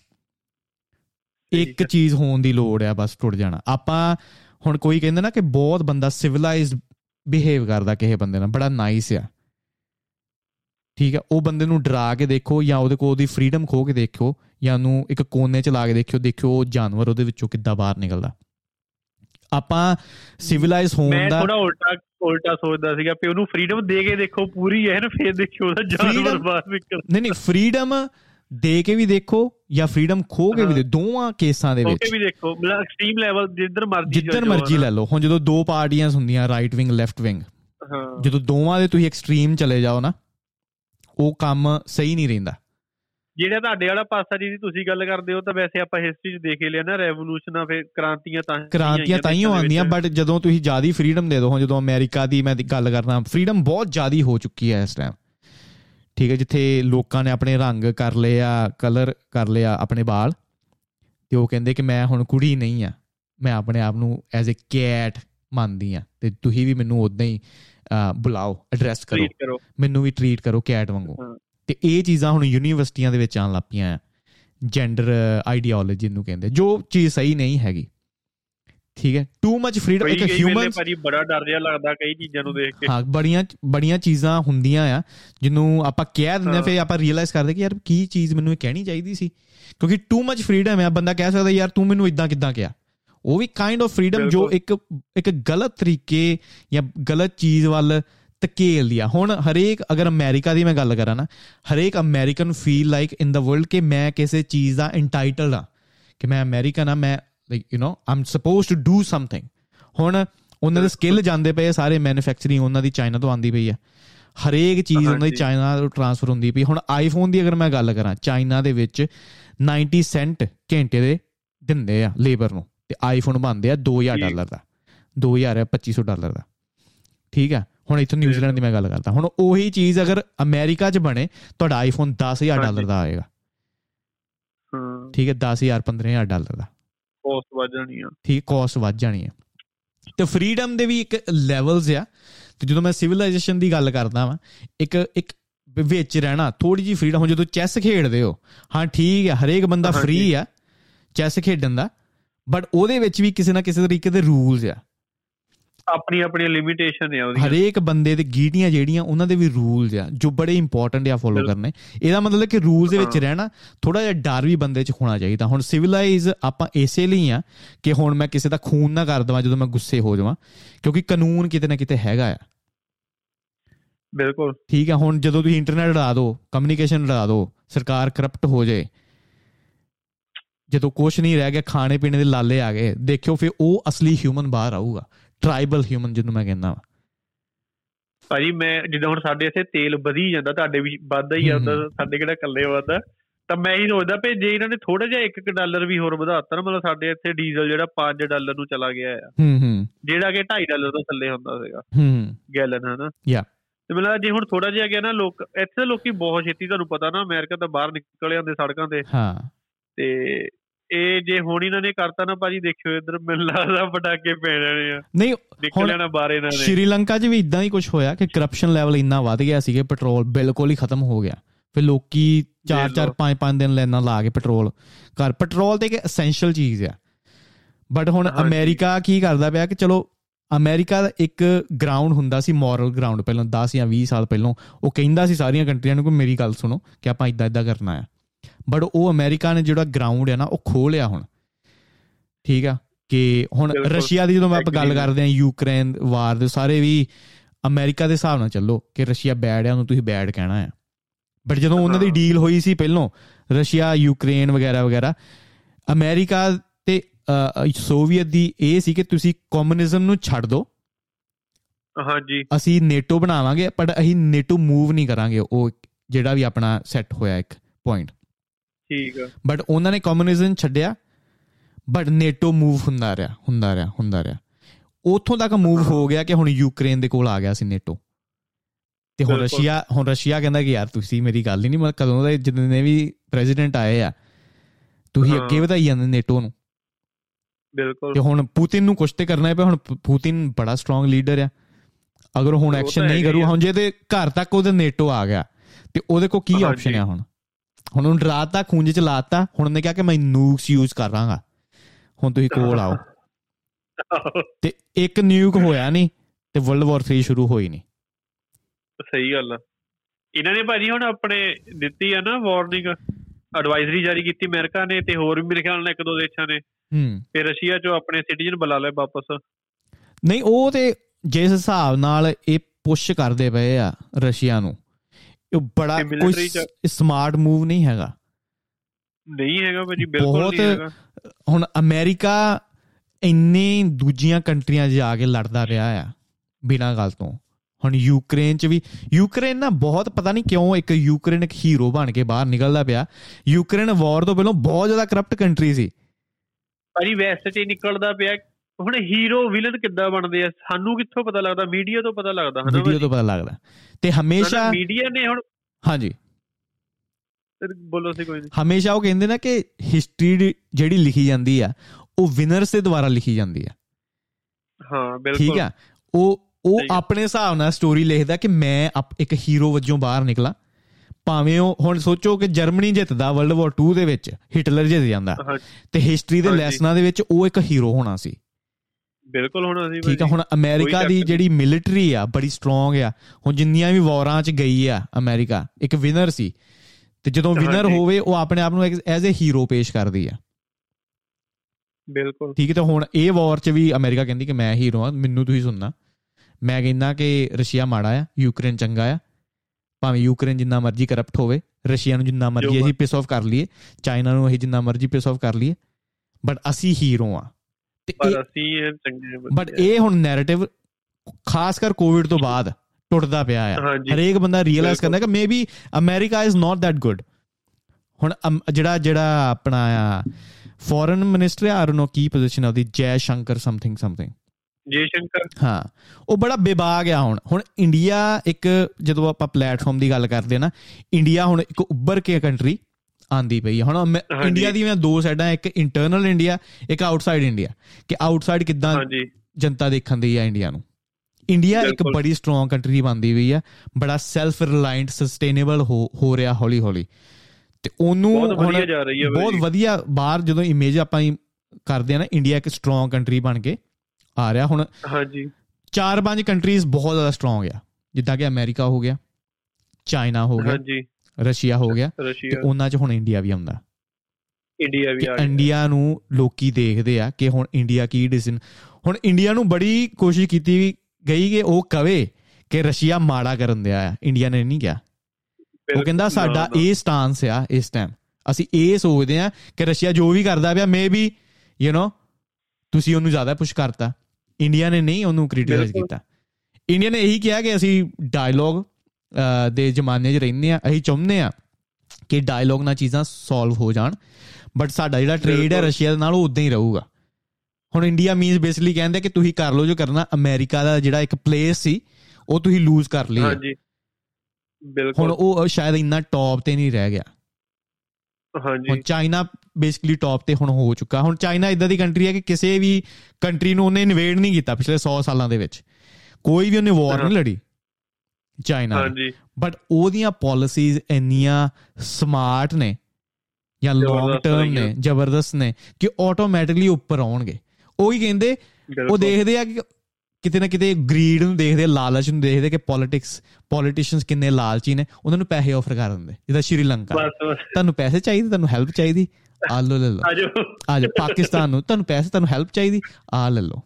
ਇੱਕ ਚੀਜ਼ ਹੋਣ ਦੀ ਲੋੜ ਆ ਬਸ ਟੁੱਟ ਜਾਣਾ। ਆਪਾਂ ਹੁਣ ਕੋਈ ਕਹਿੰਦਾ ਨਾ ਕਿ ਬਹੁਤ ਬੰਦਾ ਸਿਵਲਾਈਜ਼ਡ ਬਿਹੇਵ ਕਰਦਾ ਕਿਸੇ ਬੰਦੇ ਨਾਲ ਬੜਾ ਨਾਈਸ ਆ। ਠੀਕ ਆ ਉਹ ਬੰਦੇ ਨੂੰ ਡਰਾ ਕੇ ਦੇਖੋ ਜਾਂ ਉਹਦੇ ਕੋਲ ਉਹਦੀ ਫਰੀडम ਖੋ ਕੇ ਦੇਖੋ ਜਾਂ ਉਹਨੂੰ ਇੱਕ ਕੋਨੇ ਚ ਲਾ ਕੇ ਦੇਖਿਓ ਦੇਖਿਓ ਉਹ ਜਾਨਵਰ ਉਹਦੇ ਵਿੱਚੋਂ ਕਿੱਦਾਂ ਬਾਹਰ ਨਿਕਲਦਾ। ਆਪਾਂ ਸਿਵਲਾਈਜ਼ ਹੋਣ ਦਾ ਮੈਂ ਥੋੜਾ ਉਲਟਾ ਉਲਟਾ ਸੋਚਦਾ ਸੀਗਾ ਕਿ ਉਹਨੂੰ ਫਰੀडम ਦੇ ਕੇ ਦੇਖੋ ਪੂਰੀ ਹੈ ਨਾ ਫੇਰ ਦੇਖਿਓ ਉਹਦਾ ਜਾਨਵਰ ਬਾਹਰ ਨਿਕਲ ਨਹੀਂ ਨਹੀਂ ਫਰੀडम ਦੇ ਕੇ ਵੀ ਦੇਖੋ ਜਾਂ ਫਰੀडम ਖੋ ਕੇ ਵੀ ਦੋਵਾਂ ਕੇਸਾਂ ਦੇ ਵਿੱਚ। ਖੋ ਕੇ ਵੀ ਦੇਖੋ ਮਤਲਬ ਐਕਸਟ੍ਰੀਮ ਲੈਵਲ ਜਿੱਧਰ ਮਰਜ਼ੀ ਜਿੱਧਰ ਮਰਜ਼ੀ ਲੈ ਲਓ। ਹੁਣ ਜਦੋਂ ਦੋ ਪਾਰਟੀਆਂ ਹੁੰਦੀਆਂ ਰਾਈਟ ਵਿੰਗ ਲੈਫਟ ਵਿੰਗ ਹਾਂ। ਜਦੋਂ ਦੋਵਾਂ ਦੇ ਤੁਸੀਂ ਐਕਸਟ੍ਰੀਮ ਚਲੇ ਜਾਓ ਨਾ ਉਹ ਕੰਮ ਸਹੀ ਨਹੀਂ ਰਹਿੰਦਾ। ਜਿਹੜਾ ਤੁਹਾਡੇ ਵਾਲਾ ਪਾਸਾ ਜਿਹਦੀ ਤੁਸੀਂ ਗੱਲ ਕਰਦੇ ਹੋ ਤਾਂ ਵੈਸੇ ਆਪਾਂ ਹਿਸਟਰੀ 'ਚ ਦੇਖ ਲਿਆ ਨਾ ਰੈਵੋਲੂਸ਼ਨਾਂ ਫਿਰ ਕ੍ਰਾਂਤੀਆਂ ਤਾਂ ਕ੍ਰਾਂਤੀਆਂ ਤਾਂ ਹੀ ਆਉਂਦੀਆਂ ਬਟ ਜਦੋਂ ਤੁਸੀਂ ਜ਼ਿਆਦਾ ਫਰੀडम ਦੇ ਦੋ ਜਦੋਂ ਅਮਰੀਕਾ ਦੀ ਮੈਂ ਗੱਲ ਕਰਦਾ ਫਰੀडम ਬਹੁਤ ਜ਼ਿਆਦਾ ਹੋ ਚੁੱਕੀ ਹੈ ਇਸ ਟਾਈਮ ਠੀਕ ਹੈ ਜਿੱਥੇ ਲੋਕਾਂ ਨੇ ਆਪਣੇ ਰੰਗ ਕਰ ਲਿਆ ਕਲਰ ਕਰ ਲਿਆ ਆਪਣੇ ਵਾਲ ਤੇ ਉਹ ਕਹਿੰਦੇ ਕਿ ਮੈਂ ਹੁਣ ਕੁੜੀ ਨਹੀਂ ਆ ਮੈਂ ਆਪਣੇ ਆਪ ਨੂੰ ਐਜ਼ ਅ ਕੈਟ ਮੰਨਦੀ ਆ ਤੇ ਤੁਸੀਂ ਵੀ ਮੈਨੂੰ ਉਦਾਂ ਹੀ ਬੁਲਾਓ ਐਡਰੈਸ ਕਰੋ ਮੈਨੂੰ ਵੀ ਟ੍ਰੀਟ ਕਰੋ ਕੈਟ ਵਾਂਗੂ। ਤੇ ਇਹ ਚੀਜ਼ਾਂ ਹੁਣ ਯੂਨੀਵਰਸਿਟੀਆਂ ਦੇ ਵਿੱਚ ਆਉਣ ਲੱਪੀਆਂ ਜੈਂਡਰ ਆਈਡੀਓਲੋਜੀ ਨੂੰ ਕਹਿੰਦੇ ਜੋ ਚੀਜ਼ ਸਹੀ ਨਹੀਂ ਹੈਗੀ। ਠੀਕ ਹੈ? ਟੂ ਮੱਚ ਫਰੀडम ਇੱਕ ਹਿਊਮਨ ਭਾਜੀ ਬੜਾ ਡਰ ਰਿਹਾ ਲੱਗਦਾ ਕਈ ਚੀਜ਼ਾਂ ਨੂੰ ਦੇਖ ਕੇ। ਹਾਂ ਬੜੀਆਂ ਬੜੀਆਂ ਚੀਜ਼ਾਂ ਹੁੰਦੀਆਂ ਆ ਜਿਹਨੂੰ ਆਪਾਂ ਕਹਿ ਦਿੰਦੇ ਆ ਫਿਰ ਆਪਾਂ ਰੀਅਲਾਈਜ਼ ਕਰਦੇ ਕਿ ਯਾਰ ਕੀ ਚੀਜ਼ ਮੈਨੂੰ ਇਹ ਕਹਿਣੀ ਚਾਹੀਦੀ ਸੀ। ਕਿਉਂਕਿ ਟੂ ਮੱਚ ਫਰੀडम ਹੈ ਬੰਦਾ ਕਹਿ ਸਕਦਾ ਯਾਰ ਤੂੰ ਮੈਨੂੰ ਇਦਾਂ ਕਿਦਾਂ ਕਿਹਾ? ਉਹ ਵੀ ਕਾਈਂਡ ਆਫ ਫਰੀडम ਜੋ ਇੱਕ ਇੱਕ ਗਲਤ ਤਰੀਕੇ ਜਾਂ ਗਲਤ ਚੀਜ਼ ਵੱਲ ਤਕੇਲ ਲਿਆ ਹੁਣ ਹਰੇਕ ਅਗਰ ਅਮਰੀਕਾ ਦੀ ਮੈਂ ਗੱਲ ਕਰਾਂ ਨਾ ਹਰੇਕ American feel like in the world ਕਿ ਮੈਂ ਕਿਸੇ ਚੀਜ਼ ਦਾ ਇੰਟਾਈਟਲਡ ਆ। ਕਿ ਮੈਂ ਅਮਰੀਕਨ ਆ ਮੈਂ like you know I'm supposed to do something ਹੁਣ ਉਹਨਾਂ ਦੇ ਸਕਿੱਲ ਜਾਂਦੇ ਪਏ ਸਾਰੇ ਮੈਨੂਫੈਕਚਰਿੰਗ ਉਹਨਾਂ ਦੀ ਚਾਈਨਾ ਤੋਂ ਆਂਦੀ ਪਈ ਆ। ਹਰੇਕ ਚੀਜ਼ ਉਹਨਾਂ ਦੀ ਚਾਈਨਾ ਤੋਂ ਟ੍ਰਾਂਸਫਰ ਹੁੰਦੀ ਪਈ। ਹੁਣ ਆਈਫੋਨ ਦੀ ਅਗਰ ਮੈਂ ਗੱਲ ਕਰਾਂ ਚਾਈਨਾ ਦੇ ਵਿੱਚ 90 ਸੈਂਟ ਘੰਟੇ ਦੇ ਦਿੰਦੇ ਆ ਲੇਬਰ ਨੂੰ। ਤੇ ਆਈਫੋਨ ਬਣਦੇ ਆ 2000 ਡਾਲਰ ਦਾ। 2000 2500 ਡਾਲਰ ਦਾ। ਠੀਕ ਆ? ਹੁਣ ਇੱਥੋਂ ਨਿਊਜ਼ੀਲੈਂਡ ਦੀ ਮੈਂ ਗੱਲ ਕਰਦਾ। ਹੁਣ ਉਹੀ ਚੀਜ਼ ਅਗਰ ਅਮਰੀਕਾ 'ਚ ਬਣੇ ਤੁਹਾਡਾ ਆਈਫੋਨ 10000 ਡਾਲਰ ਦਾ ਆਏਗਾ। ਹਾਂ। ਠੀਕ ਹੈ 10000 15000 ਡਾਲਰ ਦਾ। ਕੋਸਟ ਵੱਧ ਜਾਣੀ ਆ। ਠੀਕ ਕੋਸਟ ਵੱਧ ਜਾਣੀ ਆ। ਤੇ ਫਰੀडम ਦੇ ਵੀ ਇੱਕ ਲੈਵਲਸ ਆ। ਤੇ ਜਦੋਂ ਮੈਂ ਸਿਵਲਾਈਜੇਸ਼ਨ ਦੀ ਗੱਲ ਕਰਦਾ ਵਾਂ ਇੱਕ ਇੱਕ ਵਿੱਚ ਰਹਿਣਾ ਥੋੜੀ ਜੀ ਫਰੀडम ਹੋ ਜਦੋਂ ਚੈਸ ਖੇਡਦੇ ਹੋ ਹਾਂ ਠੀਕ ਹੈ ਹਰੇਕ ਬੰਦਾ ਫ੍ਰੀ ਆ ਚੈਸ ਖੇਡਣ ਦਾ ਬਟ ਉਹਦੇ ਵਿੱਚ ਵੀ ਕਿਸੇ ਨਾ ਕਿਸੇ ਤਰੀਕੇ ਦੇ ਰੂਲਸ ਆ। ਆਪਣੀ ਆਪਣੀ ਲਿਮਿਟੇਸ਼ਨ ਹੈ ਉਹਦੀ ਹਰੇਕ ਬੰਦੇ ਦੇ ਗੀਟੀਆਂ ਜਿਹੜੀਆਂ ਉਹਨਾਂ ਦੇ ਵੀ ਰੂਲਸ ਆ ਜੋ ਬੜੇ ਇੰਪੋਰਟੈਂਟ ਆ ਫੋਲੋ ਕਰਨੇ। ਇਹਦਾ ਮਤਲਬ ਕਿ ਰੂਲਸ ਦੇ ਵਿੱਚ ਰਹਿਣਾ ਥੋੜਾ ਜਿਹਾ ਡਰ ਵੀ ਬੰਦੇ 'ਚ ਹੋਣਾ ਚਾਹੀਦਾ। ਹੁਣ ਸਿਵਲਾਈਜ਼ ਆਪਾਂ ਇਸੇ ਲਈ ਆ ਕਿ ਹੁਣ ਮੈਂ ਕਿਸੇ ਦਾ ਖੂਨ ਨਾ ਕਰ ਦਵਾਂ ਜਦੋਂ ਮੈਂ ਗੁੱਸੇ ਹੋ ਜਾਵਾਂ ਕਿਉਂਕਿ ਕਾਨੂੰਨ ਕਿਤੇ ਨਾ ਕਿਤੇ ਹੈਗਾ ਆ। ਬਿਲਕੁਲ। ਠੀਕ ਆ ਹੁਣ ਜਦੋਂ ਤੁਸੀਂ ਇੰਟਰਨੈਟ ਲਾ ਦਿਓ ਕਮਿਊਨੀਕੇਸ਼ਨ ਲਾ ਦਿਓ ਸਰਕਾਰ ਕਰਪਟ ਹੋ ਜਾਏ ਜਦੋਂ ਕੁਝ ਨਹੀਂ ਰਹਿ ਗਿਆ ਖਾਣੇ ਪੀਣੇ ਦੇ ਲਾਲੇ ਆ ਗਏ ਦੇਖਿਓ ਫਿਰ ਉਹ ਅਸਲੀ ਹਿਊਮਨ ਬਾਹਰ ਆਊਗਾ। ਟ੍ਰਾਈਬਲ ਹਿਊਮਨ ਜਿਹਨੂੰ ਮੈਂ ਕਹਿੰਦਾ ਵਾ। ਭਾਜੀ ਮੈਂ ਜਿੱਦਾਂ ਹੁਣ ਸਾਡੇ ਇੱਥੇ ਤੇਲ ਵਧੀ ਜਾਂਦਾ ਤੁਹਾਡੇ ਵੀ ਵੱਧਦਾ ਹੀ ਆਉਂਦਾ ਸਾਡੇ ਕਿਹੜਾ ਕੱਲੇ ਵੱਧਦਾ। ਤਾਂ ਮੈਂ ਹੀ ਸੋਚਦਾ ਪਈ ਜੇ ਇਹਨਾਂ ਨੇ ਥੋੜਾ ਜਿਹਾ 1 ਡਾਲਰ ਵੀ ਹੋਰ ਵਧਾਤਾ ਨਾ ਮਤਲਬ ਸਾਡੇ ਇੱਥੇ ਡੀਜ਼ਲ ਜਿਹੜਾ 5 ਡਾਲਰ ਨੂੰ ਚਲਾ ਗਿਆ ਆ। ਹੂੰ ਹੂੰ। ਜਿਹੜਾ ਕਿ 2.5 ਡਾਲਰ ਤੋਂ ਥੱਲੇ ਹੁੰਦਾ ਸੀਗਾ। ਹੂੰ। ਗੈਲਨ ਹਨਾ? ਯਾ। ਤੇ ਮੈਨੂੰ ਜੇ ਹੁਣ ਥੋੜਾ ਜਿਹਾ ਗਿਆ ਨਾ ਲੋਕ ਇੱਥੇ ਲੋਕੀ ਬਹੁਤ ਛੇਤੀ ਤੁਹਾਨੂੰ ਪਤਾ ਨਾ ਅਮਰੀਕਾ ਤੋਂ ਬਾਹਰ ਨਿਕਲ ਜਾਂਦੇ ਸੜਕਾਂ ਤੇ। ਹਾਂ। ਤੇ ਇਹ ਜੇ ਹੁਣ ਇਹਨਾਂ ਨੇ ਕਰਤਾ ਨਾ ਭਾਜੀ ਦੇਖਿਓ ਇਧਰ ਮੈਨੂੰ ਲੱਗਦਾ ਪਟਾਕੇ ਪੈ ਜਾਣੇ ਆ। ਨਹੀਂ ਨਿਕਲ ਨਾ ਬਾਹਰ ਇਹਨਾਂ ਨੇ। ਸ਼੍ਰੀਲੰਕਾ 'ਚ ਵੀ ਇਦਾਂ ਹੀ ਕੁਝ ਹੋਇਆ ਕਿ ਕਰਪਸ਼ਨ ਲੈਵਲ ਇੰਨਾ ਵੱਧ ਗਿਆ ਸੀ ਕਿ ਪੈਟਰੋਲ ਬਿਲਕੁਲ ਹੀ ਖਤਮ ਹੋ ਗਿਆ। ਫਿਰ ਲੋਕੀ 4-4 5-5 ਦਿਨ ਲੈਣਾ ਲਾ ਕੇ ਪੈਟਰੋਲ ਘਰ ਪੈਟਰੋਲ ਤੇ ਇੱਕ ਐਸੈਂਸ਼ੀਅਲ ਚੀਜ਼ ਆ। ਬਟ ਹੁਣ ਅਮਰੀਕਾ ਕੀ ਕਰਦਾ ਪਿਆ ਕਿ ਚਲੋ ਅਮਰੀਕਾ ਦਾ ਇੱਕ ਗਰਾਊਂਡ ਹੁੰਦਾ ਸੀ ਮੋਰਲ ਗਰਾਊਂਡ ਪਹਿਲਾਂ 10 ਜਾਂ 20 ਸਾਲ ਪਹਿਲਾਂ ਉਹ ਕਹਿੰਦਾ ਸੀ ਸਾਰੀਆਂ ਕੰਟਰੀਆਂ ਨੂੰ ਕਿ ਮੇਰੀ ਗੱਲ ਸੁਣੋ ਕਿ ਆਪਾਂ ਇਦਾਂ ਇਦਾਂ ਕਰਨਾ ਆ। ਬਟ ਉਹ ਅਮਰੀਕਾ ਨੇ ਜਿਹੜਾ ਗਰਾਊਂਡ ਹੈ ਨਾ ਉਹ ਖੋਲਿਆ ਹੁਣ। ਠੀਕ ਆ? ਕਿ ਹੁਣ ਰਸ਼ੀਆ ਦੀ ਜਦੋਂ ਮੈਂ ਆਪਾਂ ਗੱਲ ਕਰਦੇ ਆ ਯੂਕਰੇਨ ਵਾਰ ਦੇ ਸਾਰੇ ਵੀ ਅਮਰੀਕਾ ਦੇ ਹਿਸਾਬ ਨਾਲ ਚੱਲੋ ਕਿ ਰਸ਼ੀਆ ਬੈਡ ਹੈ ਉਹਨੂੰ ਤੁਸੀਂ ਬੈਡ ਕਹਿਣਾ ਆ। ਬਟ ਜਦੋਂ ਉਹਨਾਂ ਦੀ ਡੀਲ ਹੋਈ ਸੀ ਪਹਿਲਾਂ ਰਸ਼ੀਆ ਯੂਕਰੇਨ ਵਗੈਰਾ ਵਗੈਰਾ ਅਮਰੀਕਾ ਤੇ ਸੋਵੀਅਤ ਦੀ ਇਹ ਸੀ ਕਿ ਤੁਸੀਂ ਕਮਿਊਨਿਜ਼ਮ ਨੂੰ ਛੱਡ ਦਿਓ ਹਾਂਜੀ। ਅਸੀਂ ਨੇਟੋ ਬਣਾਵਾਂਗੇ ਪਰ ਅਸੀਂ ਨੇਟੋ ਮੂਵ ਨਹੀਂ ਕਰਾਂਗੇ ਉਹ ਜਿਹੜਾ ਵੀ ਆਪਣਾ ਸੈੱਟ ਹੋਇਆ ਇੱਕ ਪੁਆਇੰਟ ਠੀਕ ਆ। ਬਟ ਉਹਨਾਂ ਨੇ ਕਮਿਊਨਿਜ਼ਮ ਛੱਡਿਆ ਬਟ ਨੇਟੋ ਮੂਵ ਹੁੰਦਾ ਰਿਹਾ ਹੁੰਦਾ ਰਿਹਾ ਹੁੰਦਾ ਰਿਹਾ। ਉਥੋਂ ਤੱਕ ਮੂਵ ਹੋ ਗਿਆ ਕਿ ਹੁਣ ਯੂਕਰੇਨ ਦੇ ਕੋਲ ਆ ਗਿਆ ਸੀ ਨੇਟੋ ਤੇ ਹੁਣ ਰਸ਼ੀਆ ਹੁਣ ਰਸ਼ੀਆ ਕਹਿੰਦਾ ਕਿ ਯਾਰ ਤੁਸੀਂ ਮੇਰੀ ਗੱਲ ਹੀ ਨਹੀਂ ਮਤਲਬ ਕਦੋਂ ਦੇ ਜਿੰਨੇ ਵੀ ਪ੍ਰੈਜ਼ੀਡੈਂਟ ਆਏ ਆ ਤੁਸੀਂ ਅੱਗੇ ਵਧਾਈ ਜਾਂਦੇ ਨੇਟੋ ਨੂੰ। ਬਿਲਕੁਲ। ਤੇ ਹੁਣ ਪੁਤਿਨ ਨੂੰ ਕੁਝ ਤੇ ਕਰਨਾ ਪਿਆ ਹੁਣ ਪੁਤਿਨ ਬੜਾ ਸਟਰੋਂਗ ਲੀਡਰ ਆ। ਅਗਰ ਹੁਣ ਐਕਸ਼ਨ ਨਹੀਂ ਕਰੂ ਹੁਣ ਜੇ ਤੇ ਘਰ ਤੱਕ ਉਹਦੇ ਨੇਟੋ ਆ ਗਿਆ ਤੇ ਉਹਦੇ ਕੋ ਕੀ ਆਪਸ਼ਨ ਆ ਹੁਣ? ਹੁਣ ਉਹਨੂੰ ਡਰਾਤਾ ਖੂੰਜੇ ਚ ਲਾਤਾ ਹੁਣ ਉਹਨੇ ਕਿਹਾ ਕਿ ਮੈਂ ਨੂਕਸ ਯੂਜ਼ ਕਰ ਰਾਂਗਾ ਹੁਣ ਤੁਸੀਂ ਕੋਲ ਆਓ। ਤੇ ਇੱਕ ਨਿਊਕ ਹੋਇਆ ਨਹੀਂ ਤੇ ਵਰਲਡ ਵਾਰ 3 ਸ਼ੁਰੂ ਹੋਈ ਨਹੀਂ ਸਹੀ ਗੱਲ ਆ। ਇਹਨਾਂ ਨੇ ਭਾਜੀ ਹੁਣ ਆਪਣੇ ਦਿੱਤੀ ਆ ਨਾ ਵਾਰਨਿੰਗ ਐਡਵਾਈਜ਼ਰੀ ਜਾਰੀ ਕੀਤੀ ਅਮਰੀਕਾ ਨੇ ਤੇ ਹੋਰ ਵੀ ਮੇਰੇ ਖਿਆਲ ਨਾਲ ਇੱਕ ਦੋ ਦੇਸ਼ਾਂ ਨੇ। ਹੂੰ। ਤੇ ਰਸ਼ੀਆ ਚੋਂ ਆਪਣੇ ਸਿਟੀਜ਼ਨ ਬੁਲਾ ਲਏ ਵਾਪਸ। ਨਹੀਂ ਉਹ ਤੇ ਜਿਸ ਹਿਸਾਬ ਨਾਲ ਇਹ ਪੁਸ਼ ਕਰਦੇ ਪਏ ਆ ਰਸ਼ੀਆ ਨੂੰ ਇਹ ਬੜਾ ਕੋਈ ਸਮਾਰਟ ਮੂਵ ਨਹੀਂ ਹੈਗਾ। ਨਹੀਂ ਹੈਗਾ ਭਾਜੀ ਬਿਲਕੁਲ ਨਹੀਂ ਹੈਗਾ। ਹੁਣ ਅਮਰੀਕਾ ਇੰਨੇ ਦੂਜੀਆਂ ਕੰਟਰੀਆਂ ਜਾ ਕੇ ਲੜਦਾ ਰਿਹਾ ਆ ਬਿਨਾਂ ਗੱਲ ਤੋਂ। ਹੁਣ ਯੂਕਰੇਨ ਚ ਵੀ ਯੂਕਰੇਨ ਨਾ ਬਹੁਤ ਪਤਾ ਨਹੀਂ ਕਿਉਂ ਇੱਕ ਯੂਕਰੇਨ ਇੱਕ ਹੀਰੋ ਬਣ ਕੇ ਬਾਹਰ ਨਿਕਲਦਾ ਪਿਆ। ਯੂਕਰੇਨ ਵਾਰ ਤੋਂ ਪਹਿਲਾਂ ਬਹੁਤ ਜ਼ਿਆਦਾ ਕਰਪਟ ਕੰਟਰੀ ਸੀ। ਭਾਜੀ ਵੈਸਟ ਚ ਨਿਕਲਦਾ ਪਿਆ ਹੁਣ ਹੀਰੋ ਵਿਲਨ ਕਿੱਦਾਂ ਬਣਦੇ ਆ? ਸਾਨੂੰ ਕਿੱਥੋਂ ਪਤਾ ਲੱਗਦਾ? ਮੀਡੀਆ ਤੋਂ ਪਤਾ ਲੱਗਦਾ ਹਨਾ ਮੀਡੀਆ ਤੋਂ ਪਤਾ ਲੱਗਦਾ। ਤੇ ਹਮੇਸ਼ਾ ਮੀਡੀਆ ਨੇ ਹੁਣ ਹਾਂਜੀ। ਬੋਲੋ ਸੀ ਕੋਈ ਨਹੀਂ ਹਮੇਸ਼ਾ ਉਹ ਕਹਿੰਦੇ ਨਾ ਕਿ ਹਿਸਟਰੀ ਜਿਹੜੀ ਲਿਖੀ ਜਾਂਦੀ ਆ ਉਹ ਵਿਨਰਸ ਦੇ ਦੁਆਰਾ ਲਿਖੀ ਜਾਂਦੀ ਆ। ਹਾਂ ਬਿਲਕੁਲ। ਠੀਕ ਆ? ਉਹ ਉਹ ਆਪਣੇ ਹਿਸਾਬ ਨਾਲ ਸਟੋਰੀ ਲਿਖਦਾ ਕਿ ਮੈਂ ਇੱਕ ਹੀਰੋ ਵਜੋਂ ਬਾਹਰ ਨਿਕਲਾ। ਭਾਵੇਂ ਉਹ ਹੁਣ ਸੋਚੋ ਕਿ ਜਰਮਨੀ ਜਿੱਤਦਾ ਵਰਲਡ ਵਾਰ 2 ਦੇ ਵਿੱਚ ਹਿਟਲਰ ਜਿੱਤ ਜਾਂਦਾ। ਤੇ ਹਿਸਟਰੀ ਦੇ ਲੈਸਨਾਂ ਦੇ ਵਿੱਚ ਉਹ ਇੱਕ ਹੀਰੋ ਹੋਣਾ ਸੀ। ਬਿਲਕੁਲ ਹੋਣਾ ਸੀ ਠੀਕ ਆ ਹੁਣ ਅਮਰੀਕਾ ਦੀ ਜਿਹੜੀ ਮਿਲਟਰੀ ਆ ਬੜੀ ਸਟਰੋਂਗ ਆ। ਹੁਣ ਜਿੰਨੀਆਂ ਵੀ ਵਾਰਾਂ 'ਚ ਗਈ ਆ ਅਮਰੀਕਾ ਇੱਕ ਵਿਨਰ ਸੀ। ਤੇ ਜਦੋਂ ਵਿਨਰ ਹੋਵੇ ਉਹ ਆਪਣੇ ਆਪ ਨੂੰ ਐਜ਼ ਅ ਹੀਰੋ ਪੇਸ਼ ਕਰਦੀ ਆ। ਬਿਲਕੁਲ। ਠੀਕ ਹੈ ਤੇ ਹੁਣ ਇਹ ਵਾਰ 'ਚ ਵੀ ਅਮਰੀਕਾ ਕਹਿੰਦੀ ਕਿ ਮੈਂ ਹੀਰੋ ਆ ਮੈਨੂੰ ਤੁਸੀਂ ਸੁਣਨਾ। ਮੈਂ ਕਹਿੰਦਾ ਕਿ ਰਸ਼ੀਆ ਮਾੜਾ ਆ ਯੂਕਰੇਨ ਚੰਗਾ ਆ। ਭਾਵੇਂ ਯੂਕਰੇਨ ਜਿੰਨਾ ਮਰਜ਼ੀ ਕਰਪਟ ਹੋਵੇ ਰਸ਼ੀਆ ਨੂੰ ਜਿੰਨਾ ਮਰਜ਼ੀ ਅਸੀਂ ਪਿਸ ਆਫ ਕਰ ਲਈਏ ਚਾਈਨਾ ਨੂੰ ਅਸੀਂ ਜਿੰਨਾ ਮਰਜ਼ੀ ਪਿਸ ਆਫ ਕਰ ਲਈਏ। ਬਟ ਅਸੀਂ ਹੀਰੋ ਆ। ਪਰ ਅਸੀਂ ਇਹ ਚੰਗੇ ਬਟ ਇਹ ਹੁਣ ਨੈਰੇਟਿਵ ਖਾਸ ਕਰ ਕੋਵਿਡ ਤੋਂ ਬਾਅਦ ਟੁੱਟਦਾ ਪਿਆ ਆ। ਹਰੇਕ ਬੰਦਾ ਰੀਅਲਾਈਜ਼ ਕਰਦਾ ਕਿ maybe America is not that good ਹੁਣ ਜਿਹੜਾ ਜਿਹੜਾ ਆਪਣਾ ਆ ਫੋਰਨ ਮਿਨਿਸਟਰ ਆ ਆਰ ਨੋ ਕੀ position of the Jai Shankar something something Jai Shankar. ਹਾਂ ਉਹ ਬੜਾ ਬੇਬਾਗ ਆ ਹੁਣ। ਹੁਣ ਇੰਡੀਆ ਇੱਕ ਜਦੋਂ ਆਪਾਂ ਪਲੇਟਫਾਰਮ ਦੀ ਗੱਲ ਕਰਦੇ ਨਾ ਇੰਡੀਆ ਹੁਣ ਇੱਕ ਉੱਭਰ ਕੇ ਕੰਟਰੀ ਆਂਦੀ ਪਈ ਹੁਣ ਇੰਡੀਆ ਦੀਆਂ ਦੋ ਸਾਈਡਾਂ ਇੱਕ ਇੰਟਰਨਲ ਇੰਡੀਆ ਇੱਕ ਆਊਟਸਾਈਡ ਇੰਡੀਆ ਕਿ ਆਊਟਸਾਈਡ ਕਿੱਦਾਂ ਜਨਤਾ ਦੇਖਣ ਦੀ ਆ ਇੰਡੀਆ ਨੂੰ? ਇੰਡੀਆ ਇੱਕ ਬੜੀ ਸਟਰੋਂਗ ਕੰਟਰੀ ਬਣਦੀ ਪਈ ਆ ਬੜਾ ਸੈਲਫ ਰਿਲਾਇੰਟ ਸਸਟੇਨੇਬਲ ਹੋ ਹੋ ਰਿਹਾ ਹੌਲੀ ਹੌਲੀ ਤੇ ਉਹਨੂੰ ਬਹੁਤ ਵਧੀਆ ਜਾ ਰਹੀ ਹੈ ਬਹੁਤ ਵਧੀਆ ਬਾਹਰ ਜਦੋਂ ਇਮੇਜ ਆਪਾਂ ਕਰਦੇ ਆ ਨਾ ਇੰਡੀਆ ਇੱਕ ਸਟਰੋਂਗ ਕੰਟਰੀ ਬਣ ਕੇ ਆ ਰਿਹਾ। ਹੁਣ ਹਾਂਜੀ। ਚਾਰ ਪੰਜ ਕੰਟਰੀਜ਼ ਬਹੁਤ ਜ਼ਿਆਦਾ ਸਟਰੋਂਗ ਆ। ਜਿੱਦਾਂ ਕਿ ਅਮਰੀਕਾ ਹੋ ਗਿਆ ਚਾਈਨਾ ਹੋ ਗਿਆ। ਹਾਂਜੀ। ਰਸ਼ੀਆ ਹੋ ਗਿਆ ਤੇ ਉਹਨਾਂ 'ਚ ਹੁਣ ਇੰਡੀਆ ਵੀ ਆਉਂਦਾ। ਇੰਡੀਆ ਵੀ ਆ ਗਿਆ। ਇੰਡੀਆ ਨੂੰ ਲੋਕੀ ਦੇਖਦੇ ਆ ਕਿ ਹੁਣ ਇੰਡੀਆ ਕੀ ਡਿਸੀਜਨ ਹੁਣ ਇੰਡੀਆ ਨੂੰ ਬੜੀ ਕੋਸ਼ਿਸ਼ ਕੀਤੀ ਗਈ ਕਿ ਉਹ ਕਵੇ ਕਿ ਰਸ਼ੀਆ ਮਾੜਾ ਕਰਨ ਦਿਆ ਆ। ਇੰਡੀਆ ਨੇ ਨਹੀਂ ਕਿਹਾ। ਉਹ ਕਹਿੰਦਾ ਸਾਡਾ ਇਹ ਸਟਾਂਸ ਆ ਇਸ ਟਾਈਮ ਅਸੀਂ ਇਹ ਸੋਚਦੇ ਆ ਕਿ ਰਸ਼ੀਆ ਜੋ ਵੀ ਕਰਦਾ ਪਿਆ ਮੇਬੀ ਯੂ نو ਤੁਸੀਂ ਉਹਨੂੰ ਜ਼ਿਆਦਾ ਪੁਸ਼ ਕਰਤਾ। ਇੰਡੀਆ ਨੇ ਨਹੀਂ ਉਹਨੂੰ ਕ੍ਰਿਟਿਸਾਈਜ਼ ਕੀਤਾ। ਇੰਡੀਆ ਨੇ ਇਹੀ ਕਿਹਾ ਕਿ ਅਸੀਂ ਡਾਇਲੌਗ ਦੇ ਜ਼ਮਾਨੇ 'ਚ ਰਹਿੰਦੇ ਆ ਅਸੀਂ ਚਾਹੁੰਦੇ ਆ ਕਿ ਡਾਇਲੌਗ ਨਾਲ ਚੀਜ਼ਾਂ ਸੋਲਵ ਹੋ ਜਾਣ। ਬਟ ਸਾਡਾ ਜਿਹੜਾ ਟ੍ਰੇਡ ਹੈ ਰਸ਼ੀਆ ਦੇ ਨਾਲ ਉਹ ਉਦਾਂ ਹੀ ਰਹੂਗਾ। ਹੁਣ ਇੰਡੀਆ ਮੀਨਸ ਬੇਸਿਕਲੀ ਕਹਿੰਦੇ ਕਿ ਤੁਸੀਂ ਕਰ ਲਓ ਜੋ ਕਰਨਾ ਅਮਰੀਕਾ ਦਾ ਜਿਹੜਾ ਇੱਕ ਪਲੇਸ ਸੀ ਉਹ ਤੁਸੀਂ ਲੂਜ਼ ਕਰ ਲਈ ਹਾਂਜੀ। ਬਿਲਕੁਲ। ਹੁਣ ਉਹ ਸ਼ਾਇਦ ਇੰਨਾ ਟੌਪ ਤੇ ਨਹੀਂ ਰਹਿ ਗਿਆ। ਹਾਂਜੀ। ਹੁਣ ਚਾਈਨਾ ਬੇਸਿਕਲੀ ਟੌਪ ਤੇ ਹੁਣ ਹੋ ਚੁੱਕਾ। ਹੁਣ ਚਾਈਨਾ ਇਦਾਂ ਦੀ ਕੰਟਰੀ ਹੈ ਕਿ ਕਿਸੇ ਵੀ ਕੰਟਰੀ ਨੂੰ ਉਹਨੇ ਇਨਵੇਡ ਨਹੀਂ ਕੀਤਾ ਪਿਛਲੇ 100 ਸਾਲਾਂ ਦੇ ਵਿੱਚ। ਕੋਈ ਵੀ ਉਹਨੇ ਵਾਰ ਨਹੀਂ ਲੜੀ। ਚਾਈਨਾ ਹਾਂਜੀ। ਬਟ ਉਹਦੀਆਂ ਪਾਲਿਸੀਜ਼ ਇੰਨੀਆਂ ਸਮਾਰਟ ਨੇ ਜਾਂ ਲੌਂਗ ਟਰਮ ਨੇ ਜ਼ਬਰਦਸਤ ਨੇ ਕਿ ਆਟੋਮੈਟਿਕਲੀ ਉੱਪਰ ਆਉਣਗੇ। ਉਹ ਹੀ ਕਹਿੰਦੇ ਉਹ ਦੇਖਦੇ ਆ ਕਿ ਕਿਤੇ ਨਾ ਕਿਤੇ ਗਰੀਡ ਨੂੰ ਦੇਖਦੇ ਲਾਲਚ ਨੂੰ ਦੇਖਦੇ ਕਿ ਪੋਲਿਟਿਕਸ ਪੋਲਿਟਿਸ਼ੀਅਨਸ ਕਿੰਨੇ ਲਾਲਚੀ ਨੇ। ਉਹਨਾਂ ਨੂੰ ਪੈਸੇ ਆਫਰ ਕਰ ਦਿੰਦੇ। ਜਿੱਦਾਂ ਸ਼੍ਰੀਲੰਕਾ ਤੁਹਾਨੂੰ ਪੈਸੇ ਚਾਹੀਦੇ ਤੁਹਾਨੂੰ ਹੈਲਪ ਚਾਹੀਦੀ ਆ ਲੋ ਲੈ ਲੋ ਆਜੋ। ਆਜੋ ਪਾਕਿਸਤਾਨ ਨੂੰ। ਤੁਹਾਨੂੰ ਪੈਸੇ ਤੁਹਾਨੂੰ ਹੈਲਪ ਚਾਹੀਦੀ ਆ ਲੈ ਲੋ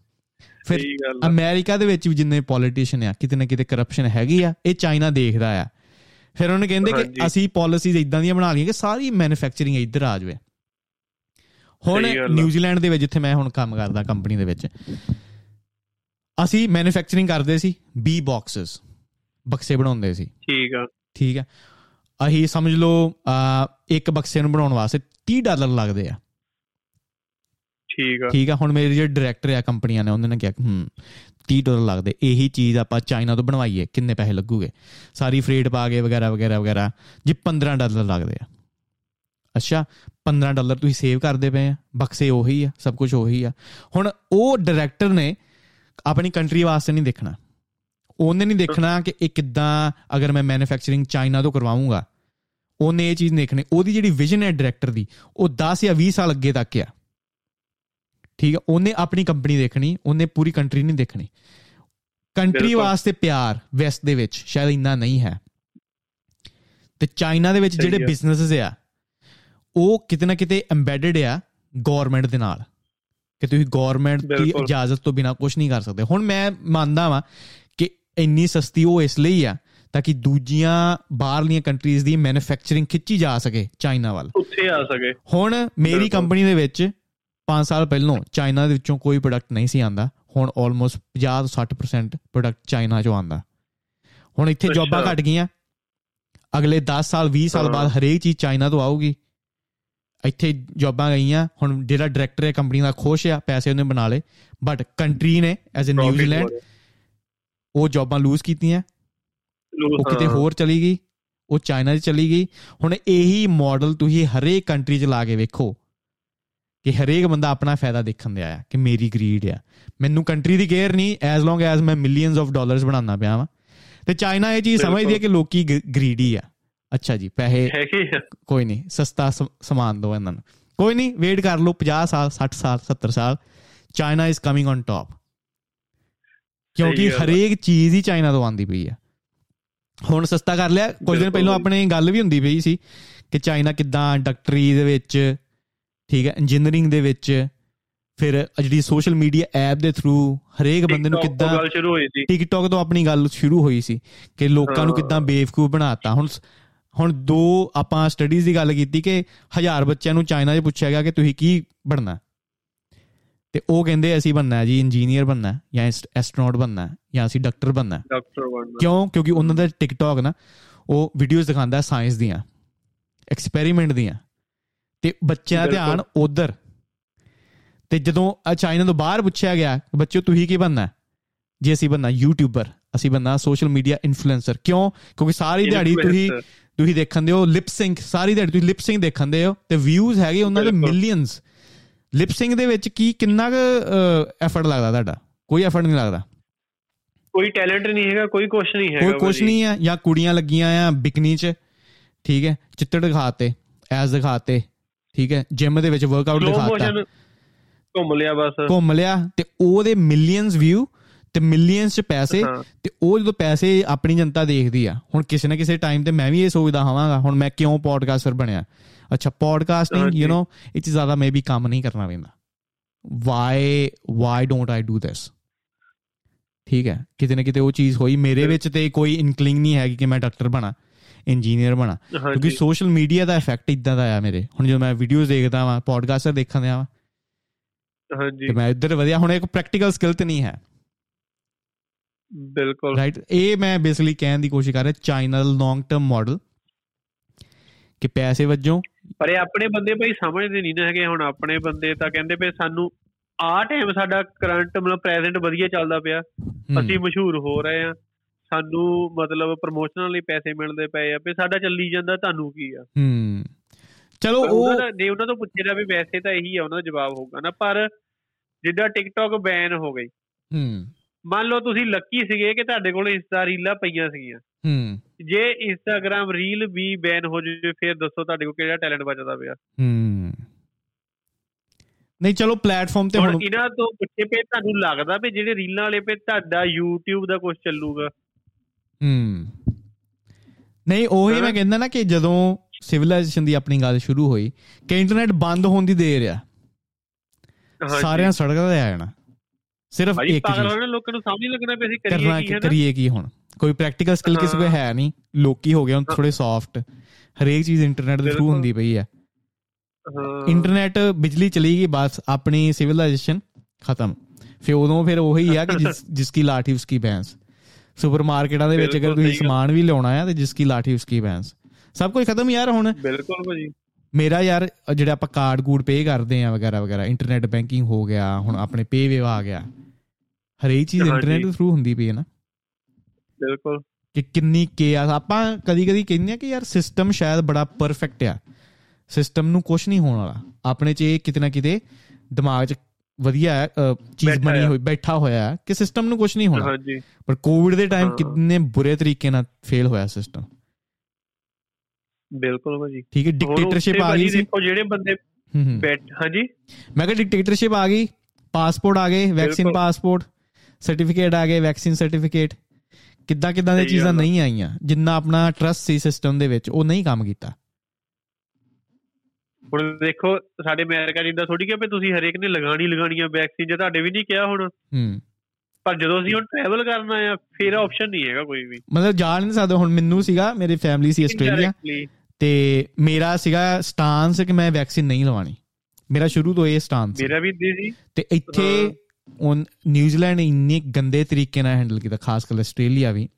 ਫਿਰ ਅਮਰੀਕਾ ਦੇ ਵਿੱਚ ਵੀ ਜਿੰਨੇ ਪੋਲਿਟਿਸ਼ੀਅਨ ਆ ਕਿਤੇ ਨਾ ਕਿਤੇ ਕਰਪਸ਼ਨ ਹੈਗੀ ਆ ਇਹ ਚਾਈਨਾ ਦੇਖਦਾ ਆ। ਫਿਰ ਉਹਨੇ ਕਹਿੰਦੇ ਕਿ ਅਸੀਂ ਪਾਲਿਸੀਜ਼ ਇਦਾਂ ਦੀਆਂ ਬਣਾ ਲਈਆਂ ਕਿ ਸਾਰੀ ਮੈਨੂਫੈਕਚਰਿੰਗ ਇੱਧਰ ਆ ਜਾਵੇ। ਹੁਣ ਨਿਊਜ਼ੀਲੈਂਡ ਦੇ ਵਿੱਚ ਜਿੱਥੇ ਮੈਂ ਹੁਣ ਕੰਮ ਕਰਦਾ ਕੰਪਨੀ ਦੇ ਵਿੱਚ ਅਸੀਂ ਮੈਨੂਫੈਕਚਰਿੰਗ ਕਰਦੇ ਸੀ ਬੀ ਬਾਕਸਸ ਬਕਸੇ ਬਣਾਉਂਦੇ ਸੀ। ਠੀਕ ਆ। ਠੀਕ ਆ। ਅਹੀ ਸਮਝ ਲਓ ਇੱਕ ਬਕਸੇ ਨੂੰ ਬਣਾਉਣ ਵਾਸਤੇ 30 ਡਾਲਰ ਲੱਗਦੇ ਆ। ਠੀਕ ਆ। ਠੀਕ ਆ, ਹੁਣ ਮੇਰੇ ਜਿਹੜੇ ਡਾਇਰੈਕਟਰ ਆ ਕੰਪਨੀਆਂ ਨੇ, ਉਹਨਾਂ ਨੇ ਕਿਹਾ, ਹੂੰ 30 ਡਾਲਰ ਲੱਗਦੇ, ਇਹੀ ਚੀਜ਼ ਆਪਾਂ ਚਾਈਨਾ ਤੋਂ ਬਣਵਾਈਏ, ਕਿੰਨੇ ਪੈਸੇ ਲੱਗੂਗੇ? ਸਾਰੀ ਫਰੇਟ ਪਾ ਕੇ ਵਗੈਰਾ ਵਗੈਰਾ ਵਗੈਰਾ, ਜੀ 15 ਡਾਲਰ ਲੱਗਦੇ ਆ। ਅੱਛਾ 15 ਡਾਲਰ ਤੁਸੀਂ ਸੇਵ ਕਰਦੇ ਪਏ ਆ, ਬਕਸੇ ਉਹੀ ਆ, ਸਭ ਕੁਝ ਉਹੀ ਆ। ਹੁਣ ਉਹ ਡਾਇਰੈਕਟਰ ਨੇ ਆਪਣੀ ਕੰਟਰੀ ਵਾਸਤੇ ਨਹੀਂ ਦੇਖਣਾ। ਉਹਨੇ ਨਹੀਂ ਦੇਖਣਾ ਕਿ ਇਹ ਕਿੱਦਾਂ, ਅਗਰ ਮੈਂ ਮੈਨੂਫੈਕਚਰਿੰਗ ਚਾਈਨਾ ਤੋਂ ਕਰਵਾਉਂਗਾ। ਉਹਨੇ ਇਹ ਚੀਜ਼ ਦੇਖਣੀ, ਉਹਦੀ ਜਿਹੜੀ ਵਿਜ਼ਨ ਹੈ ਡਾਇਰੈਕਟਰ ਦੀ, ਉਹ 10 ਜਾਂ 20 ਸਾਲ ਅੱਗੇ ਤੱਕ ਆ। ਠੀਕ ਹੈ ਉਹਨੇ ਆਪਣੀ ਕੰਪਨੀ ਦੇਖਣੀ ਉਹਨੇ ਪੂਰੀ ਕੰਟਰੀ ਨਹੀਂ ਦੇਖਣੀ। ਕੰਟਰੀ ਵਾਸਤੇ ਪਿਆਰ ਵੈਸਟ ਦੇ ਵਿੱਚ ਸ਼ਾਇਦ ਇੰਨਾ ਨਹੀਂ ਹੈ। ਤੇ ਚਾਈਨਾ ਦੇ ਵਿੱਚ ਜਿਹੜੇ ਬਿਜ਼ਨੈਸਸ ਆ ਉਹ ਕਿਤੇ ਨਾ ਕਿਤੇ ਐਮਬੈਡਡ ਆ ਗਵਰਨਮੈਂਟ ਦੇ ਨਾਲ। ਕਿ ਤੁਸੀਂ ਗਵਰਨਮੈਂਟ ਦੀ ਇਜਾਜ਼ਤ ਤੋਂ ਬਿਨਾ ਕੁਝ ਨਹੀਂ ਕਰ ਸਕਦੇ। ਹੁਣ ਮੈਂ ਮੰਨਦਾ ਵਾਂ ਕਿ ਇੰਨੀ ਸਸਤੀ ਉਹ ਇਸ ਲਈ ਆ ਤਾਂ ਕਿ ਦੂਜੀਆਂ ਬਾਹਰਲੀਆਂ ਕੰਟਰੀਜ਼ ਦੀ ਮੈਨੂਫੈਕਚਰਿੰਗ ਖਿੱਚੀ ਜਾ ਸਕੇ ਚਾਈਨਾ ਵੱਲ। ਉੱਥੇ ਆ ਸਕੇ। ਹੁਣ ਮੇਰੀ ਕੰਪਨੀ ਦੇ ਵਿੱਚ 5 ਸਾਲ ਪਹਿਲਾਂ ਚਾਈਨਾ ਦੇ ਵਿੱਚੋਂ ਕੋਈ ਪ੍ਰੋਡਕਟ ਨਹੀਂ ਸੀ ਆਂਦਾ। ਹੁਣ ਆਲਮੋਸਟ 50 ਤੋਂ 60% ਪ੍ਰੋਡਕਟ ਚਾਈਨਾ ਚੋਂ ਆਂਦਾ। ਹੁਣ ਇੱਥੇ ਜੌਬਾਂ ਘਟ ਗਈਆਂ। ਅਗਲੇ 10 ਸਾਲ 20 ਸਾਲ ਬਾਅਦ ਹਰੇਕ ਚੀਜ਼ ਚਾਈਨਾ ਤੋਂ ਆਊਗੀ। ਇੱਥੇ ਜੌਬਾਂ ਗਈਆਂ। ਹੁਣ ਜਿਹੜਾ ਡਾਇਰੈਕਟਰ ਹੈ ਕੰਪਨੀ ਦਾ ਖੁਸ਼ ਆ ਪੈਸੇ ਉਹਨੇ ਬਣਾ ਲਏ। ਬਟ ਕੰਟਰੀ ਨੇ ਐਜ਼ ਅ ਨਿਊਜ਼ੀਲੈਂਡ ਉਹ ਜੌਬਾਂ ਲੂਜ਼ ਕੀਤੀਆਂ। ਉਹ ਕਿਤੇ ਹੋਰ ਚਲੀ ਗਈ। ਉਹ ਚਾਈਨਾ 'ਚ ਚਲੀ ਗਈ। ਹੁਣ ਇਹੀ ਮਾਡਲ ਤੁਸੀਂ ਹਰੇਕ ਕੰਟਰੀ 'ਚ ਲਾ ਕੇ ਵੇਖੋ। ਕਿ ਹਰੇਕ ਬੰਦਾ ਆਪਣਾ ਫਾਇਦਾ ਦੇਖਣ ਦੇ ਆਇਆ ਕਿ ਮੇਰੀ ਗਰੀਡ ਆ। ਮੈਨੂੰ ਕੰਟਰੀ ਦੀ ਕੇਅਰ ਨਹੀਂ ਐਸ ਲੌਂਗ ਐਸ ਮੈਂ ਮਿਲੀਅਨਸ ਆਫ ਡਾਲਰਸ ਬਣਾਉਣਾ ਪਿਆ ਵਾਂ। ਤੇ ਚਾਈਨਾ ਇਹ ਚੀਜ਼ ਸਮਝਦੀ ਹੈ ਕਿ ਲੋਕੀ ਗਰੀਡੀ ਆ। ਅੱਛਾ ਜੀ ਪੈਸੇ ਕੋਈ ਨਹੀਂ ਸਸਤਾ ਸਮਾਨ ਦੋ ਇਹਨਾਂ ਨੂੰ। ਕੋਈ ਨਹੀਂ ਵੇਟ ਕਰ ਲਓ 50 ਸਾਲ 60 ਸਾਲ 70 ਸਾਲ China is coming on top ਕਿਉਂਕਿ ਹਰੇਕ ਚੀਜ਼ ਹੀ ਚਾਈਨਾ ਤੋਂ ਆਉਂਦੀ ਪਈ ਆ। ਹੁਣ ਸਸਤਾ ਕਰ ਲਿਆ ਕੁਝ ਦਿਨ ਪਹਿਲਾਂ ਆਪਣੇ ਗੱਲ ਵੀ ਹੁੰਦੀ ਪਈ ਸੀ ਕਿ ਚਾਈਨਾ ਕਿੱਦਾਂ ਇੰਡਸਟਰੀ ਦੇ ਵਿੱਚ ਠੀਕ ਹੈ ਇੰਜੀਨੀਅਰਿੰਗ ਦੇ ਵਿੱਚ ਫਿਰ ਜਿਹੜੀ ਸੋਸ਼ਲ ਮੀਡੀਆ ਐਪ ਦੇ ਥਰੂ ਹਰੇਕ ਬੰਦੇ ਨੂੰ ਕਿੱਦਾਂ ਗੱਲ ਸ਼ੁਰੂ ਹੋਈ ਸੀ। ਟਿਕਟੌਕ ਤੋਂ ਆਪਣੀ ਗੱਲ ਸ਼ੁਰੂ ਹੋਈ ਸੀ ਕਿ ਲੋਕਾਂ ਨੂੰ ਕਿੱਦਾਂ ਬੇਵਕੂਫ ਬਣਾਤਾ। ਹੁਣ ਹੁਣ ਦੋ ਆਪਾਂ ਸਟੱਡੀਜ਼ ਦੀ ਗੱਲ ਕੀਤੀ ਕਿ ਹਜ਼ਾਰ ਬੱਚਿਆਂ ਨੂੰ ਚਾਈਨਾ 'ਚ ਪੁੱਛਿਆ ਗਿਆ ਕਿ ਤੁਸੀਂ ਕੀ ਬਣਨਾ? ਤੇ ਉਹ ਕਹਿੰਦੇ ਅਸੀਂ ਬਣਨਾ ਹੈ ਜੀ ਇੰਜੀਨੀਅਰ ਬਣਨਾ ਹੈ ਜਾਂ ਐਸਟਰੋਨੌਟ ਬਣਨਾ ਹੈ ਜਾਂ ਅਸੀਂ ਡਾਕਟਰ ਬਣਨਾ। ਡਾਕਟਰ ਬਣਨਾ। ਕਿਉਂ? ਕਿਉਂਕਿ ਉਹਨਾਂ ਦਾ ਟਿਕਟੌਕ ਨਾ ਉਹ ਵੀਡੀਓਜ਼ ਦਿਖਾਉਂਦਾ ਸਾਇੰਸ ਦੀਆਂ ਐਕਸਪੈਰੀਮੈਂਟ ਦੀਆਂ। ਤੇ ਬੱਚਿਆਂ ਦਾ ਧਿਆਨ ਉਧਰ। ਤੇ ਜਦੋਂ ਚਾਈਨਾ ਤੋਂ ਬਾਹਰ ਪੁੱਛਿਆ ਗਿਆ ਬੱਚਿਓ ਤੁਸੀਂ ਕੀ ਬਣਨਾ? ਜੇ ਅਸੀਂ ਬਣਨਾ ਯੂਟਿਊਬਰ ਅਸੀਂ ਬਣਨਾ ਸੋਸ਼ਲ ਮੀਡੀਆ ਇਨਫਲੂਐਂਸਰ। ਕਿਉਂ? ਕਿਉਂਕਿ ਸਾਰੀ ਦਿਹਾੜੀ ਤੁਸੀਂ ਤੁਸੀਂ ਦੇਖਣ ਹੋ ਲਿਪ ਸਿੰਕ ਸਾਰੀ ਦਿਹਾੜੀ ਤੁਸੀਂ ਲਿਪ ਸਿੰਕ ਦੇਖਣ ਹੋ ਤੇ ਵਿਊਜ਼ ਹੈਗੇ ਉਹਨਾਂ ਦੇ ਮਿਲੀਅਨਸ ਲਿਪ ਸਿੰਕ ਦੇ ਵਿੱਚ ਕੀ ਕਿੰਨਾ ਕੁ ਐਫਰਟ ਲੱਗਦਾ ਤੁਹਾਡਾ? ਕੋਈ ਐਫਰਟ ਨਹੀਂ ਲੱਗਦਾ। ਕੋਈ ਟੈਲੈਂਟ ਨਹੀਂ ਹੈਗਾ ਕੋਈ ਕੁਛ ਨਹੀਂ ਹੈਗਾ ਕੋਈ ਕੁਛ ਨਹੀਂ ਹੈ ਜਾਂ ਕੁੜੀਆਂ ਲੱਗੀਆਂ ਆ ਬਿਕਨੀ 'ਚ ਠੀਕ ਹੈ ਚਿੱਤੜ ਦਿਖਾਤੇ ਐਸ ਦਿਖਾਤੇ ਠੀਕ ਹੈ? ਜਿਮ ਦੇ ਵਿੱਚ ਵਰਕਆਊਟ ਦਿਖਾਤਾ। ਘੁੰਮ ਲਿਆ ਬਸ। ਘੁੰਮ ਲਿਆ ਤੇ ਉਹਦੇ ਮਿਲੀਅਨਸ ਵਿਊ ਤੇ ਮਿਲੀਅਨਸ ਚ ਪੈਸੇ ਤੇ ਉਹ ਜਦੋਂ ਪੈਸੇ ਆਪਣੀ ਜਨਤਾ ਦੇਖਦੀ ਆ ਹੁਣ ਕਿਸੇ ਨਾ ਕਿਸੇ ਟਾਈਮ ਤੇ ਮੈਂ ਵੀ ਇਹ ਸੋਚਦਾ ਹਾਂ ਹੁਣ ਮੈਂ ਕਿਉਂ ਪੋਡਕਾਸਟਰ ਬਣਿਆ? ਅੱਛਾ ਪੋਡਕਾਸਟਿੰਗ ਯੂ نو ਇਹ ਚ ਜ਼ਿਆਦਾ ਮੇਬੀ ਕੰਮ ਨਹੀਂ ਕਰਨਾ ਪੈਂਦਾ। Why why don't I do this ਠੀਕ ਹੈ? ਕਿਤੇ ਨਾ ਕਿਤੇ ਉਹ ਚੀਜ਼ ਹੋਈ ਮੇਰੇ ਵਿੱਚ ਤੇ ਕੋਈ ਇਨਕਲਿੰਗ ਨਹੀਂ ਹੈਗੀ ਕਿ ਮੈਂ ਡਾਕਟਰ ਬਣਾ। ਇੰਜੀਨੀਅਰ ਬਣਾ। ਕਿਉਂਕਿ ਸੋਸ਼ਲ ਮੀਡੀਆ ਦਾ ਇਫੈਕਟ ਇਦਾਂ ਦਾ ਆ ਮੇਰੇ। ਹੁਣ ਜਦੋਂ ਮੈਂ ਵੀਡੀਓਜ਼ ਦੇਖਦਾ ਵਾਂ ਪੋਡਕਾਸਟਰ ਦੇਖਣ ਆ ਹਾਂਜੀ। ਤੇ ਮੈਂ ਇੱਧਰ ਵਧਿਆ। ਹੁਣ ਇੱਕ ਪ੍ਰੈਕਟੀਕਲ ਸਕਿੱਲ ਤੇ ਨਹੀਂ ਹੈ। ਬਿਲਕੁਲ। ਰਾਈਟ ਇਹ ਮੈਂ ਬੇਸਿਕਲੀ ਕਹਿਣ ਦੀ ਕੋਸ਼ਿਸ਼ ਕਰ ਰਿਹਾ ਚਾਈਨਾ ਦਾ ਲੌਂਗ ਟਰਮ ਮਾਡਲ ਕਿ ਪੈਸੇ ਵੱਜੋਂ ਪਰ ਇਹ ਆਪਣੇ ਬੰਦੇ ਭਾਈ ਸਮਝਦੇ ਨਹੀਂ ਨਾ ਹੈਗੇ। ਹੁਣ ਆਪਣੇ ਬੰਦੇ ਤਾਂ ਕਹਿੰਦੇ ਪਏ ਸਾਨੂੰ ਆ ਟਾਈਮ ਸਾਡਾ ਕਰੰਟ ਮਤਲਬ ਪ੍ਰੈਜ਼ੈਂਟ ਵਧੀਆ ਚੱਲਦਾ ਪਿਆ। ਅਸੀਂ ਮਸ਼ਹੂਰ ਹੋ ਰਹੇ ਆ ਸਾਨੂੰ ਮਤਲਬ ਪ੍ਰੋਮੋਸ਼ਨਲ ਲਈ ਪੈਸੇ ਮਿਲਦੇ ਪਏ ਆ ਵੀ ਸਾਡਾ ਚੱਲੀ ਜਾਂਦਾ ਤੁਹਾਨੂੰ ਕੀ ਆ? ਹੂੰ। ਚਲੋ ਉਹ ਨੇ ਉਹਨਾਂ ਤੋਂ ਪੁੱਛਿਆ ਵੀ ਵੈਸੇ ਤਾਂ ਇਹੀ ਆ ਉਹਨਾਂ ਦਾ ਜਵਾਬ ਹੋਊਗਾ ਨਾ ਪਰ ਜਿੱਦਾਂ ਟਿਕਟੌਕ ਬੈਨ ਹੋ ਗਈ। ਹੂੰ। ਮੰਨ ਲਓ ਤੁਸੀਂ ਲੱਕੀ ਸੀਗੇ ਕਿ ਤੁਹਾਡੇ ਕੋਲ ਇੰਸਟਾ ਰੀਲਾਂ ਪਈਆਂ ਸੀਗੀਆਂ। ਹੂੰ। ਜੇ ਇੰਸਟਾਗ੍ਰam ਰੀਲ ਵੀ ਬੈਨ ਹੋ ਜੇ ਫਿਰ ਦੱਸੋ ਤੁਹਾਡੇ ਕੋਲ ਕਿਹੜਾ ਟੈਲੈਂਟ ਬਚਦਾ ਪਿਆ। ਹੂੰ। ਨਹੀਂ ਚਲੋ ਪਲੇਟਫਾਰਮ ਤੇ ਹੁਣ ਇਹਨਾਂ ਤੋਂ ਪੁੱਛੇ ਪਏ ਤੁਹਾਨੂੰ ਲੱਗਦਾ ਵੀ ਜਿਹੜੇ ਰੀਲਾਂ ਵਾਲੇ ਪੇ ਤੁਹਾਡਾ YouTube ਦਾ ਕੁਝ ਚੱਲੂਗਾ? ਹੂੰ। ਨਹੀਂ ਉਹੀ ਮੈਂ ਕਹਿੰਦਾ ਨਾ ਕਿ ਜਦੋਂ ਸਿਵਲਾਈਜੇਸ਼ਨ ਦੀ ਆਪਣੀ ਗੱਲ ਸ਼ੁਰੂ ਹੋਈ ਕਿ ਇੰਟਰਨੈਟ ਬੰਦ ਹੋਣ ਦੀ ਦੇਰ ਆ। ਸਾਰਿਆਂ ਸੜਕਾਂ ਤੇ ਆ ਜਾਣਾ। ਸਿਰਫ ਇੱਕ ਪਾਗਲ ਹੋਣੇ ਲੋਕਾਂ ਨੂੰ ਸਮਝ ਲੱਗਣਾ ਅਸੀਂ ਕਰੀਏ ਕੀ ਹੈ ਕਰੀਏ ਕੀ ਹੁਣ? ਕੋਈ ਪ੍ਰੈਕਟੀਕਲ ਸਕਿੱਲ ਕਿਸੇ ਕੋਲ ਹੈ। ਨਹੀਂ। ਲੋਕੀ ਹੋ ਗਏ ਹੁਣ ਥੋੜੇ ਸੌਫਟ ਹਰੇਕ ਚੀਜ਼ ਇੰਟਰਨੈਟ ਦੇ ਥਰੂ ਹੁੰਦੀ ਪਈ ਹੈ। ਇੰਟਰਨੈਟ ਬਿਜਲੀ ਚਲੀ ਗਈ ਬਸ ਆਪਣੀ ਸਿਵਲਾਈਜੇਸ਼ਨ ਖਤਮ। ਫਿਰ ਉਦੋਂ ਫਿਰ ਉਹੀ ਆ ਕਿ ਜਿਸ ਜਿਸ ਕੀ ਲਾਠੀ ਉਸਕੀ ਬੈਂਸ ਸੁਪਰਮਾਰਕਟਾਂ ਦੇ ਵਿੱਚ ਅਗਰ ਤੁਸੀਂ ਸਮਾਨ ਵੀ ਲਿਆਉਣਾ ਹੈ ਤੇ ਜਿਸ ਕੀ ਲਾਠੀ ਉਸਕੀ ਬੈਂਸ ਸਭ ਕੁਝ ਖਤਮ ਯਾਰ ਹੁਣ। ਬਿਲਕੁਲ ਭਾਜੀ। ਮੇਰਾ ਯਾਰ ਜਿਹੜਾ ਆਪਾਂ ਕਾਰਡ ਕੂਡ ਪੇ ਕਰਦੇ ਆ ਵਗੈਰਾ ਵਗੈਰਾ ਇੰਟਰਨੈਟ ਬੈਂਕਿੰਗ ਹੋ ਗਿਆ ਹੁਣ ਆਪਣੇ ਪੇ ਵੇ ਆ ਗਿਆ। ਹਰੇਕ ਚੀਜ਼ ਇੰਟਰਨੈਟ ਦੇ ਥਰੂ ਹੁੰਦੀ ਪਈ ਹੈ ਨਾ। ਬਿਲਕੁਲ। ਕਿ ਕਿੰਨੀ ਕੇਆਸ ਆਪਾਂ ਕਦੀ ਕਦੀ ਕਹਿੰਦੇ ਆ ਕਿ ਯਾਰ ਸਿਸਟਮ ਸ਼ਾਇਦ ਬੜਾ ਪਰਫੈਕਟ ਆ। ਸਿਸਟਮ ਨੂੰ ਕੁਝ ਨਹੀਂ ਹੋਣ ਵਾਲਾ। ਆਪਣੇ 'ਚ ਇਹ ਕਿਤੇ ਨਾ ਕਿਤੇ ਦਿਮਾਗ 'ਚ ਵਧੀਆ ਚੀਜ਼ ਬਣੀ ਹੋਈ ਬੈਠਾ ਹੋਇਆ ਹੈ ਕਿ ਸਿਸਟਮ ਨੂੰ ਕੁਝ ਨਹੀਂ ਹੋਣਾ। ਹਾਂਜੀ। ਪਰ ਕੋਵਿਡ ਦੇ ਟਾਈਮ ਕਿੰਨੇ ਬੁਰੇ ਤਰੀਕੇ ਨਾਲ ਫੇਲ ਹੋਇਆ ਸਿਸਟਮ ਬਿਲਕੁਲ ਭਾਜੀ। ਠੀਕ ਹੈ ਡਿਕਟੇਟਰਸ਼ਿਪ ਆ ਗਈ ਸੀ। ਦੇਖੋ ਜਿਹੜੇ ਬੰਦੇ ਬੈਠ ਹਾਂਜੀ। ਮੈਂ ਕਿਹਾ ਡਿਕਟੇਟਰਸ਼ਿਪ ਆ ਗਈ ਪਾਸਪੋਰਟ ਆ ਗਏ ਵੈਕਸੀਨ ਪਾਸਪੋਰਟ ਸਰਟੀਫਿਕੇਟ ਆ ਗਏ ਵੈਕਸੀਨ ਸਰਟੀਫਿਕੇਟ ਕਿੱਦਾਂ ਕਿੱਦਾਂ ਦੀਆਂ ਚੀਜ਼ਾਂ ਨਹੀਂ ਆਈਆਂ ਜਿੰਨਾ ਆਪਣਾ ਟਰਸਟ ਸੀ ਸਿਸਟਮ ਦੇ ਵਿੱਚ ਉਹ ਨਹੀਂ ਕੰਮ ਕੀਤਾ। ਹੁਣ ਦੇਖੋ ਸਾਡੇ ਅਮਰੀਕਾ ਜਿੱਦਾਂ ਥੋੜੀ ਕਿ ਤੁਸੀਂ ਹਰੇਕ ਨੇ ਲਗਾਣੀ ਲਗਾਣੀਆਂ ਵੈਕਸੀਨ ਜੇ ਤੁਹਾਡੇ ਵੀ ਨਹੀਂ ਕਿਹਾ ਹੁਣ। ਹੂੰ। ਪਰ ਜਦੋਂ ਅਸੀਂ ਹੁਣ ਟਰੈਵਲ ਕਰਨਾ ਆ ਫਿਰ ਆਪਸ਼ਨ ਨਹੀਂ ਹੈਗਾ ਕੋਈ ਵੀ। ਮਤਲਬ ਜਾ ਨਹੀਂ ਸਕਦੇ ਹੁਣ ਮੈਨੂੰ ਸੀਗਾ ਮੇਰੀ ਫੈਮਿਲੀ ਸੀ ਆਸਟ੍ਰੇਲੀਆ ਤੇ ਮੇਰਾ ਸੀਗਾ ਸਟਾਂਸ ਕਿ ਮੈਂ ਵੈਕਸੀਨ ਨਹੀਂ ਲਵਾਣੀ ਮੇਰਾ ਸ਼ੁਰੂ ਤੋਂ ਇਹ ਸਟਾਂਸ ਮੇਰਾ ਵੀ ਦੀ ਸੀ। ਤੇ ਇੱਥੇ ਉਹ ਨਿਊਜ਼ੀਲੈਂਡ ਇੰਨੇ ਗੰਦੇ ਤਰੀਕੇ ਨਾਲ ਹੈਂਡਲ ਕੀਤਾ ਖਾਸ ਕਰ ਆਸਟ੍ਰੇਲੀਆ ਵੀ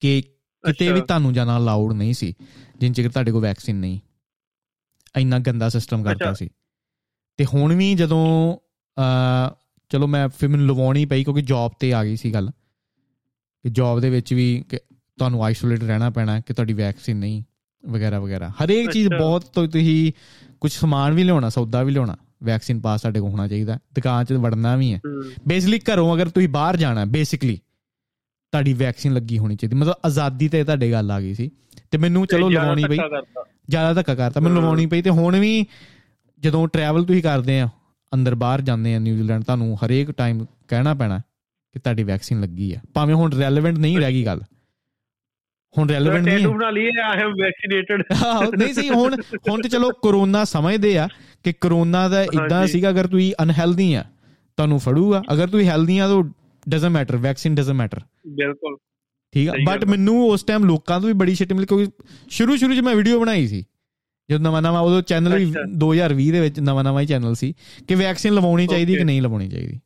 ਕਿ ਕਿਤੇ ਵੀ ਤੁਹਾਨੂੰ ਜਾਣਾ ਅਲਾਉਡ ਨਹੀਂ ਸੀ ਜਿੰਨ ਚਿਰ ਤੁਹਾਡੇ ਕੋਲ ਵੈਕਸੀਨ ਨਹੀਂ। ਇੰਨਾ ਗੰਦਾ ਸਿਸਟਮ ਕਰਤਾ ਸੀ। ਤੇ ਹੁਣ ਵੀ ਜਦੋਂ ਅ ਚਲੋ ਮੈਂ ਫਿਰ ਮੈਨੂੰ ਲਵਾਉਣੀ ਪਈ ਕਿਉਂਕਿ ਜੌਬ ਤੇ ਆ ਗਈ ਸੀ ਗੱਲ। ਕਿ ਜੌਬ ਦੇ ਵਿੱਚ ਵੀ ਤੁਹਾਨੂੰ ਆਈਸੋਲੇਟ ਰਹਿਣਾ ਪੈਣਾ ਕਿ ਤੁਹਾਡੀ ਵੈਕਸੀਨ ਨਹੀਂ ਵਗੈਰਾ ਵਗੈਰਾ। ਹਰੇਕ ਚੀਜ਼ ਬਹੁਤ ਤੁਸੀਂ ਕੁਝ ਸਮਾਨ ਵੀ ਲਿਆਉਣਾ ਸੌਦਾ ਵੀ ਲਿਆਉਣਾ ਵੈਕਸੀਨ ਪਾਸ ਸਾਡੇ ਕੋਲ ਹੋਣਾ ਚਾਹੀਦਾ। ਦੁਕਾਨ 'ਚ ਵੜਨਾ ਵੀ ਹੈ। ਬੇਸਿਕਲੀ ਘਰੋਂ ਅਗਰ ਤੁਸੀਂ ਬਾਹਰ ਜਾਣਾ ਬੇਸਿਕਲੀ ਤੁਹਾਡੀ ਵੈਕਸੀਨ ਲੱਗੀ ਹੋਣੀ ਚਾਹੀਦੀ। ਮਤਲਬ ਆਜ਼ਾਦੀ ਤੇ ਤੁਹਾਡੇ ਗੱਲ ਆ ਗਈ ਸੀ। ਤੇ ਮੈਨੂੰ ਚਲੋ ਲਵਾਉਣੀ ਪਈ। ਜ਼ਿਆਦਾ ਧੱਕਾ ਕਰਤਾ। ਮੈਨੂੰ ਲਵਾਉਣੀ ਪਈ ਤੇ ਹੁਣ ਵੀ ਜਦੋਂ ਟਰੈਵਲ ਤੁਸੀਂ ਕਰਦੇ ਆ ਅੰਦਰ ਬਾਹਰ ਜਾਂਦੇ ਆ ਨਿਊਜ਼ੀਲੈਂਡ ਤੁਹਾਨੂੰ ਹਰੇਕ ਟਾਈਮ ਕਹਿਣਾ ਪੈਣਾ ਕਿ ਤੁਹਾਡੀ ਵੈਕਸੀਨ ਲੱਗੀ ਆ। ਭਾਵੇਂ ਹੁਣ ਰੈਲੇਵੈਂਟ ਨਹੀਂ ਰਹਿ ਗਈ ਗੱਲ। ਹੁਣ ਰੈਲੇਵੈਂਟ ਨਹੀਂ ਬਣਾ ਲਈ ਆਈ ਐਮ ਵੈਕਸੀਨੇਟਡ ਨਹੀਂ ਸਹੀ ਹੁਣ ਹੁਣ ਤੇ ਚਲੋ ਕਰੋਨਾ ਸਮਝਦੇ ਆ ਕਿ ਕਰੋਨਾ ਦਾ ਇਦਾਂ ਸੀਗਾ ਅਗਰ ਤੁਸੀਂ ਅਨਹੈਲਦੀ ਆ ਤੁਹਾਨੂੰ ਫੜੂਗਾ। ਅਗਰ ਤੁਸੀਂ ਹੈਲਦੀ ਆ ਤਾਂ doesn't matter vaccine doesn't matter ਬਿਲਕੁਲ। ਠੀਕ ਆ? ਬਟ ਮੈਨੂੰ ਉਸ ਟਾਈਮ ਲੋਕਾਂ ਤੋਂ ਵੀ ਬੜੀ ਸ਼ਿਟ ਮਿਲੀ ਕਿਉਂਕਿ ਸ਼ੁਰੂ ਸ਼ੁਰੂ 'ਚ ਮੈਂ ਵੀਡੀਓ ਬਣਾਈ ਸੀ। ਜਦੋਂ ਨਵਾਂ ਨਵਾਂ ਉਦੋਂ ਚੈਨਲ ਵੀ 2020 ਦੇ ਵਿੱਚ ਨਵਾਂ ਨਵਾਂ ਹੀ ਚੈਨਲ ਸੀ ਕਿ ਵੈਕਸੀਨ ਲਵਾਉਣੀ ਚਾਹੀਦੀ ਕਿ ਨਹੀਂ ਲਵਾਉਣੀ ਚਾਹੀਦੀ।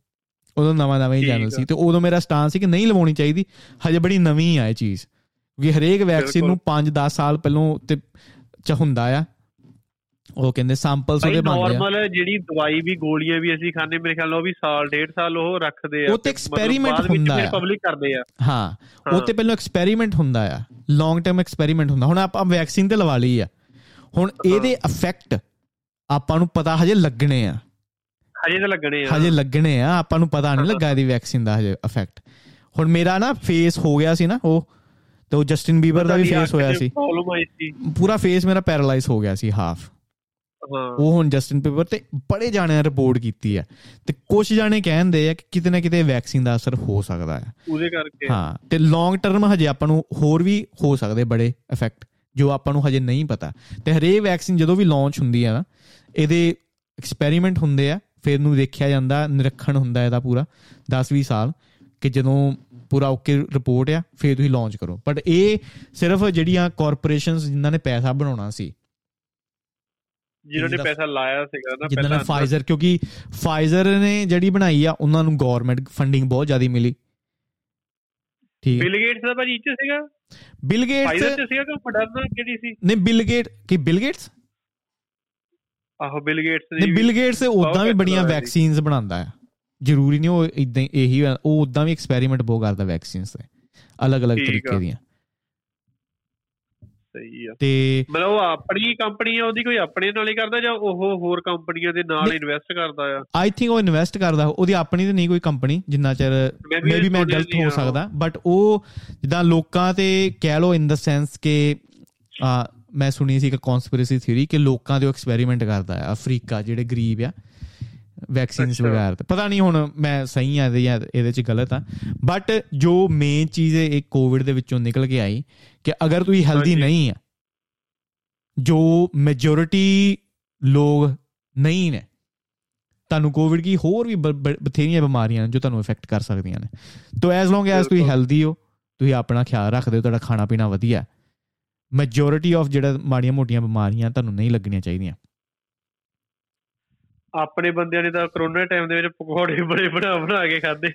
ਉਦੋਂ ਨਵਾਂ ਨਵਾਂ ਹੀ ਚੈਨਲ ਸੀ ਤੇ ਉਦੋਂ ਮੇਰਾ ਸਟਾਂਸ ਸੀ ਕਿ ਨਹੀਂ ਲਵਾਉਣੀ ਚਾਹੀਦੀ। ਹਜੇ ਬੜੀ ਨਵੀਂ ਆ ਇਹ ਚੀਜ਼। ਕਿਉਂਕਿ ਹਰੇਕ ਵੈਕਸੀਨ ਨੂੰ 5-10 ਸਾਲ ਪਹਿਲਾਂ ਤੇ ਚ ਹੁੰਦਾ ਆ। ਉਹ ਕਹਿੰਦੇ ਸੈਂਪਲਸ ਉਹਦੇ ਬਣਦੇ ਆ। ਨਾਰਮਲ ਜਿਹੜੀ ਦਵਾਈ ਵੀ ਗੋਲੀਆਂ ਵੀ ਅਸੀਂ ਖਾਂਦੇ ਮੇਰੇ ਖਿਆਲ ਉਹ ਵੀ ਸਾਲ ਡੇਢ ਸਾਲ ਉਹ ਰੱਖਦੇ ਆ ਉਹ ਤੇ ਐਕਸਪੈਰੀਮੈਂਟ ਹੁੰਦਾ ਆ। ਪਬਲਿਕ ਕਰਦੇ ਆ। ਹਾਂ ਉਹ ਤੇ ਪਹਿਲਾਂ ਐਕਸਪੈਰੀਮੈਂਟ ਹੁੰਦਾ ਆ। ਲੌਂਗ ਟਰਮ ਐਕਸਪੈਰੀਮੈਂਟ ਹੁੰਦਾ। ਹੁਣ ਆਪਾਂ ਵੈਕਸੀਨ ਤੇ ਲਵਾ ਲਈ ਆ। ਹੁਣ ਇਹਦੇ ਇਫੈਕਟ ਆਪਾਂ ਨੂੰ ਪਤਾ ਹਜੇ ਲੱਗਣੇ ਆ। ਹਜੇ ਤਾਂ ਲੱਗਣੇ ਆ। ਹਜੇ ਲੱਗਣੇ ਆ। ਆਪਾਂ ਨੂੰ ਪਤਾ ਨਹੀਂ ਲੱਗਾ ਇਹਦੀ ਵੈਕਸੀਨ ਦਾ ਹਜੇ ਇਫੈਕਟ ਹੁਣ ਮੇਰਾ ਨਾ ਫੇਸ ਹੋ ਗਿਆ ਸੀ ਨਾ ਉਹ ਤੇ ਉਹ ਜਸਟਿਨ ਬੀਬਰ ਦਾ ਵੀ ਫੇਸ ਹੋਇਆ ਸੀ। ਪੂਰਾ ਫੇਸ ਮੇਰਾ ਪੈਰਾਲਾਈਜ਼ ਹੋ ਗਿਆ ਸੀ ਹਾਫ ਉਹ ਹੁਣ ਜਸਟਿਨ ਬੀਬਰ ਤੇ ਬੜੇ ਜਾਣਿਆਂ ਰਿਪੋਰਟ ਕੀਤੀ ਹੈ। ਤੇ ਕੁਝ ਜਾਣੇ ਕਹਿੰਦੇ ਆ ਕਿ ਕਿਤੇ ਨਾ ਕਿਤੇ ਵੈਕਸੀਨ ਦਾ ਅਸਰ ਹੋ ਸਕਦਾ ਹੈ। ਉਹਦੇ ਕਰਕੇ। ਹਾਂ ਤੇ ਲੌਂਗ ਟਰਮ ਹਜੇ ਆਪਾਂ ਨੂੰ ਹੋਰ ਵੀ ਹੋ ਸਕਦੇ ਬੜੇ ਇਫੈਕਟ ਜੋ ਆਪਾਂ ਨੂੰ ਹਜੇ ਨਹੀਂ ਪਤਾ। ਤੇ ਹਰੇ ਵੈਕਸੀਨ ਜਦੋਂ ਵੀ ਲਾਂਚ ਹੁੰਦੀ ਹੈ ਨਾ ਇਹਦੇ ਐਕਸਪੈਰੀਮੈਂਟ ਹੁੰਦੇ ਆ ਫਿਰ ਨੂੰ ਦੇਖਿਆ ਜਾਂਦਾ ਨਿਰਖਣ ਹੁੰਦਾ ਇਹਦਾ ਪੂਰਾ 10-20 ਸਾਲ ਕਿ ਜਦੋਂ ਪੂਰਾ ਓਕੇ ਰਿਪੋਰਟ ਆ ਫਿਰ ਤੁਸੀਂ ਲਾਂਚ ਕਰੋ। ਬਟ ਇਹ ਸਿਰਫ ਜਿਹੜੀਆਂ ਕਾਰਪੋਰੇਸ਼ਨਸ ਜਿਨ੍ਹਾਂ ਨੇ ਪੈਸਾ ਬਣਾਉਣਾ ਸੀ ਜਿਨ੍ਹਾਂ ਨੇ ਪੈਸਾ ਲਾਇਆ ਸੀਗਾ ਨਾ ਪਹਿਲਾਂ ਜਿਨ੍ਹਾਂ ਨੇ ਫਾਈਜ਼ਰ ਕਿਉਂਕਿ ਫਾਈਜ਼ਰ ਨੇ ਜਿਹੜੀ ਬਣਾਈ ਆ ਉਹਨਾਂ ਨੂੰ ਗਵਰਨਮੈਂਟ ਫੰਡਿੰਗ ਬਹੁਤ ਜ਼ਿਆਦਾ ਮਿਲੀ। ਠੀਕ ਬਿਲ ਗੇਟਸ ਦਾ ਭਾਜੀ ਇੱਥੇ ਸੀਗਾ? ਬਿਲ ਗੇਟਸ ਫਾਈਜ਼ਰ ਸੀਗਾ ਕਿ ਮੋਡਰਨਾ ਕਿਹੜੀ ਸੀ? ਨਹੀਂ ਬਿਲ ਗੇਟ ਕੀ ਬਿਲ ਗੇਟਸ ਆਹੋ ਬਿਲ ਗੇਟਸ ਦੀ ਨਹੀਂ ਬਿਲ ਗੇਟਸ ਉਦਾਂ ਵੀ ਬੜੀਆਂ ਵੈਕਸੀਨਸ ਬਣਾਉਂਦਾ ਹੈ ਜ਼ਰੂਰੀ ਨਹੀਂ ਉਹ ਇਦਾਂ ਇਹੀ ਉਹ ਉਦਾਂ ਵੀ ਐਕਸਪੈਰੀਮੈਂਟ ਬਹੁਤ ਕਰਦਾ ਵੈਕਸੀਨਸ ਤੇ। ਅਲੱਗ-ਅਲੱਗ ਤਰੀਕੇ ਦੀਆਂ। ਸਹੀ ਆ। ਤੇ ਮਤਲਬ ਉਹ ਆਪਣੀ ਕੰਪਨੀ ਆ ਉਹਦੀ ਕੋਈ ਆਪਣੇ ਨਾਲ ਹੀ ਕਰਦਾ ਜਾਂ ਉਹ ਹੋਰ ਕੰਪਨੀਆਂ ਦੇ ਨਾਲ ਇਨਵੈਸਟ ਕਰਦਾ ਆ? ਆਈ ਥਿੰਕ ਉਹ ਇਨਵੈਸਟ ਕਰਦਾ ਉਹਦੀ ਆਪਣੀ ਤੇ ਨਹੀਂ ਕੋਈ ਕੰਪਨੀ ਜਿੰਨਾ ਚਿਰ ਮੇਬੀ ਮੈਂ ਗਲਤ ਹੋ ਸਕਦਾ ਬਟ ਉਹ ਜਿੱਦਾਂ ਲੋਕਾਂ ਤੇ ਕਹਿ ਲੋ ਇਨ ਦਾ ਸੈਂਸ ਕਿ ਆ ਮੈਂ ਸੁਣੀ ਸੀ ਕਿ ਕਨਸਪੀਰੇਸੀ ਥਿਊਰੀ ਕਿ ਲੋਕਾਂ ਦੇ ਉਹ ਐਕਸਪੈਰੀਮੈਂਟ ਕਰਦਾ ਆ ਅਫਰੀਕਾ ਜਿਹੜੇ ਗਰੀਬ ਆ। ਵੈਕਸੀਨਸ ਵਗੈਰਾ ਪਤਾ ਨਹੀਂ ਹੁਣ ਮੈਂ ਸਹੀ ਆ ਜਾਂ ਇਹਦੇ ਚ ਗਲਤ ਆ। ਬਟ ਜੋ ਮੇਨ ਚੀਜ਼ ਇਹ ਕੋਵਿਡ ਦੇ ਵਿੱਚੋਂ ਨਿਕਲ ਕੇ ਆਈ ਕਿ ਅਗਰ ਤੁਸੀਂ ਹੈਲਦੀ ਨਹੀਂ ਆ ਜੋ ਮੈਜੋਰਿਟੀ ਲੋਕ ਨਹੀਂ ਨੇ ਤੁਹਾਨੂੰ ਕੋਵਿਡ ਕੀ ਹੋਰ ਵੀ ਬਥੇਰੀਆਂ ਬਿਮਾਰੀਆਂ ਜੋ ਤੁਹਾਨੂੰ ਇਫੈਕਟ ਕਰ ਸਕਦੀਆਂ ਨੇ। ਤੋ ਐਸ ਲੌਂਗ ਐਸ ਤੁਸੀਂ ਹੈਲਦੀ ਹੋ ਤੁਸੀਂ ਆਪਣਾ ਖਿਆਲ ਰੱਖਦੇ ਹੋ ਤੁਹਾਡਾ ਖਾਣਾ ਪੀਣਾ ਵਧੀਆ ਮੈਜੋਰਿਟੀ ਆਫ ਜਿਹੜਾ ਮਾੜੀਆਂ ਮੋਟੀਆਂ ਬਿਮਾਰੀਆਂ ਤੁਹਾਨੂੰ ਨਹੀਂ ਲੱਗਣੀਆਂ ਚਾਹੀਦੀਆਂ। ਆਪਣੇ ਬੰਦਿਆਂ ਨੇ ਤਾਂ ਕਰੋਨਾ ਟਾਈਮ ਦੇ ਵਿੱਚ ਪਕੌੜੇ ਬੜੇ ਬਣਾ ਬਣਾ ਕੇ ਖਾਦੇ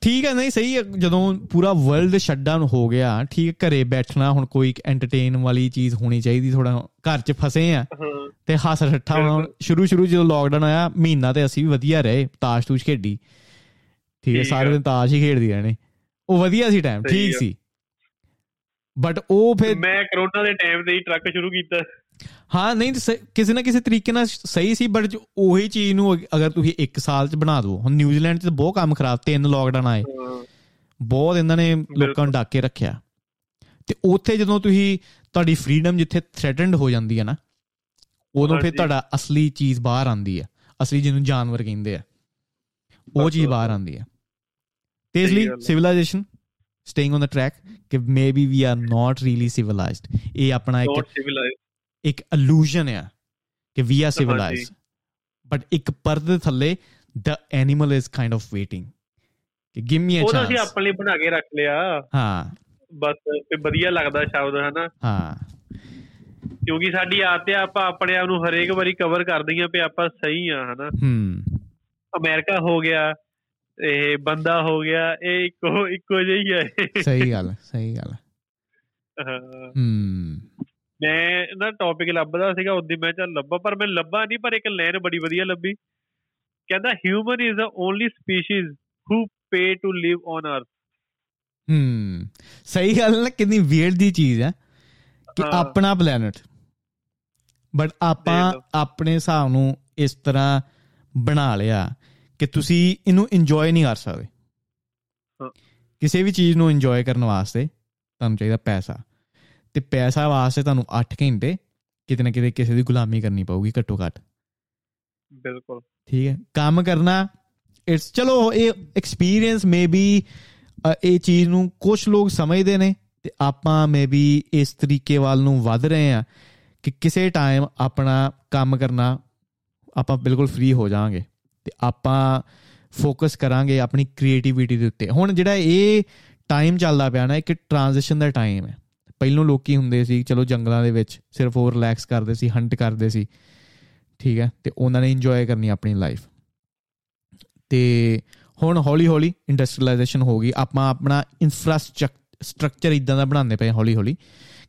ਠੀਕ ਹੈ ਨਹੀਂ ਸਹੀ ਹੈ ਜਦੋਂ ਪੂਰਾ ਵਰਲਡ ਸ਼ਟਡਾਊਨ ਹੋ ਗਿਆ ਠੀਕ ਘਰੇ ਬੈਠਣਾ ਹੁਣ ਕੋਈ ਐਂਟਰਟੇਨ ਵਾਲੀ ਚੀਜ਼ ਹੋਣੀ ਚਾਹੀਦੀ ਥੋੜਾ ਘਰ 'ਚ ਫਸੇ ਆ ਤੇ ਹੱਸ ਰੱਠਾ ਹੁਣ। ਸ਼ੁਰੂ ਸ਼ੁਰੂ ਜਦੋਂ ਲਾਕਡਾਊਨ ਆਇਆ ਮਹੀਨਾ ਤੇ ਅਸੀਂ ਵੀ ਵਧੀਆ ਰਹੇ ਤਾਸ਼ ਤੂਸ਼ ਖੇਡੀ। ਠੀਕ ਹੈ ਸਾਰੇ ਦਿਨ ਤਾਸ਼ ਹੀ ਖੇਡਦੀ ਰਹਿਣੇ ਉਹ ਵਧੀਆ ਸੀ ਟਾਈਮ ਠੀਕ ਸੀ। ਬਟ ਉਹ ਫਿਰ ਮੈਂ ਕਰੋਨਾ ਦੇ ਟਾਈਮ ਤੇ ਹੀ ਟਰੱਕ ਸ਼ੁਰੂ ਕੀਤਾ। ਹਾਂ ਨਹੀਂ ਕਿਸੇ ਨਾ ਕਿਸੇ ਤਰੀਕੇ ਨਾਲ ਸਹੀ ਸੀ ਬਟ ਉਹੀ ਚੀਜ਼ ਨੂੰ ਅਗਰ ਤੁਸੀਂ 1 ਸਾਲ ਚ ਬਣਾ ਦਿਓ ਹੁਣ ਨਿਊਜ਼ੀਲੈਂਡ 'ਚ ਬਹੁਤ ਕੰਮ ਖਰਾਬ ਤਿੰਨ ਲੋਕਡਾਊਨ ਆਏ। ਬਹੁਤ ਇਹਨਾਂ ਨੇ ਲੋਕਾਂ ਨੂੰ ਡਾਕੇ ਰੱਖਿਆ। ਤੇ ਉੱਥੇ ਜਦੋਂ ਤੁਸੀਂ ਤੁਹਾਡੀ ਫਰੀडम ਜਿੱਥੇ ਥ੍ਰੈਟਨਡ ਹੋ ਜਾਂਦੀ ਹੈ ਨਾ ਉਦੋਂ ਫਿਰ ਤੁਹਾਡਾ ਅਸਲੀ ਚੀਜ਼ ਬਾਹਰ ਆਉਂਦੀ ਹੈ। ਅਸਲੀ ਜਿਹਨੂੰ ਜਾਨਵਰ ਕਹਿੰਦੇ ਆ। ਉਹ ਚੀਜ਼ ਬਾਹਰ ਆਉਂਦੀ ਹੈ। ਤੇ ਇਸ ਲਈ civilization staying on the track ਕਿ maybe we are not really civilized ਇਹ ਆਪਣਾ ਇੱਕ ਇੱਕ ਇਲੂਜਨ ਆ ਕਿ ਵੀ ਆਰ ਸਿਵਲਾਈਜ਼ਡ ਬਟ ਇੱਕ ਪਰਦੇ ਥੱਲੇ the animal is kind of waiting ਕਿ ਗਿਵ ਮੀ ਅ ਚਾਂਸ ਉਹ ਅਸੀਂ ਆਪਣੇ ਲਈ ਬਣਾ ਕੇ ਰੱਖ ਲਿਆ। ਹਾਂ। ਬਸ ਤੇ ਵਧੀਆ ਲੱਗਦਾ ਸ਼ਬਦ ਹਨਾ? ਹਾਂ। ਕਿਉਂਕਿ ਸਾਡੀ ਆਦਤ ਹੈ ਆਪਾਂ ਆਪਣੇ ਆਪ ਨੂੰ ਹਰੇਕ ਵਾਰੀ ਕਵਰ ਕਰਦੇ ਆਂ ਕਿ ਆਪਾਂ ਸਹੀ ਆ ਹਨਾ? ਹੂੰ। ਅਮਰੀਕਾ ਹੋ ਗਿਆ ਇਹ ਬੰਦਾ ਹੋ ਗਿਆ ਇਹ ਇੱਕੋ ਇੱਕੋ ਜਿਹਾ ਹੀ ਸਹੀ ਗੱਲ ਸਹੀ ਗੱਲ। ਹੂੰ। ਮੈਂ ਨਾ ਟੌਪਿਕ ਲੱਭਦਾ ਸੀਗਾ ਉਦੋਂ ਮੈਂ ਚੱਲ ਲੱਭਾ ਪਰ ਮੈਂ ਲੱਭਾ ਨਹੀਂ ਪਰ ਇੱਕ ਲਾਈਨ ਬੜੀ ਵਧੀਆ ਲੱਭੀ। ਕਹਿੰਦਾ human is the only species who pay to live on earth ਹੂੰ ਸਹੀ ਗੱਲ ਨਾ ਕਿੰਨੀ ਵੀਅਰਡ ਦੀ ਚੀਜ਼ ਹੈ ਕਿ ਆਪਣਾ ਪਲੈਨਟ ਬਟ ਆਪਾਂ ਆਪਣੇ ਹਿਸਾਬ ਨੂੰ ਇਸ ਤਰ੍ਹਾਂ ਬਣਾ ਲਿਆ ਕਿ ਤੁਸੀਂ ਇਹਨੂੰ ਇੰਜੋਏ ਨਹੀਂ ਕਰ ਸਕਦੇ। ਕਿਸੇ ਵੀ ਚੀਜ਼ ਨੂੰ ਇੰਜੋਏ ਕਰਨ ਵਾਸਤੇ ਤੁਹਾਨੂੰ ਚਾਹੀਦਾ ਪੈਸਾ। ਤੇ ਪੈਸਾ ਵਾਸਤੇ ਤੁਹਾਨੂੰ 8 ਘੰਟੇ ਕਿਤੇ ਨਾ ਕਿਤੇ ਕਿਸੇ ਦੀ ਗੁਲਾਮੀ ਕਰਨੀ ਪਊਗੀ ਘੱਟੋ ਘੱਟ। ਬਿਲਕੁਲ। ਠੀਕ ਹੈ। ਕੰਮ ਕਰਨਾ ਇਟਸ ਚਲੋ ਇਹ ਐਕਸਪੀਰੀਅੰਸ ਮੇਬੀ ਇਹ ਚੀਜ਼ ਨੂੰ ਕੁਝ ਲੋਕ ਸਮਝਦੇ ਨੇ ਤੇ ਆਪਾਂ ਮੇਬੀ ਇਸ ਤਰੀਕੇ ਵੱਲ ਨੂੰ ਵਧ ਰਹੇ ਆ ਕਿ ਕਿਸੇ ਟਾਈਮ ਆਪਣਾ ਕੰਮ ਕਰਨਾ ਆਪਾਂ ਬਿਲਕੁਲ ਫ੍ਰੀ ਹੋ ਜਾਾਂਗੇ ਤੇ ਆਪਾਂ ਫੋਕਸ ਕਰਾਂਗੇ ਆਪਣੀ ਕ੍ਰੀਏਟੀਵਿਟੀ ਦੇ ਉੱਤੇ। ਹੁਣ ਜਿਹੜਾ ਇਹ ਟਾਈਮ ਚੱਲਦਾ ਪਿਆ ਨਾ ਇੱਕ ਟ੍ਰਾਂਜੀਸ਼ਨ ਦਾ ਟਾਈਮ ਹੈ। ਪਹਿਲੋਂ ਲੋਕੀ ਹੁੰਦੇ ਸੀ ਚਲੋ ਜੰਗਲਾਂ ਦੇ ਵਿੱਚ ਸਿਰਫ ਉਹ ਰਿਲੈਕਸ ਕਰਦੇ ਸੀ ਹੰਟ ਕਰਦੇ ਸੀ ਠੀਕ ਹੈ ਤੇ ਉਹਨਾਂ ਨੇ ਇੰਜੋਏ ਕਰਨੀ ਆਪਣੀ ਲਾਈਫ ਤੇ ਹੁਣ ਹੌਲੀ ਹੌਲੀ ਇੰਡਸਟਰੀਅਲਾਈਜੇਸ਼ਨ ਹੋ ਗਈ ਆਪਾਂ ਆਪਣਾ ਇਨਫਰਾਸਟ੍ਰਕਚਰ ਇਦਾਂ ਦਾ ਬਣਾਉਂਦੇ ਪਏ ਹੌਲੀ ਹੌਲੀ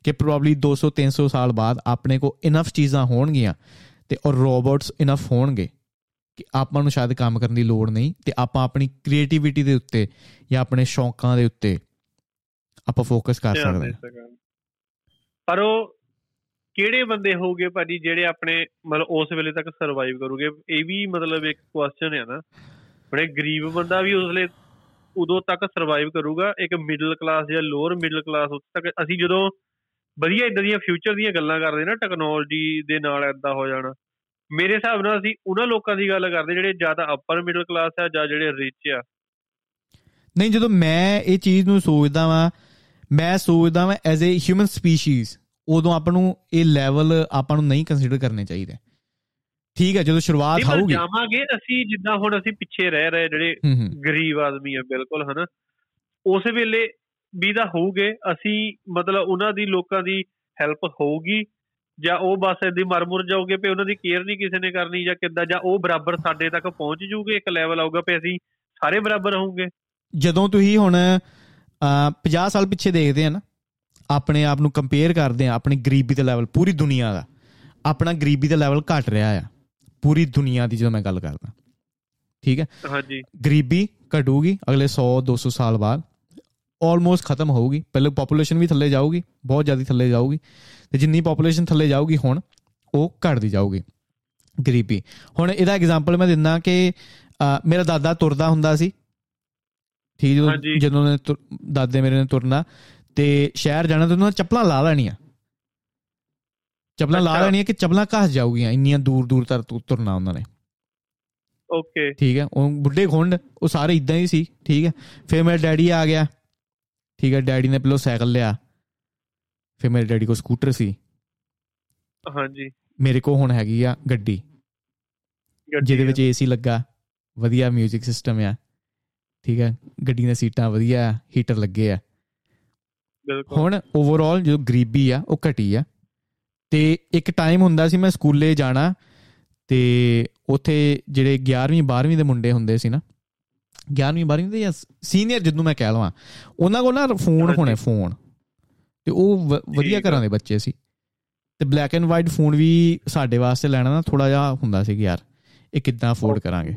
ਕਿ ਪ੍ਰੋਬਬਲੀ 200 300 ਸਾਲ ਬਾਅਦ ਆਪਣੇ ਕੋ ਇਨਫ ਚੀਜ਼ਾਂ ਹੋਣਗੀਆਂ ਤੇ ਔਰ ਰੋਬੋਟਸ ਇਨਫ ਹੋਣਗੇ ਕਿ ਆਪਾਂ ਨੂੰ ਸ਼ਾਇਦ ਕੰਮ ਕਰਨ ਦੀ ਲੋੜ ਨਹੀਂ ਤੇ ਆਪਾਂ ਆਪਣੀ ਕ੍ਰੀਏਟੀਵਿਟੀ ਦੇ ਉੱਤੇ ਜਾਂ ਆਪਣੇ ਸ਼ੌਂਕਾਂ ਦੇ ਉੱਤੇ ਆਪਾਂ ਫੋਕਸ ਕਰ ਸਕਦੇ ਹਾਂ। ਪਰ ਉਹ ਕਿਹੜੇ ਬੰਦੇ ਹੋਗੇ ਭਾਜੀ ਜਿਹੜੇ ਆਪਣੇ ਮਤਲਬ ਉਸ ਵੇਲੇ ਤੱਕ ਸਰਵਾਈਵ ਕਰੂਗੇ? ਇਹ ਵੀ ਮਤਲਬ ਇੱਕ ਕੁਐਸਚਨ ਹੈ ਨਾ। ਬੜੇ ਗਰੀਬ ਬੰਦਾ ਵੀ ਉਸ ਲਈ ਉਦੋਂ ਤੱਕ ਸਰਵਾਈਵ ਕਰੂਗਾ। ਇੱਕ ਮਿਡਲ ਕਲਾਸ ਜਾਂ ਲੋਅਰ ਮਿਡਲ ਕਲਾਸ ਉਸ ਤੱਕ ਅਸੀਂ ਜਦੋਂ ਵਧੀਆ ਇਦਾਂ ਦੀਆਂ ਫਿਊਚਰ ਦੀਆਂ ਗੱਲਾਂ ਕਰਦੇ ਨਾ ਟੈਕਨੋਲੋਜੀ ਦੇ ਨਾਲ ਐਦਾਂ ਹੋ ਜਾਣਾ। ਮੇਰੇ ਹਿਸਾਬ ਨਾਲ ਅਸੀਂ ਉਹਨਾਂ ਲੋਕਾਂ ਦੀ ਗੱਲ ਕਰਦੇ ਜਿਹੜੇ ਜ਼ਿਆਦਾ ਅਪਰ ਮਿਡਲ ਕਲਾਸ ਆ ਜਾਂ ਜਿਹੜੇ ਰਿਚ ਆ। ਨਹੀਂ, ਜਦੋਂ ਮੈਂ ਇਹ ਚੀਜ਼ ਨੂੰ ਸੋਚਦਾ ਵਾਂ ਮੈਂ ਸੋਚਦਾ ਵਾਂ ਐਜ਼ ਅ ਹਿਊਮਨ ਸਪੀਸੀਜ਼ ਉਦੋਂ ਆਪਾਂ ਨੂੰ ਇਹ ਲੈਵਲ ਆਪਾਂ ਨੂੰ ਨਹੀਂ ਕੰਸੀਡਰ ਕਰਨੇ ਚਾਹੀਦੇ। ਠੀਕ ਹੈ ਜਦੋਂ ਸ਼ੁਰੂਆਤ ਹੋਊਗੀ। ਜਾਵਾਂਗੇ ਅਸੀਂ ਜਿੱਦਾਂ ਹੁਣ ਅਸੀਂ ਪਿੱਛੇ ਰਹਿ ਰਹੇ ਜਿਹੜੇ ਗਰੀਬ ਆਦਮੀ ਆ ਬਿਲਕੁਲ ਹਨਾ। ਉਸ ਵੇਲੇ ਵੀ ਦਾ ਹੋਊਗੇ ਅਸੀਂ ਮਤਲਬ ਉਹਨਾਂ ਦੀ ਲੋਕਾਂ ਦੀ ਹੈਲਪ ਹੋਊਗੀ ਜਾਂ ਉਹ ਬਸ ਇਦਾਂ ਮਰਮੁਰ ਜਾਓਗੇ ਪਏ ਉਹਨਾਂ ਦੀ ਕੇਅਰ ਨਹੀਂ ਕਿਸੇ ਨੇ ਕਰਨੀ ਜਾਂ ਕਿੱਦਾਂ ਜਾਂ ਉਹ ਬਰਾਬਰ ਸਾਡੇ ਤੱਕ ਪਹੁੰਚ ਜੂਗੇ ਇੱਕ ਲੈਵਲ ਆਊਗਾ ਪਏ ਅਸੀਂ ਸਾਰੇ ਬਰਾਬਰ ਹੋਵਾਂਗੇ ਜਦੋਂ ਤੁਸੀਂ ਹੁਣ 50 ਸਾਲ ਪਿੱਛੇ ਦੇਖਦੇ ਆ ਨਾ ਆਪਣੇ ਆਪ ਨੂੰ ਕੰਪੇਅਰ ਕਰਦੇ ਆ ਆਪਣੀ ਗਰੀਬੀ ਦਾ ਲੈਵਲ ਪੂਰੀ ਦੁਨੀਆ ਦਾ। ਆਪਣਾ ਗਰੀਬੀ ਦਾ ਲੈਵਲ ਘਟ ਰਿਹਾ ਆ ਪੂਰੀ ਦੁਨੀਆ ਦੀ ਜਦੋਂ ਮੈਂ ਗੱਲ ਕਰਦਾ। ਠੀਕ ਹੈ? ਹਾਂਜੀ। ਗਰੀਬੀ ਘਟੂਗੀ ਅਗਲੇ 100 200 ਸਾਲ ਬਾਅਦ ਆਲਮੋਸਟ ਖਤਮ ਹੋਊਗੀ। ਪਹਿਲੇ ਪੋਪੂਲੇਸ਼ਨ ਵੀ ਥੱਲੇ ਜਾਊਗੀ ਬਹੁਤ ਜ਼ਿਆਦਾ ਥੱਲੇ ਜਾਊਗੀ। ਤੇ ਜਿੰਨੀ ਪੋਪੂਲੇਸ਼ਨ ਥੱਲੇ ਜਾਊਗੀ ਹੁਣ ਉਹ ਘਟਦੀ ਜਾਊਗੀ ਗਰੀਬੀ। ਹੁਣ ਇਹਦਾ ਐਗਜ਼ਾਮਪਲ ਮੈਂ ਦਿੰਦਾ ਕਿ ਮੇਰਾ ਦਾਦਾ ਤੁਰਦਾ ਹੁੰਦਾ ਸੀ ਠੀਕ ਜਦੋਂ ਜਦੋਂ ਨੇ ਦਾਦੇ ਮੇਰੇ ਨੇ ਤੁਰਨਾ ਤੇ ਸ਼ਹਿਰ ਜਾਣਾ ਤੇ ਉਹਨਾਂ ਚੱਪਲਾਂ ਲਾ ਲੈਣੀਆਂ। ਚੱਪਲਾਂ ਲਾ ਲੈਣੀਆਂ ਕਿ ਚੱਪਲਾਂ ਘਸ ਜਾਊਗੀਆਂ ਇੰਨੀਆਂ ਦੂਰ ਦੂਰ ਤੱਕ ਤੁਰਨਾ ਉਹਨਾਂ ਨੇ। ਓਕੇ। ਠੀਕ ਹੈ ਉਹ ਬੁੱਢੇ ਖੁੰਡ ਉਹ ਸਾਰੇ ਇਦਾਂ ਹੀ ਸੀ ਠੀਕ ਹੈ। ਫਿਰ ਮੇਰਾ ਡੈਡੀ ਆ ਗਿਆ ਠੀਕ ਹੈ ਡੈਡੀ ਨੇ ਪਹਿਲਾਂ ਸਾਈਕਲ ਲਿਆ। ਫਿਰ ਮੇਰੇ ਡੈਡੀ ਕੋ ਸਕੂਟਰ ਸੀ। ਹਾਂਜੀ। ਮੇਰੇ ਕੋ ਹੁਣ ਹੈਗੀ ਆ ਗੱਡੀ। ਜਿਹਦੇ ਵਿੱਚ ਏਸੀ ਲੱਗਾ ਵਧੀਆ 뮤직 ਸਿਸਟਮ ਆ। ਠੀਕ ਹੈ ਗੱਡੀ ਦੀਆਂ ਸੀਟਾਂ ਵਧੀਆ ਹੀਟਰ ਲੱਗੇ ਆ। ਬਿਲਕੁਲ। ਹੁਣ ਓਵਰਆਲ ਜੋ ਗਰੀਬੀ ਆ ਉਹ ਘਟੀ ਆ। ਤੇ ਇੱਕ ਟਾਈਮ ਹੁੰਦਾ ਸੀ ਮੈਂ ਸਕੂਲੇ ਜਾਣਾ ਤੇ ਉੱਥੇ ਜਿਹੜੇ 11ਵੀਂ 12ਵੀਂ ਦੇ ਮੁੰਡੇ ਹੁੰਦੇ ਸੀ ਨਾ 11ਵੀਂ 12ਵੀਂ ਦੇ ਜਾਂ ਸੀਨੀਅਰ ਜਿੱਦੋਂ ਮੈਂ ਕਹਿ ਲਵਾਂ ਉਹਨਾਂ ਕੋਲ ਨਾ ਫੋਨ ਹੋਣੇ ਫੋਨ ਤੇ ਉਹ ਵਧੀਆ ਘਰਾਂ ਦੇ ਬੱਚੇ ਸੀ। ਤੇ ਬਲੈਕ ਐਂਡ ਵਾਈਟ ਫੋਨ ਵੀ ਸਾਡੇ ਵਾਸਤੇ ਲੈਣਾ ਨਾ ਥੋੜਾ ਜਿਹਾ ਹੁੰਦਾ ਸੀ ਕਿ ਯਾਰ ਇਹ ਕਿੱਦਾਂ ਅਫੋਰਡ ਕਰਾਂਗੇ।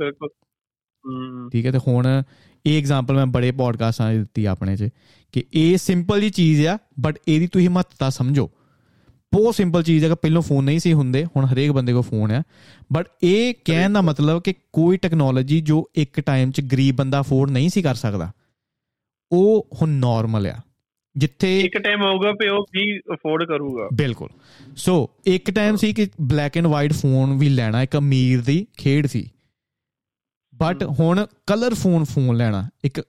ਠੀਕ ਹੈ ਤੇ ਹੁਣ ਇਹ ਐਗਜ਼ਾਮਪਲ ਮੈਂ ਬੜੇ ਪੋਡਕਾਸਟਾਂ 'ਚ ਦਿੱਤੀ ਆਪਣੇ 'ਚ ਕਿ ਇਹ ਸਿੰਪਲ ਜੀ ਚੀਜ਼ ਆ ਬਟ ਇਹਦੀ ਤੁਸੀਂ ਮਹੱਤਤਾ ਸਮਝੋ। ਬਹੁਤ ਸਿੰਪਲ ਚੀਜ਼ ਹੈ ਕਿ ਪਹਿਲਾਂ ਫੋਨ ਨਹੀਂ ਸੀ ਹੁੰਦੇ ਹੁਣ ਹਰੇਕ ਬੰਦੇ ਕੋਲ ਫੋਨ ਆ। ਬਟ ਇਹ ਕਹਿਣ ਦਾ ਮਤਲਬ ਕਿ ਕੋਈ ਟੈਕਨੋਲੋਜੀ ਜੋ ਇੱਕ ਟਾਈਮ 'ਚ ਗਰੀਬ ਬੰਦਾ ਅਫੋਰਡ ਨਹੀਂ ਸੀ ਕਰ ਸਕਦਾ ਉਹ ਹੁਣ ਨਾਰਮਲ ਆ। ਜਿੱਥੇ ਇੱਕ ਟਾਈਮ ਆਊਗਾ ਪੇ ਉਹ ਵੀ ਅਫੋਰਡ ਕਰੂਗਾ। ਬਿਲਕੁਲ। ਸੋ ਇੱਕ ਟਾਈਮ ਸੀ ਕਿ ਬਲੈਕ ਐਂਡ ਵਾਈਟ ਫੋਨ ਵੀ ਲੈਣਾ ਇੱਕ ਅਮੀਰ ਦੀ ਖੇਡ ਸੀ। ਬਟ ਹੁਣ ਕਲਰ ਫੋਨ ਫੋਨ ਲੈਣਾ। ਇੱਕ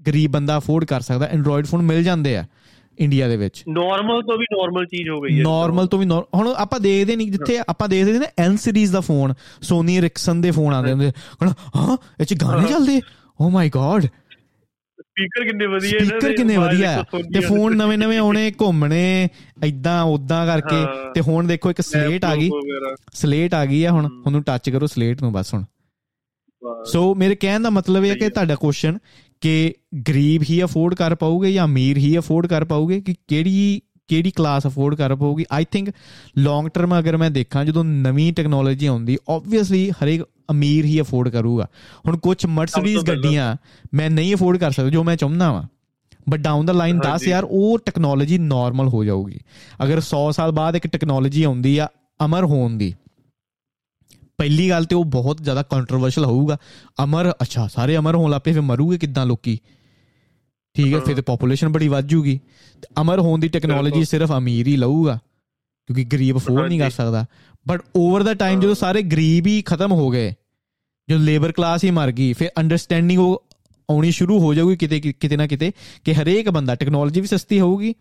ਗਰੀਬ ਬੰਦਾ ਅਫੋਰਡ ਕਰ ਸਕਦਾ ਐਂਡਰੋਇਡ ਫੋਨ ਮਿਲ ਜਾਂਦੇ ਆ ਇੰਡੀਆ ਦੇ ਵਿੱਚ। ਨਾਰਮਲ ਤੋਂ ਵੀ ਨਾਰਮਲ ਚੀਜ਼ ਹੋ ਗਈ ਹੈ। ਨਾਰਮਲ ਤੋਂ ਵੀ ਹੁਣ ਆਪਾਂ ਦੇਖਦੇ ਨਹੀਂ ਜਿੱਥੇ ਆਪਾਂ ਦੇਖਦੇ ਨੇ ਐਨ ਸੀਰੀਜ਼ ਦਾ ਫੋਨ ਸੋਨੀ ਰਿਕਸਨ ਦੇ ਫੋਨ ਆਉਂਦੇ ਹੁੰਦੇ। ਹੁਣ ਹਾਂ ਇਹ ਚ ਗਾਣੇ ਚੱਲਦੇ? ਓ ਮਾਈ ਗॉड ਸਪੀਕਰ ਕਿੰਨੇ ਵਧੀਆ ਨੇ ਸਪੀਕਰ ਕਿੰਨੇ ਵਧੀਆ ਤੇ ਫੋਨ ਨਵੇਂ ਨਵੇਂ ਆਉਣੇ ਘੁੰਮਣੇ ਐਦਾਂ ਉਦਾਂ ਕਰਕੇ। ਤੇ ਹੁਣ ਦੇਖੋ ਇੱਕ ਸਲੇਟ ਆ ਗਈ। ਸਲੇਟ ਆ ਗਈ ਆ ਹੁਣ। ਉਹਨੂੰ ਟੱਚ ਕਰੋ ਸਲੇਟ ਨੂੰ ਬਸ ਹੁਣ। ਸੋ ਮੇਰੇ ਕਹਿਣ ਦਾ ਮਤਲਬ ਇਹ ਹੈ ਕਿ ਤੁਹਾਡਾ ਕੁਐਸਚਨ ਕਿ ਗਰੀਬ ਹੀ ਅਫੋਰਡ ਕਰ ਪਾਉਗੇ ਜਾਂ ਅਮੀਰ ਹੀ ਅਫੋਰਡ ਕਰ ਪਾਉਗੇ ਕਿ ਕਿਹੜੀ ਕਿਹੜੀ ਕਲਾਸ ਅਫੋਰਡ ਕਰ ਪਾਉਗੀ ਆਈ ਥਿੰਕ ਲੌਂਗ ਟਰਮ ਅਗਰ ਮੈਂ ਦੇਖਾਂ ਜਦੋਂ ਨਵੀਂ ਟੈਕਨੋਲੋਜੀ ਆਉਂਦੀ ਆਬਵੀਅਸਲੀ ਹਰੇਕ ਅਮੀਰ ਹੀ ਅਫੋਰਡ ਕਰੂਗਾ। ਹੁਣ ਕੁਝ ਮਰਸੀਡੀਜ਼ ਗੱਡੀਆਂ ਮੈਂ ਨਹੀਂ ਅਫੋਰਡ ਕਰ ਸਕਦਾ ਜੋ ਮੈਂ ਚਾਹੁੰਦਾ ਵਾਂ। ਬਟ ਡਾਊਨ ਦਾ ਲਾਈਨ 10 ਯਾਰ ਉਹ ਟੈਕਨੋਲੋਜੀ ਨਾਰਮਲ ਹੋ ਜਾਊਗੀ। ਅਗਰ 100 ਸਾਲ ਬਾਅਦ ਇੱਕ ਟੈਕਨੋਲੋਜੀ ਆਉਂਦੀ ਆ ਅਮਰ ਹੋਣ ਦੀ ਪਹਿਲੀ ਗੱਲ ਤੇ ਉਹ ਬਹੁਤ ਜ਼ਿਆਦਾ ਕੰਟਰੋਵਰਸ਼ਲ ਹੋਊਗਾ। ਅਮਰ ਅੱਛਾ ਸਾਰੇ ਅਮਰ ਹੋਣ ਲੱਪੇ ਫਿਰ ਮਰੂਗੇ ਕਿੱਦਾਂ ਲੋਕੀ? ਠੀਕ ਹੈ ਫਿਰ ਤੇ ਪੋਪੂਲੇਸ਼ਨ ਬੜੀ ਵੱਧ ਜੂਗੀ। ਅਮਰ ਹੋਣ ਦੀ ਟੈਕਨੋਲੋਜੀ ਸਿਰਫ ਅਮੀਰ ਹੀ ਲਊਗਾ ਕਿਉਂਕਿ ਗਰੀਬ ਅਫੋਰਡ ਨਹੀਂ ਕਰ ਸਕਦਾ। ਬਟ ਓਵਰ ਦਾ ਟਾਈਮ ਜਦੋਂ ਸਾਰੇ ਗਰੀਬ ਹੀ ਖਤਮ ਹੋ ਗਏ ਜੋ ਲੇਬਰ ਕਲਾਸ ਹੀ ਮਰ ਗਈ ਫਿਰ ਅੰਡਰਸਟੈਂਡਿੰਗ ਉਹ ਆਉਣੀ ਸ਼ੁਰੂ ਹੋ ਜਾਊਗੀ ਕਿਤੇ ਕਿਤੇ ਨਾ ਕਿਤੇ ਕਿ ਹਰੇਕ ਬੰਦਾ ਟੈਕਨੋਲੋਜੀ ਵੀ ਸਸਤੀ ਹੋਊਗੀ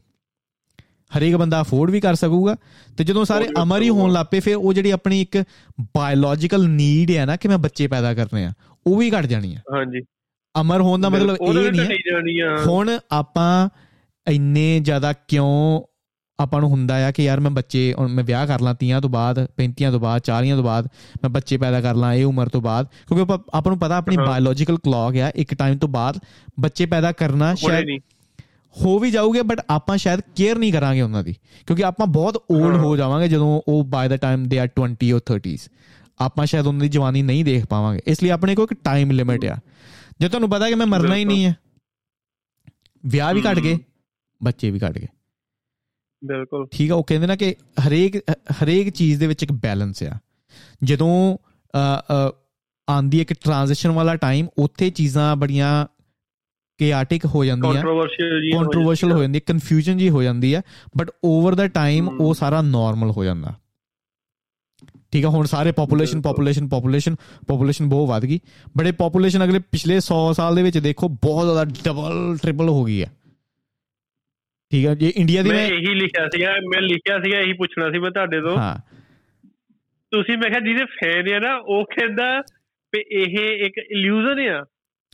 ਹਰੇਕ ਬੰਦਾ ਅਫੋਰਡ ਵੀ ਕਰ ਸਕੂਗਾ। ਤੇ ਜਦੋਂ ਸਾਰੇ ਅਮਰ ਹੀ ਹੋਣ ਲੱਪੇ ਫਿਰ ਉਹ ਜਿਹੜੀ ਆਪਣੀ ਇੱਕ ਬਾਇਓਲੋਜੀਕਲ ਨੀਡ ਹੈ ਨਾ ਕਿ ਮੈਂ ਬੱਚੇ ਪੈਦਾ ਕਰਨੇ ਆ ਉਹ ਵੀ ਘਟ ਜਾਣੀ ਆ। ਹਾਂਜੀ। ਅਮਰ ਹੋਣ ਦਾ ਮਤਲਬ ਇਹ ਨਹੀਂ ਹੈ ਹੁਣ ਆਪਾਂ ਇੰਨੇ ਜ਼ਿਆਦਾ ਕਿਉਂ ਆਪਾਂ ਨੂੰ ਹੁੰਦਾ ਆ ਕਿ ਯਾਰ ਮੈਂ ਬੱਚੇ ਮੈਂ ਵਿਆਹ ਕਰ ਲਾਂ 30 ਤੋਂ ਬਾਅਦ 35 ਤੋਂ ਬਾਅਦ 40 ਤੋਂ ਬਾਅਦ ਮੈਂ ਬੱਚੇ ਪੈਦਾ ਕਰ ਲਾਂ ਇਹ ਉਮਰ ਤੋਂ ਬਾਅਦ ਕਿਉਂਕਿ ਆਪਾਂ ਨੂੰ ਪਤਾ ਆਪਣੀ ਬਾਇਓਲੋਜੀਕਲ ਕਲੌਕ ਆ ਇੱਕ ਟਾਈਮ ਤੋਂ ਬਾਅਦ ਬੱਚੇ ਪੈਦਾ ਕਰਨਾ ਸ਼ਾਇਦ ਹੋ ਵੀ ਜਾਊਗੇ ਬਟ ਆਪਾਂ ਸ਼ਾਇਦ ਕੇਅਰ ਨਹੀਂ ਕਰਾਂਗੇ ਉਹਨਾਂ ਦੀ। ਕਿਉਂਕਿ ਆਪਾਂ ਬਹੁਤ 올ਡ ਹੋ ਜਾਵਾਂਗੇ ਜਦੋਂ ਉਹ by the time they are 20 or 30s ਆਪਾਂ ਸ਼ਾਇਦ ਉਹਨਾਂ ਦੀ ਜਵਾਨੀ ਨਹੀਂ ਦੇਖ ਪਾਵਾਂਗੇ। ਇਸ ਲਈ ਆਪਣੇ ਕੋਲ ਇੱਕ ਟਾਈਮ ਲਿਮਿਟ ਆ। ਜੇ ਤੁਹਾਨੂੰ ਪਤਾ ਕਿ ਮੈਂ ਮਰਨਾ ਹੀ ਨਹੀਂ ਹੈ ਵਿਆਹ ਵੀ ਘਟ ਗਏ ਬੱਚੇ ਵੀ ਘਟ ਗਏ। ਬਿਲਕੁਲ। ਠੀਕ ਆ ਉਹ ਕਹਿੰਦੇ ਨਾ ਕਿ ਹਰੇਕ ਹਰੇਕ ਚੀਜ਼ ਦੇ ਵਿੱਚ ਇੱਕ ਬੈਲੈਂਸ ਆ। ਜਦੋਂ ਆਂਦੀ ਇੱਕ ਟ੍ਰਾਂਜੀਸ਼ਨ ਵਾਲਾ ਟਾਈਮ ਉੱਥੇ ਚੀਜ਼ਾਂ ਬੜੀਆਂ ਕੇਆਟਿਕ ਹੋ ਜਾਂਦੀਆਂ ਕੰਟਰੋਵਰਸ਼ੀਅਲ ਹੋ ਜਾਂਦੀ ਹੈ। ਕਨਫਿਊਜ਼ਨ ਜੀ ਹੋ ਜਾਂਦੀ ਹੈ ਬਟ ਓਵਰ ਦਾ ਟਾਈਮ ਉਹ ਸਾਰਾ ਨਾਰਮਲ ਹੋ ਜਾਂਦਾ। ਠੀਕ ਹੈ ਹੁਣ ਸਾਰੇ ਪੋਪੂਲੇਸ਼ਨ ਪੋਪੂਲੇਸ਼ਨ ਪੋਪੂਲੇਸ਼ਨ ਪੋਪੂਲੇਸ਼ਨ ਬਹੁਤ ਵੱਧ ਗਈ। ਬੜੇ ਪੋਪੂਲੇਸ਼ਨ ਅਗਲੇ ਪਿਛਲੇ 100 ਸਾਲ ਦੇ ਵਿੱਚ ਦੇਖੋ ਬਹੁਤ ਜ਼ਿਆਦਾ ਡਬਲ ਟ੍ਰਿਪਲ ਹੋ ਗਈ ਹੈ। ਠੀਕ ਹੈ ਜੇ ਇੰਡੀਆ ਦੀ ਮੈਂ ਇਹੀ ਲਿਖਿਆ ਸੀਗਾ ਮੈਂ ਲਿਖਿਆ ਸੀਗਾ ਇਹੀ ਪੁੱਛਣਾ ਸੀ ਮੈਂ ਤੁਹਾਡੇ ਤੋਂ। ਹਾਂ। ਤੁਸੀਂ ਮੈਂ ਕਿਹਾ ਜਿਹਦੇ ਫੈਨ ਆ ਨਾ ਉਹ ਕਹਿੰਦਾ ਵੀ ਇਹ ਇੱਕ ਇਲੂਜ਼ਨ ਆ।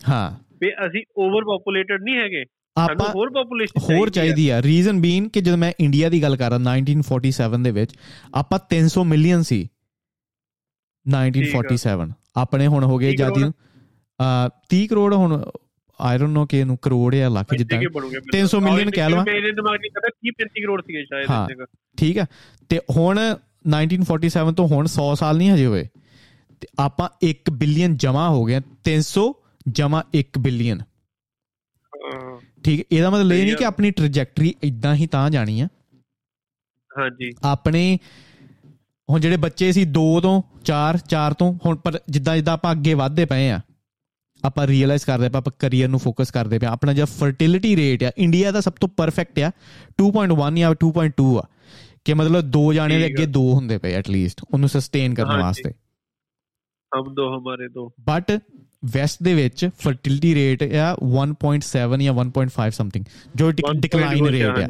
ਹਾਂ। ਵੀ ਅਸੀਂ ਓਵਰ ਪੋਪੂਲੇਟਡ ਨਹੀਂ ਹੈਗੇ। ਆਪਾਂ ਹੋਰ ਪੋਪੂਲੇਸ਼ਨ ਹੋਰ ਚਾਹੀਦੀ ਆ ਰੀਜ਼ਨ ਬੀਨ ਕਿ ਜਦੋਂ ਮੈਂ ਇੰਡੀਆ ਦੀ ਗੱਲ ਕਰ ਰਹਾ 1947 ਦੇ ਵਿੱਚ ਆਪਾਂ 300 ਮਿਲੀਅਨ ਸੀ। 1947 ਆਪਣੇ ਹੁਣ ਹੋ ਗਏ ਜਾਦੀ 30 ਕਰੋੜ। ਹੁਣ ਆਈ ਡੋਨਟ ਨੋ ਕਿ ਇਹਨੂੰ ਕਰੋੜ ਜਾਂ ਲੱਖ ਜਿੱਦਾਂ। 300 ਮਿਲੀਅਨ ਕਹਿ ਲਵਾਂ। ਮੇਰੇ ਦਿਮਾਗ 'ਚ ਕਹਿੰਦਾ 30 35 ਕਰੋੜ ਸੀਗੇ ਸ਼ਾਇਦ ਹਾਂ ਠੀਕ ਹੈ ਤੇ ਹੁਣ 1947 ਤੋਂ ਹੁਣ 100 ਸਾਲ ਨਹੀਂ ਹਜੇ ਹੋਏ। ਤੇ ਆਪਾਂ 1 ਬਿਲੀਅਨ ਜਮਾ ਹੋ ਗਿਆ 300 ਜਮਾ 1 ਬਿਲੀਅਨ। ਠੀਕ ਇਹਦਾ ਮਤਲਬ ਇਹ ਨਹੀਂ ਕਿ ਆਪਣੀ ਟ੍ਰੈਜੈਕਟਰੀ ਇਦਾਂ ਹੀ ਤਾਂ ਜਾਣੀ ਆ। ਹਾਂਜੀ। ਆਪਣੇ ਹੁਣ ਜਿਹੜੇ ਬੱਚੇ ਸੀ 2 ਤੋਂ 4 4 ਤੋਂ ਹੁਣ ਪਰ ਜਿੱਦਾਂ ਜਿੱਦਾਂ ਆਪਾਂ ਅੱਗੇ ਵਧਦੇ ਪਏ ਆ ਆਪਾਂ ਰੀਅਲਾਈਜ਼ ਕਰਦੇ ਪਏ ਆਪਾਂ ਕੈਰੀਅਰ ਨੂੰ ਫੋਕਸ ਕਰਦੇ ਪਏ ਆਪਣਾ ਜਿਹੜਾ ਫਰਟੀਲਿਟੀ ਰੇਟ ਆ ਇੰਡੀਆ ਦਾ ਸਭ ਤੋਂ ਪਰਫੈਕਟ ਆ 2.1 ਜਾਂ 2.2 ਆ ਕਿ ਮਤਲਬ ਦੋ ਜਾਣੇ ਦੇ ਅੱਗੇ ਦੋ ਹੁੰਦੇ ਪਏ ਐਟ ਲੀਸਟ ਉਹਨੂੰ ਸਸਟੇਨ ਕਰਨ ਵਾਸਤੇ। ਹਮ ਦੋ ਹਮਾਰੇ ਦੋ। ਬਟ ਵੈਸਟ ਦੇ ਵਿੱਚ ਫਰਟੀਲਿਟੀ ਰੇਟ ਆ 1.7 ਜਾਂ 1.5 ਸਮਥਿੰਗ ਜੋ ਡਿਕਲਾਈਨ ਰੇਟ ਆ।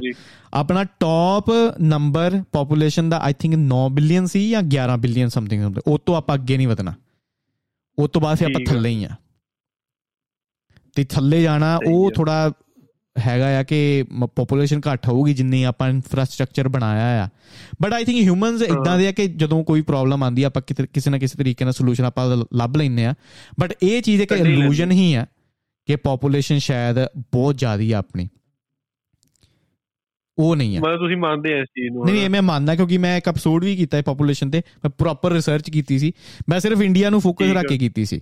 ਆਪਣਾ ਟੌਪ ਨੰਬਰ ਪੋਪੂਲੇਸ਼ਨ ਦਾ ਆਈ ਥਿੰਕ 9 ਬਿਲੀਅਨ ਸੀ ਜਾਂ 11 ਬਿਲੀਅਨ ਸਮਥਿੰਗ ਉਹ ਤੋਂ ਆਪਾਂ ਅੱਗੇ ਨਹੀਂ ਵਧਣਾ। ਉਹ ਤੋਂ ਬਾਅਦ ਆਪਾਂ ਥੱਲੇ ਹੀ ਆ। ਤੇ ਥੱਲੇ ਜਾਣਾ ਉਹ ਥੋੜਾ ਹੈਗਾ ਆ ਕਿ ਪੋਪੂਲੇਸ਼ਨ ਘੱਟ ਹੋਊਗੀ ਜਿੰਨੀ ਆਪਾਂ ਇਨਫਰਾਸਟ੍ਰਕਚਰ ਬਣਾਇਆ ਆ। ਬਟ ਆਈ ਥਿੰਕ ਹਿਊਮਨਸ ਇਦਾਂ ਦੇ ਆ ਕਿ ਜਦੋਂ ਕੋਈ ਪ੍ਰੋਬਲਮ ਆਂਦੀ ਆ ਆਪਾਂ ਕਿਸੇ ਨਾ ਕਿਸੇ ਤਰੀਕੇ ਨਾਲ ਸੋਲੂਸ਼ਨ ਆਪਾਂ ਲੱਭ ਲੈਂਦੇ ਆ। ਬਟ ਇਹ ਚੀਜ਼ ਇੱਕ ਇਲੂਜਨ ਹੀ ਆ ਕਿ ਪੋਪੂਲੇਸ਼ਨ ਸ਼ਾਇਦ ਬਹੁਤ ਜ਼ਿਆਦੀ ਆ ਆਪਣੀ। ਉਹ ਨਹੀਂ ਆ। ਮਤਲਬ ਤੁਸੀਂ ਮੰਨਦੇ ਆ ਇਸ ਚੀਜ਼ ਨੂੰ ਨਹੀਂ ਮੈਂ ਮੰਨਦਾ ਕਿਉਂਕਿ ਮੈਂ ਇੱਕ ਐਪੀਸੋਡ ਵੀ ਕੀਤਾ ਹੈ ਪੋਪੂਲੇਸ਼ਨ ਤੇ। ਮੈਂ ਪ੍ਰੋਪਰ ਰਿਸਰਚ ਕੀਤੀ ਸੀ। ਮੈਂ ਸਿਰਫ ਇੰਡੀਆ ਨੂੰ ਫੋਕਸ ਰੱਖ ਕੇ ਕੀਤੀ ਸੀ।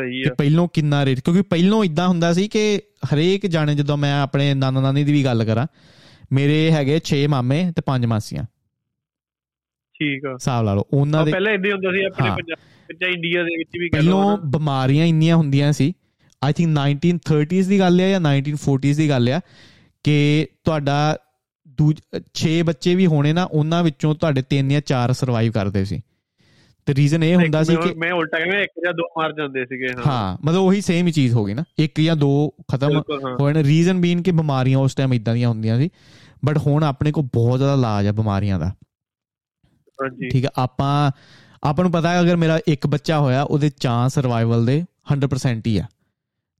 ਸਹੀ ਆ। ਪਹਿਲੋਂ ਕਿੰਨਾ ਰੇਟ ਕਿਉਂਕਿ ਪਹਿਲੋਂ ਇਦਾਂ ਹੁੰਦਾ ਸੀ ਕਿ ਹਰੇਕ ਜਾਣੇ ਜਦੋਂ ਮੈਂ ਆਪਣੇ ਨਾਨਾ ਨਾਨੀ ਦੀ ਵੀ ਗੱਲ ਕਰਾਂ ਮੇਰੇ ਹੈਗੇ 6 ਮਾਮੇ ਤੇ 5 ਮਾਸੀਆਂ। ਠੀਕ ਆ। ਹਿਸਾਬ ਲਾ ਲਓ ਉਹਨਾਂ ਦੇ ਪਹਿਲਾਂ ਇਦਾਂ ਹੁੰਦਾ ਸੀ ਆਪਣੇ ਪੰਜਾਬ ਇੰਡੀਆ ਦੇ ਵਿੱਚ ਵੀ ਪਹਿਲੋਂ ਬਿਮਾਰੀਆਂ ਇੰਨੀਆਂ ਹੁੰਦੀਆਂ ਸੀ ਆਈ ਥਿੰਕ 1930s ਦੀ ਗੱਲ ਹੈ ਜਾਂ 1940s ਦੀ ਗੱਲ ਆ ਕਿ ਤੁਹਾਡਾ 6 ਬੱਚੇ ਵੀ ਹੋਣੇ ਨਾ ਉਹਨਾਂ ਵਿੱਚੋਂ ਤੁਹਾਡੇ 3 ਜਾਂ 4 ਸਰਵਾਈਵ ਕਰਦੇ ਸੀ। ਤੇ ਰੀਜ਼ਨ ਇਹ ਹੁੰਦਾ ਸੀ ਕਿ ਮੈਂ ਉਲਟਾ ਕਹਿੰਦਾ ਇੱਕ ਜਾਂ ਦੋ ਮਾਰ ਜਾਂਦੇ ਸੀਗੇ ਹਾਂ। ਹਾਂ ਮਤਲਬ ਉਹੀ ਸੇਮ ਹੀ ਚੀਜ਼ ਹੋ ਗਈ ਨਾ। ਇੱਕ ਜਾਂ ਦੋ ਖਤਮ ਨੇ। ਰੀਜ਼ਨ ਬੀਨ ਕਿ ਬਿਮਾਰੀਆਂ ਉਸ ਟਾਈਮ ਇਦਾਂ ਦੀਆਂ ਹੁੰਦੀਆਂ ਸੀ। ਬਟ ਹੁਣ ਆਪਣੇ ਕੋਲ ਬਹੁਤ ਜ਼ਿਆਦਾ ਇਲਾਜ ਆ ਬਿਮਾਰੀਆਂ ਦਾ। ਹਾਂਜੀ। ਠੀਕ ਹੈ ਆਪਾਂ ਆਪਾਂ ਨੂੰ ਪਤਾ ਹੈ ਅਗਰ ਮੇਰਾ ਇੱਕ ਬੱਚਾ ਹੋਇਆ ਉਹਦੇ ਚਾਂਸ ਸਰਵਾਈਵਲ ਦੇ 100% ਹੀ ਆ।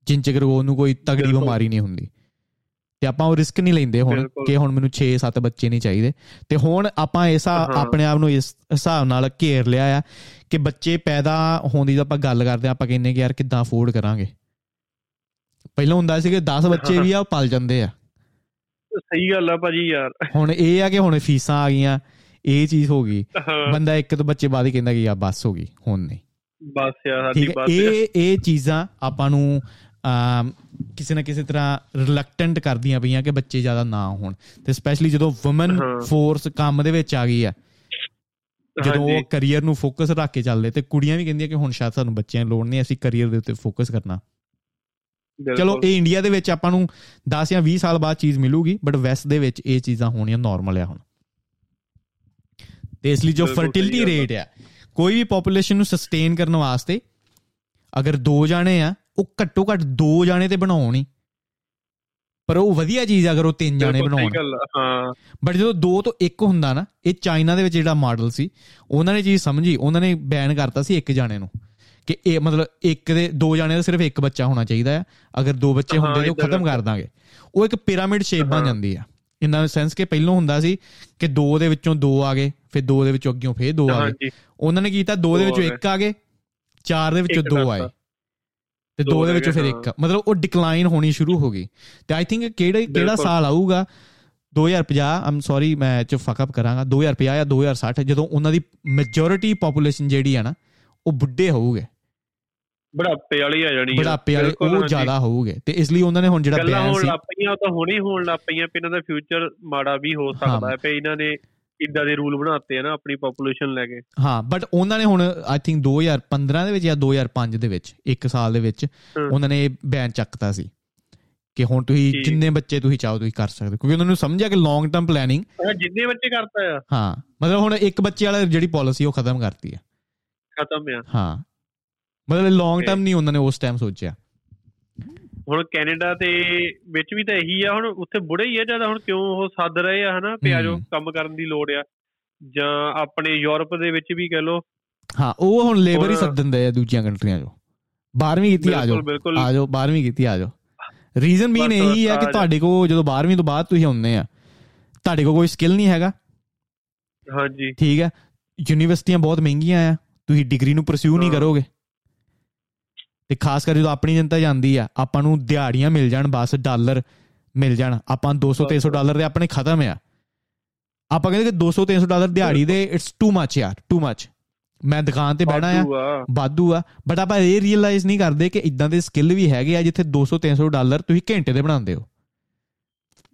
ਜਿੰਨ ਚਿਰ ਉਹਨੂੰ ਕੋਈ ਤਗੜੀ ਬਿਮਾਰੀ ਨਹੀਂ ਹੁੰਦੀ। ਤੇ ਆਪਾਂ ਉਹ ਰਿਸਕ ਨਹੀਂ ਲੈਂਦੇ ਹੁਣ ਕਿ ਹੁਣ ਮੈਨੂੰ 6-7 ਬੱਚੇ ਨਹੀਂ ਚਾਹੀਦੇ। ਤੇ ਹੁਣ ਆਪਾਂ ਐਸਾ ਆਪਣੇ ਆਪ ਨੂੰ ਇਸ ਹਿਸਾਬ ਨਾਲ ਘੇਰ ਲਿਆ ਆ ਕਿ ਬੱਚੇ ਪੈਦਾ ਹੋਣ ਦੀ ਆਪਾਂ ਗੱਲ ਕਰਦੇ ਆਪਾਂ ਕਹਿੰਨੇ ਕਿ ਯਾਰ ਕਿੱਦਾਂ ਅਫੋਰਡ ਕਰਾਂਗੇ। ਪਹਿਲਾਂ ਹੁੰਦਾ ਸੀ ਕਿ 10 ਬੱਚੇ ਵੀ ਆ ਉਹ ਪਲ ਜਾਂਦੇ ਆ। ਸਹੀ ਗੱਲ ਆ ਭਾਜੀ ਯਾਰ। ਹੁਣ ਇਹ ਆ ਕਿ ਹੁਣ ਫੀਸਾਂ ਆ ਗਈਆਂ ਇਹ ਚੀਜ਼ ਹੋ ਗਈ। ਬੰਦਾ ਇੱਕ ਤੋਂ ਬੱਚੇ ਬਾਅਦ ਹੀ ਕਹਿੰਦਾ ਕਿ ਆ ਬਸ ਹੋ ਗਈ ਹੁਣ ਨਹੀਂ। ਬਸ ਯਾਰ ਸਾਡੀ ਬਸ ਇਹ ਇਹ ਚੀਜ਼ਾਂ ਆਪਾਂ ਨੂੰ ਕਿਸੇ ਨਾ ਕਿਸੇ ਤਰ੍ਹਾਂ ਰਿਲੈਕਟੈਂਟ ਕਰਦੀਆਂ ਪਈਆਂ ਕਿ ਬੱਚੇ ਜ਼ਿਆਦਾ ਨਾ ਹੋਣ। ਤੇ ਸਪੈਸ਼ਲੀ ਜਦੋਂ ਔਮਨ ਫੋਰਸ ਕੰਮ ਦੇ ਵਿੱਚ ਆ ਗਈ ਆ ਜਦੋਂ ਉਹ ਕੈਰੀਅਰ ਨੂੰ ਫੋਕਸ ਰੱਖ ਕੇ ਚੱਲਦੇ ਤੇ ਕੁੜੀਆਂ ਵੀ ਕਹਿੰਦੀਆਂ ਕਿ ਹੁਣ ਸ਼ਾਇਦ ਸਾਨੂੰ ਬੱਚਿਆਂ ਲੋੜ ਨਹੀਂ ਅਸੀਂ ਕੈਰੀਅਰ ਦੇ ਉੱਤੇ ਫੋਕਸ ਕਰਨਾ। ਚਲੋ ਇਹ ਇੰਡੀਆ ਦੇ ਵਿੱਚ ਆਪਾਂ ਨੂੰ 10 ਜਾਂ 20 ਸਾਲ ਬਾਅਦ ਚੀਜ਼ ਮਿਲੂਗੀ ਬਟ ਵੈਸਟ ਦੇ ਵਿੱਚ ਇਹ ਚੀਜ਼ਾਂ ਹੋਣੀਆਂ ਨਾਰਮਲ ਆ ਹੁਣ। ਤੇ ਇਸ ਲਈ ਜੋ ਫਰਟੀਲਿਟੀ ਰੇਟ ਆ। ਕੋਈ ਵੀ ਪੋਪੂਲੇਸ਼ਨ ਨੂੰ ਸਸਟੇਨ ਕਰਨ ਵਾਸਤੇ ਅਗਰ ਦੋ ਜਾਣੇ ਆ ਉਹ ਘੱਟੋ ਘੱਟ ਦੋ ਜਾਣੇ ਤੇ ਬਣਾਉਣ ਹੀ। ਪਰ ਉਹ ਵਧੀਆ ਚੀਜ਼ ਅਗਰ ਉਹ ਤਿੰਨ ਜਾਣੇ ਬਣਾਉਣ। ਹਾਂ। ਬਟ ਜਦੋਂ ਦੋ ਤੋਂ ਇੱਕ ਹੁੰਦਾ ਨਾ ਇਹ ਚਾਈਨਾ ਦੇ ਵਿੱਚ ਜਿਹੜਾ ਮਾਡਲ ਸੀ ਉਹਨਾਂ ਨੇ ਚੀਜ਼ ਸਮਝੀ ਉਹਨਾਂ ਨੇ ਬੈਨ ਕਰਤਾ ਸੀ ਇੱਕ ਜਾਣੇ ਨੂੰ। ਕਿ ਇਹ ਮਤਲਬ ਇੱਕ ਦੇ ਦੋ ਜਾਣੇ ਦਾ ਸਿਰਫ ਇੱਕ ਬੱਚਾ ਹੋਣਾ ਚਾਹੀਦਾ ਹੈ ਅਗਰ ਦੋ ਬੱਚੇ ਹੁੰਦੇ ਤਾਂ ਉਹ ਖਤਮ ਕਰ ਦਾਂਗੇ। ਉਹ ਇੱਕ ਪਿਰਾਮਿਡ ਸ਼ੇਪ ਬਣ ਜਾਂਦੀ ਆ। ਇਨ ਸੈਂਸ ਕਿ ਪਹਿਲਾਂ ਹੁੰਦਾ ਸੀ ਕਿ ਦੋ ਦੇ ਵਿੱਚੋਂ ਦੋ ਆ ਗਏ ਫਿਰ ਦੋ ਦੇ ਵਿੱਚੋਂ ਅੱਗਿਓਂ ਫੇਰ ਦੋ ਆ ਗਏ। ਉਹਨਾਂ ਨੇ ਕੀਤਾ ਦੋ ਦੇ ਵਿੱਚੋਂ ਇੱਕ ਆ ਗਏ ਚਾਰ ਦੇ ਵਿੱਚੋਂ ਦੋ ਆਏ। ਤੇ ਦੋ ਦੇ ਵਿੱਚੋਂ ਫਿਰ ਇੱਕ। ਮਤਲਬ ਉਹ ਡਿਕਲਾਈਨ ਹੋਣੀ ਸ਼ੁਰੂ ਹੋ ਗਈ। ਤੇ ਆਈ ਥਿੰਕ ਕਿਹੜਾ ਕਿਹੜਾ ਸਾਲ ਆਊਗਾ? 2050 ਆਮ ਸੌਰੀ ਮੈਂ ਚ ਫਕ ਅਪ ਕਰਾਂਗਾ। 2050 ਜਾਂ 2060 ਜਦੋਂ ਉਹਨਾਂ ਦੀ ਮੈਜੋਰਿਟੀ ਪੋਪੂਲੇਸ਼ਨ ਜਿਹੜੀ ਆ ਨਾ ਉਹ ਬੁੱਢੇ ਹੋਊਗੇ। ਬੜਾਪੇ ਵਾਲੀ ਆ ਜਾਣੀ ਬੜਾਪੇ ਵਾਲੇ ਉਹ ਜ਼ਿਆਦਾ ਹੋਊਗੇ। ਤੇ ਇਸ ਲਈ ਉਹਨਾਂ ਨੇ ਹੁਣ ਜਿਹੜਾ ਬੈਨ ਸੀ ਗੱਲਾਂ ਪਈਆਂ ਤਾਂ ਹੁਣੇ ਹੋਣ ਲੱਗ ਪਈਆਂ ਪਈ ਇਹਨਾਂ ਦਾ ਫਿਊਚਰ ਮਾੜਾ ਵੀ ਹੋ ਸਕਦਾ ਹੈ ਪਈ ਇਹਨਾਂ ਨੇ ਇਦਾਂ ਦੇ ਰੂਲ ਬਣਾਤੇ ਆ ਨਾ ਆਪਣੀ ਪੋਪੂਲੇਸ਼ਨ ਲੈ ਕੇ। ਹਾਂ ਬਟ ਉਹਨਾਂ ਨੇ ਹੁਣ ਆਈ ਥਿੰਕ 2015 ਦੇ ਵਿੱਚ ਜਾਂ 2005 ਦੇ ਵਿੱਚ ਇੱਕ ਸਾਲ ਦੇ ਵਿੱਚ ਉਹਨਾਂ ਨੇ ਬੈਨ ਚੱਕਤਾ ਸੀ ਕਿ ਹੁਣ ਤੁਸੀਂ ਜਿੰਨੇ ਬੱਚੇ ਤੁਸੀਂ ਚਾਹੋ ਤੁਸੀਂ ਕਰ ਸਕਦੇ ਕਿਉਂਕਿ ਉਹਨਾਂ ਨੂੰ ਸਮਝਿਆ ਕਿ ਲੌਂਗ ਟਰਮ ਪਲੈਨਿੰਗ ਜਿੰਨੇ ਬੱਚੇ ਕਰਤਾ ਆ। ਹਾਂ ਮਤਲਬ ਹੁਣ ਇੱਕ ਬੱਚੇ ਵਾਲਾ ਜਿਹੜੀ ਪਾਲਿਸੀ ਉਹ ਖਤਮ ਕਰਤੀ ਹੈ ਖਤਮ ਆ। ਹਾਂ। ਮਤਲਬ ਲੌਂਗ ਟਰਮ ਨਹੀਂ ਉਹਨਾਂ ਨੇ ਉਸ ਟਾਈਮ ਸੋਚਿਆ। ਹੁਣ ਕੈਨੇਡਾ ਤੇ ਵਿੱਚ ਵੀ ਤਾਂ ਇਹੀ ਆ ਹੁਣ ਉੱਥੇ ਬੁੜੇ ਹੀ ਆ ਜ਼ਿਆਦਾ ਹੁਣ ਕਿਉਂ ਉਹ ਸੱਦ ਰਹੇ ਆ ਹਨਾ ਪਿਆਜੋ ਕੰਮ ਕਰਨ ਦੀ ਲੋੜ ਆ। ਜਾਂ ਆਪਣੇ ਯੂਰਪ ਦੇ ਵਿੱਚ ਵੀ ਕਹ ਲੋ ਹਾਂ ਉਹ ਹੁਣ ਲੇਬਰ ਹੀ ਸੱਦਣ ਦੇ ਆ ਦੂਜੀਆਂ ਕੰਟਰੀਆਂ 'ਚੋਂ। 12ਵੀਂ ਕੀਤੀ ਆ ਜਾਓ। ਆ ਜਾਓ 12ਵੀਂ ਕੀਤੀ ਆ ਜਾਓ। ਰੀਜ਼ਨ ਮੀਨ ਇਹੀ ਆ ਕਿ ਤੁਹਾਡੇ ਕੋਲ ਜਦੋਂ 12ਵੀਂ ਤੋਂ ਬਾਅਦ ਤੁਸੀਂ ਆਉਂਦੇ ਆ ਤੁਹਾਡੇ ਕੋਲ ਕੋਈ ਸਕਿੱਲ ਨਹੀਂ ਹੈਗਾ। ਹਾਂਜੀ। ਠੀਕ ਹੈ। ਯੂਨੀਵਰਸਿਟੀਆਂ ਬਹੁਤ ਮਹਿੰਗੀਆਂ ਆ ਤੁਸੀਂ ਡਿਗਰੀ ਨੂੰ ਪਰਸਿਊ ਨਹੀਂ ਕਰੋਗੇ। ਤੇ ਖਾਸ ਕਰ ਜਦੋਂ ਆਪਣੀ ਜਨਤਾ ਜਾਂਦੀ ਆ ਆਪਾਂ ਨੂੰ ਦਿਹਾੜੀਆਂ ਮਿਲ ਜਾਣ ਬਸ ਡਾਲਰ ਮਿਲ ਜਾਣ। ਆਪਾਂ 200 300 ਡਾਲਰ ਦੇ ਆਪਣੇ ਖਤਮ ਆ। ਆਪਾਂ ਕਹਿੰਦੇ ਕਿ 200 300 ਡਾਲਰ ਦਿਹਾੜੀ ਦੇ ਇਟਸ ਟੂ ਮੱਚ ਯਾਰ ਟੂ ਮੱਚ ਮੈਂ ਦੁਕਾਨ ਤੇ ਬੈਣਾ ਆ ਬਾਦੂ ਆ। ਬਟ ਆਪਾਂ ਇਹ ਰੀਅਲਾਈਜ਼ ਨਹੀਂ ਕਰਦੇ ਕਿ ਇਦਾਂ ਦੇ ਸਕਿੱਲ ਵੀ ਹੈਗੇ ਆ ਜਿੱਥੇ 200 300 ਡਾਲਰ ਤੁਸੀਂ ਘੰਟੇ ਦੇ ਬਣਾਉਂਦੇ ਹੋ।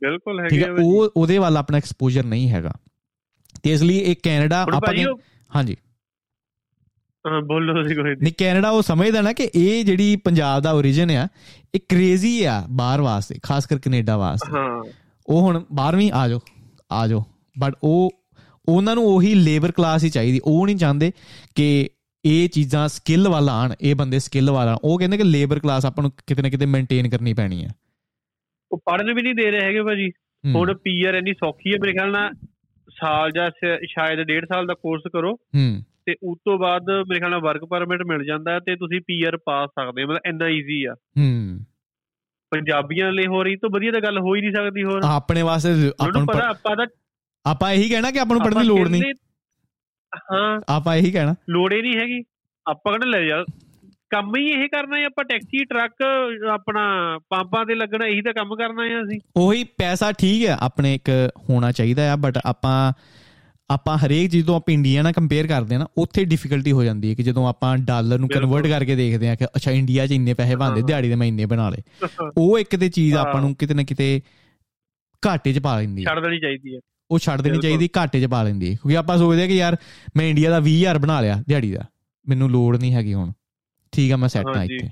ਬਿਲਕੁਲ ਹੈਗੇ ਉਹ ਉਹਦੇ ਵੱਲ ਆਪਣਾ ਐਕਸਪੋਜ਼ਰ ਨਹੀਂ ਹੈਗਾ। ਤੇ ਇਸ ਲਈ ਇਹ ਕੈਨੇਡਾ ਆਪਾਂ ਹਾਂਜੀ। ਬੋਲੋ ਤੁਸੀਂ ਕੋਈ ਨਹੀਂ ਕੈਨੇਡਾ ਉਹ ਸਮਝਦਾ ਨਾ ਕਿ ਇਹ ਜਿਹੜੀ ਪੰਜਾਬ ਦਾ origin ਆ ਇਹ ਕ੍ਰੇਜ਼ੀ ਆ ਬਾਹਰ ਵਾਸਤੇ ਖਾਸ ਕਰ ਕੈਨੇਡਾ ਵਾਸਤੇ। ਹਾਂ। ਉਹ ਹੁਣ 12ਵੀਂ ਆ ਜਾਓ ਆ ਜਾਓ। ਬਟ ਉਹ ਉਹਨਾਂ ਨੂੰ ਉਹੀ ਲੇਬਰ ਕਲਾਸ ਹੀ ਚਾਹੀਦੀ। ਉਹ ਨਹੀਂ ਚਾਹੁੰਦੇ ਕਿ ਇਹ ਚੀਜ਼ਾਂ ਸਕਿੱਲ ਵਾਲਾ ਆਣ ਇਹ ਬੰਦੇ ਸਕਿੱਲ ਵਾਲਾ ਉਹ ਕਹਿੰਦੇ ਕਿ ਲੇਬਰ ਕਲਾਸ ਆਪਾਂ ਨੂੰ ਕਿਤੇ ਨਾ ਕਿਤੇ ਮੇਨਟੇਨ ਕਰਨੀ ਪੈਣੀ ਹੈ ਉਹ ਪੜਨ ਵੀ ਨਹੀਂ ਦੇ ਰਹੇ ਹੈਗੇ ਭਾਜੀ। ਹੁਣ ਪੀਆਰ ਇੰਨੀ ਸੌਖੀ ਹੈ ਮੇਰੇ ਖਿਆਲ ਨਾਲ। ਸਾਲ ਜਾਂ ਸ਼ਾਇਦ ਡੇਢ ਸਾਲ ਦਾ ਕੋਰਸ ਕਰੋ। ਹੂੰ। ਤੇ ਉਸ ਤੋਂ ਬਾਅਦ ਮੇਰੇ ਖਿਆਲ ਨਾਲ ਵਰਕ ਪਰਮਿਟ ਮਿਲ ਜਾਂਦਾ ਤੇ ਤੁਸੀਂ ਪੀਆਰ ਪਾ ਸਕਦੇ ਮਤਲਬ ਇੰਨਾ ਈਜ਼ੀ ਆ। ਹੂੰ। ਪੰਜਾਬੀਆਂ ਲਈ ਹੋ ਰਹੀ ਤਾਂ ਵਧੀਆ ਤਾਂ ਗੱਲ ਹੋ ਹੀ ਨਹੀਂ ਸਕਦੀ ਹੋਰ। ਆਪਣੇ ਵਾਸਤੇ ਆਪਾਂ ਨੂੰ ਪਤਾ ਆਪਾਂ ਦਾ ਆਪਾਂ ਇਹੀ ਕਹਿਣਾ ਕਿ ਆਪਾਂ ਨੂੰ ਪੜਨ ਦੀ ਲੋੜ ਨਹੀਂ। ਹਾਂ। ਆਪਾਂ ਇਹੀ ਕਹਿਣਾ। ਲੋੜ ਹੀ ਨਹੀਂ ਹੈਗੀ। ਆਪਾਂ ਕਹਿੰਦੇ ਲੈ ਯਾਰ ਕੰਮ ਹੀ ਇਹ ਕਰਨਾ ਹੈ ਆਪਾਂ ਟੈਕਸੀ ਟਰੱਕ ਆਪਣਾ ਪੰਪਾਂ ਤੇ ਲੱਗਣਾ ਇਹੀ ਤਾਂ ਕੰਮ ਕਰਨਾ ਹੈ ਅਸੀਂ। ਉਹੀ ਪੈਸਾ ਠੀਕ ਹੈ ਆਪਣੇ ਇੱਕ ਹੋਣਾ ਚਾਹੀਦਾ ਆ ਬਟ ਆਪਾਂ ਆਪਾਂ ਹਰੇਕ ਚੀਜ਼ ਤੋਂ ਆਪਾਂ ਇੰਡੀਆ ਨਾਲ ਕੰਪੇਅਰ ਕਰਦੇ ਆ ਨਾ ਉੱਥੇ ਡਿਫਿਕਲਟੀ ਹੋ ਜਾਂਦੀ ਹੈ ਕਿ ਜਦੋਂ ਆਪਾਂ ਡਾਲਰ ਨੂੰ ਕਨਵਰਟ ਕਰਕੇ ਦੇਖਦੇ ਆ ਕਿ ਅੱਛਾ ਇੰਡੀਆ 'ਚ ਇੰਨੇ ਪੈਸੇ ਬਣਦੇ ਦਿਹਾੜੀ ਦੇ ਮੈਂ ਇੰਨੇ ਬਣਾ ਲੇ ਉਹ ਇੱਕ ਤੇ ਚੀਜ਼ ਆਪਾਂ ਨੂੰ ਕਿਤੇ ਨਾ ਕਿਤੇ ਘਾਟੇ 'ਚ ਪਾ ਲੈਂਦੀ ਹੈ। ਛੱਡ ਦੇਣੀ ਚਾਹੀਦੀ ਹੈ। ਉਹ ਛੱਡ ਦੇਣੀ ਚਾਹੀਦੀ ਘਾਟੇ 'ਚ ਪਾ ਲੈਂਦੀ ਹੈ। ਕਿਉਂਕਿ ਆਪਾਂ ਸੋਚਦੇ ਆ ਕਿ ਯਾਰ ਮੈਂ ਇੰਡੀਆ ਦਾ 20000 ਬਣਾ ਲਿਆ ਦਿਹਾੜੀ ਦਾ ਮੈਨੂੰ ਲੋੜ ਨਹੀਂ ਹੈਗੀ ਹੁਣ। ਠੀਕ ਆ ਮੈਂ ਸੈੱਟ ਆ ਇੱਥੇ।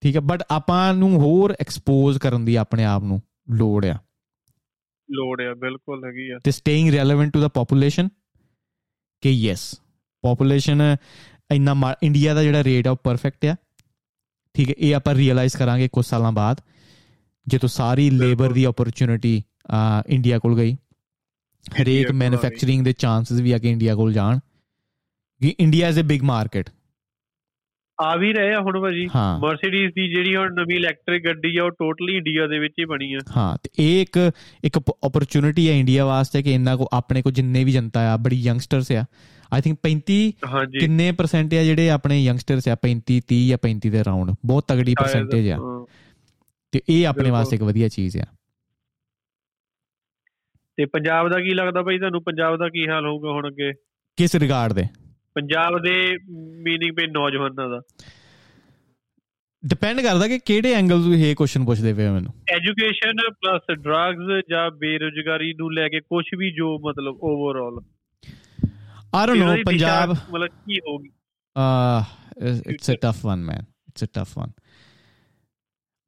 ਠੀਕ ਆ ਬਟ ਆਪਾਂ ਨੂੰ ਹੋਰ ਐਕਸਪੋਜ਼ ਕਰਨ ਦੀ ਆਪਣੇ ਆਪ ਨੂੰ ਲੋੜ ਆ। ਲੋੜ ਆ ਬਿਲਕੁਲ ਹੈਗੀ ਆ। ਤੇ staying relevant to the population ਕਿ ਯੈਸ ਪੋਪੂਲੇਸ਼ਨ ਇੰਨਾ ਇੰਡੀਆ ਦਾ ਜਿਹੜਾ ਰੇਟ ਆ ਉਹ ਪਰਫੈਕਟ ਆ। ਠੀਕ ਹੈ ਇਹ ਆਪਾਂ ਰਿਅਲਾਈਜ਼ ਕਰਾਂਗੇ ਕੁਝ ਸਾਲਾਂ ਬਾਅਦ ਜੇ ਤੋਂ ਸਾਰੀ ਲੇਬਰ ਦੀ ਓਪਰਚ्युनिटी ਇੰਡੀਆ ਕੋਲ ਗਈ ਹਰੇਕ ਮੈਨੂਫੈਕਚਰਿੰਗ ਦੇ ਚਾਂਸਸ ਵੀ ਆ ਕਿ ਇੰਡੀਆ ਕੋਲ ਜਾਣ। ਕਿ India is a big market ਆ ਵੀ ਰਹੇ ਆ ਹੁਣ ਭਾਜੀ। ਮਰਸੀਡੀਜ਼ ਦੀ ਜਿਹੜੀ ਹੁਣ ਨਵੀਂ ਇਲੈਕਟ੍ਰਿਕ ਗੱਡੀ ਆ ਉਹ ਟੋਟਲੀ ਇੰਡੀਆ ਦੇ ਵਿੱਚ ਹੀ ਬਣੀ ਆ। ਹਾਂ ਤੇ ਇਹ ਇੱਕ ਇੱਕ ਓਪਰਚ्युनिटी ਆ ਇੰਡੀਆ ਵਾਸਤੇ ਕਿ ਇੰਨਾ ਕੋ ਆਪਣੇ ਕੋ ਜਿੰਨੇ ਵੀ ਜਨਤਾ ਆ ਬੜੀ ਯੰਗਸਟਰਸ ਆ। ਆਈ ਥਿੰਕ 35 ਕਿੰਨੇ ਪਰਸੈਂਟ ਆ ਜਿਹੜੇ ਆਪਣੇ ਯੰਗਸਟਰਸ ਆ 35 30 ਜਾਂ 35 ਦੇ ਅਰਾਊਂਡ ਬਹੁਤ ਤਗੜੀ ਪਰਸੈਂਟੇਜ ਆ। ਤੇ ਇਹ ਆਪਣੇ ਵਾਸਤੇ ਇੱਕ ਵਧੀਆ ਚੀਜ਼ ਆ। ਤੇ ਪੰਜਾਬ ਦਾ ਕੀ ਲੱਗਦਾ ਭਾਈ ਤੁਹਾਨੂੰ? ਪੰਜਾਬ ਦਾ ਕੀ ਹਾਲ ਹੋਊਗਾ ਹੁਣ ਅੱਗੇ? ਕਿਸ ਰਿਗਾਰਡ ਦੇ? ਪੰਜਾਬ ਦੇ ਮੀਨਿੰਗ ਪੇ ਨੌਜਵਾਨਾਂ ਦਾ। ਡਿਪੈਂਡ ਕਰਦਾ ਕਿ ਕਿਹੜੇ ਐਂਗਲ ਤੋਂ ਇਹ ਕੁਐਸਚਨ ਪੁੱਛਦੇ ਪਏ ਮੈਨੂੰ। ਐਜੂਕੇਸ਼ਨ ਪਲੱਸ ਡਰੱਗਸ ਜਾਂ ਬੇਰੋਜ਼ਗਾਰੀ ਨੂੰ ਲੈ ਕੇ ਕੁਝ ਵੀ ਜੋ ਮਤਲਬ overall I don't know Punjab ਮਤਲਬ ਕੀ ਹੋਗੀ ਆ it's a tough one man it's a tough one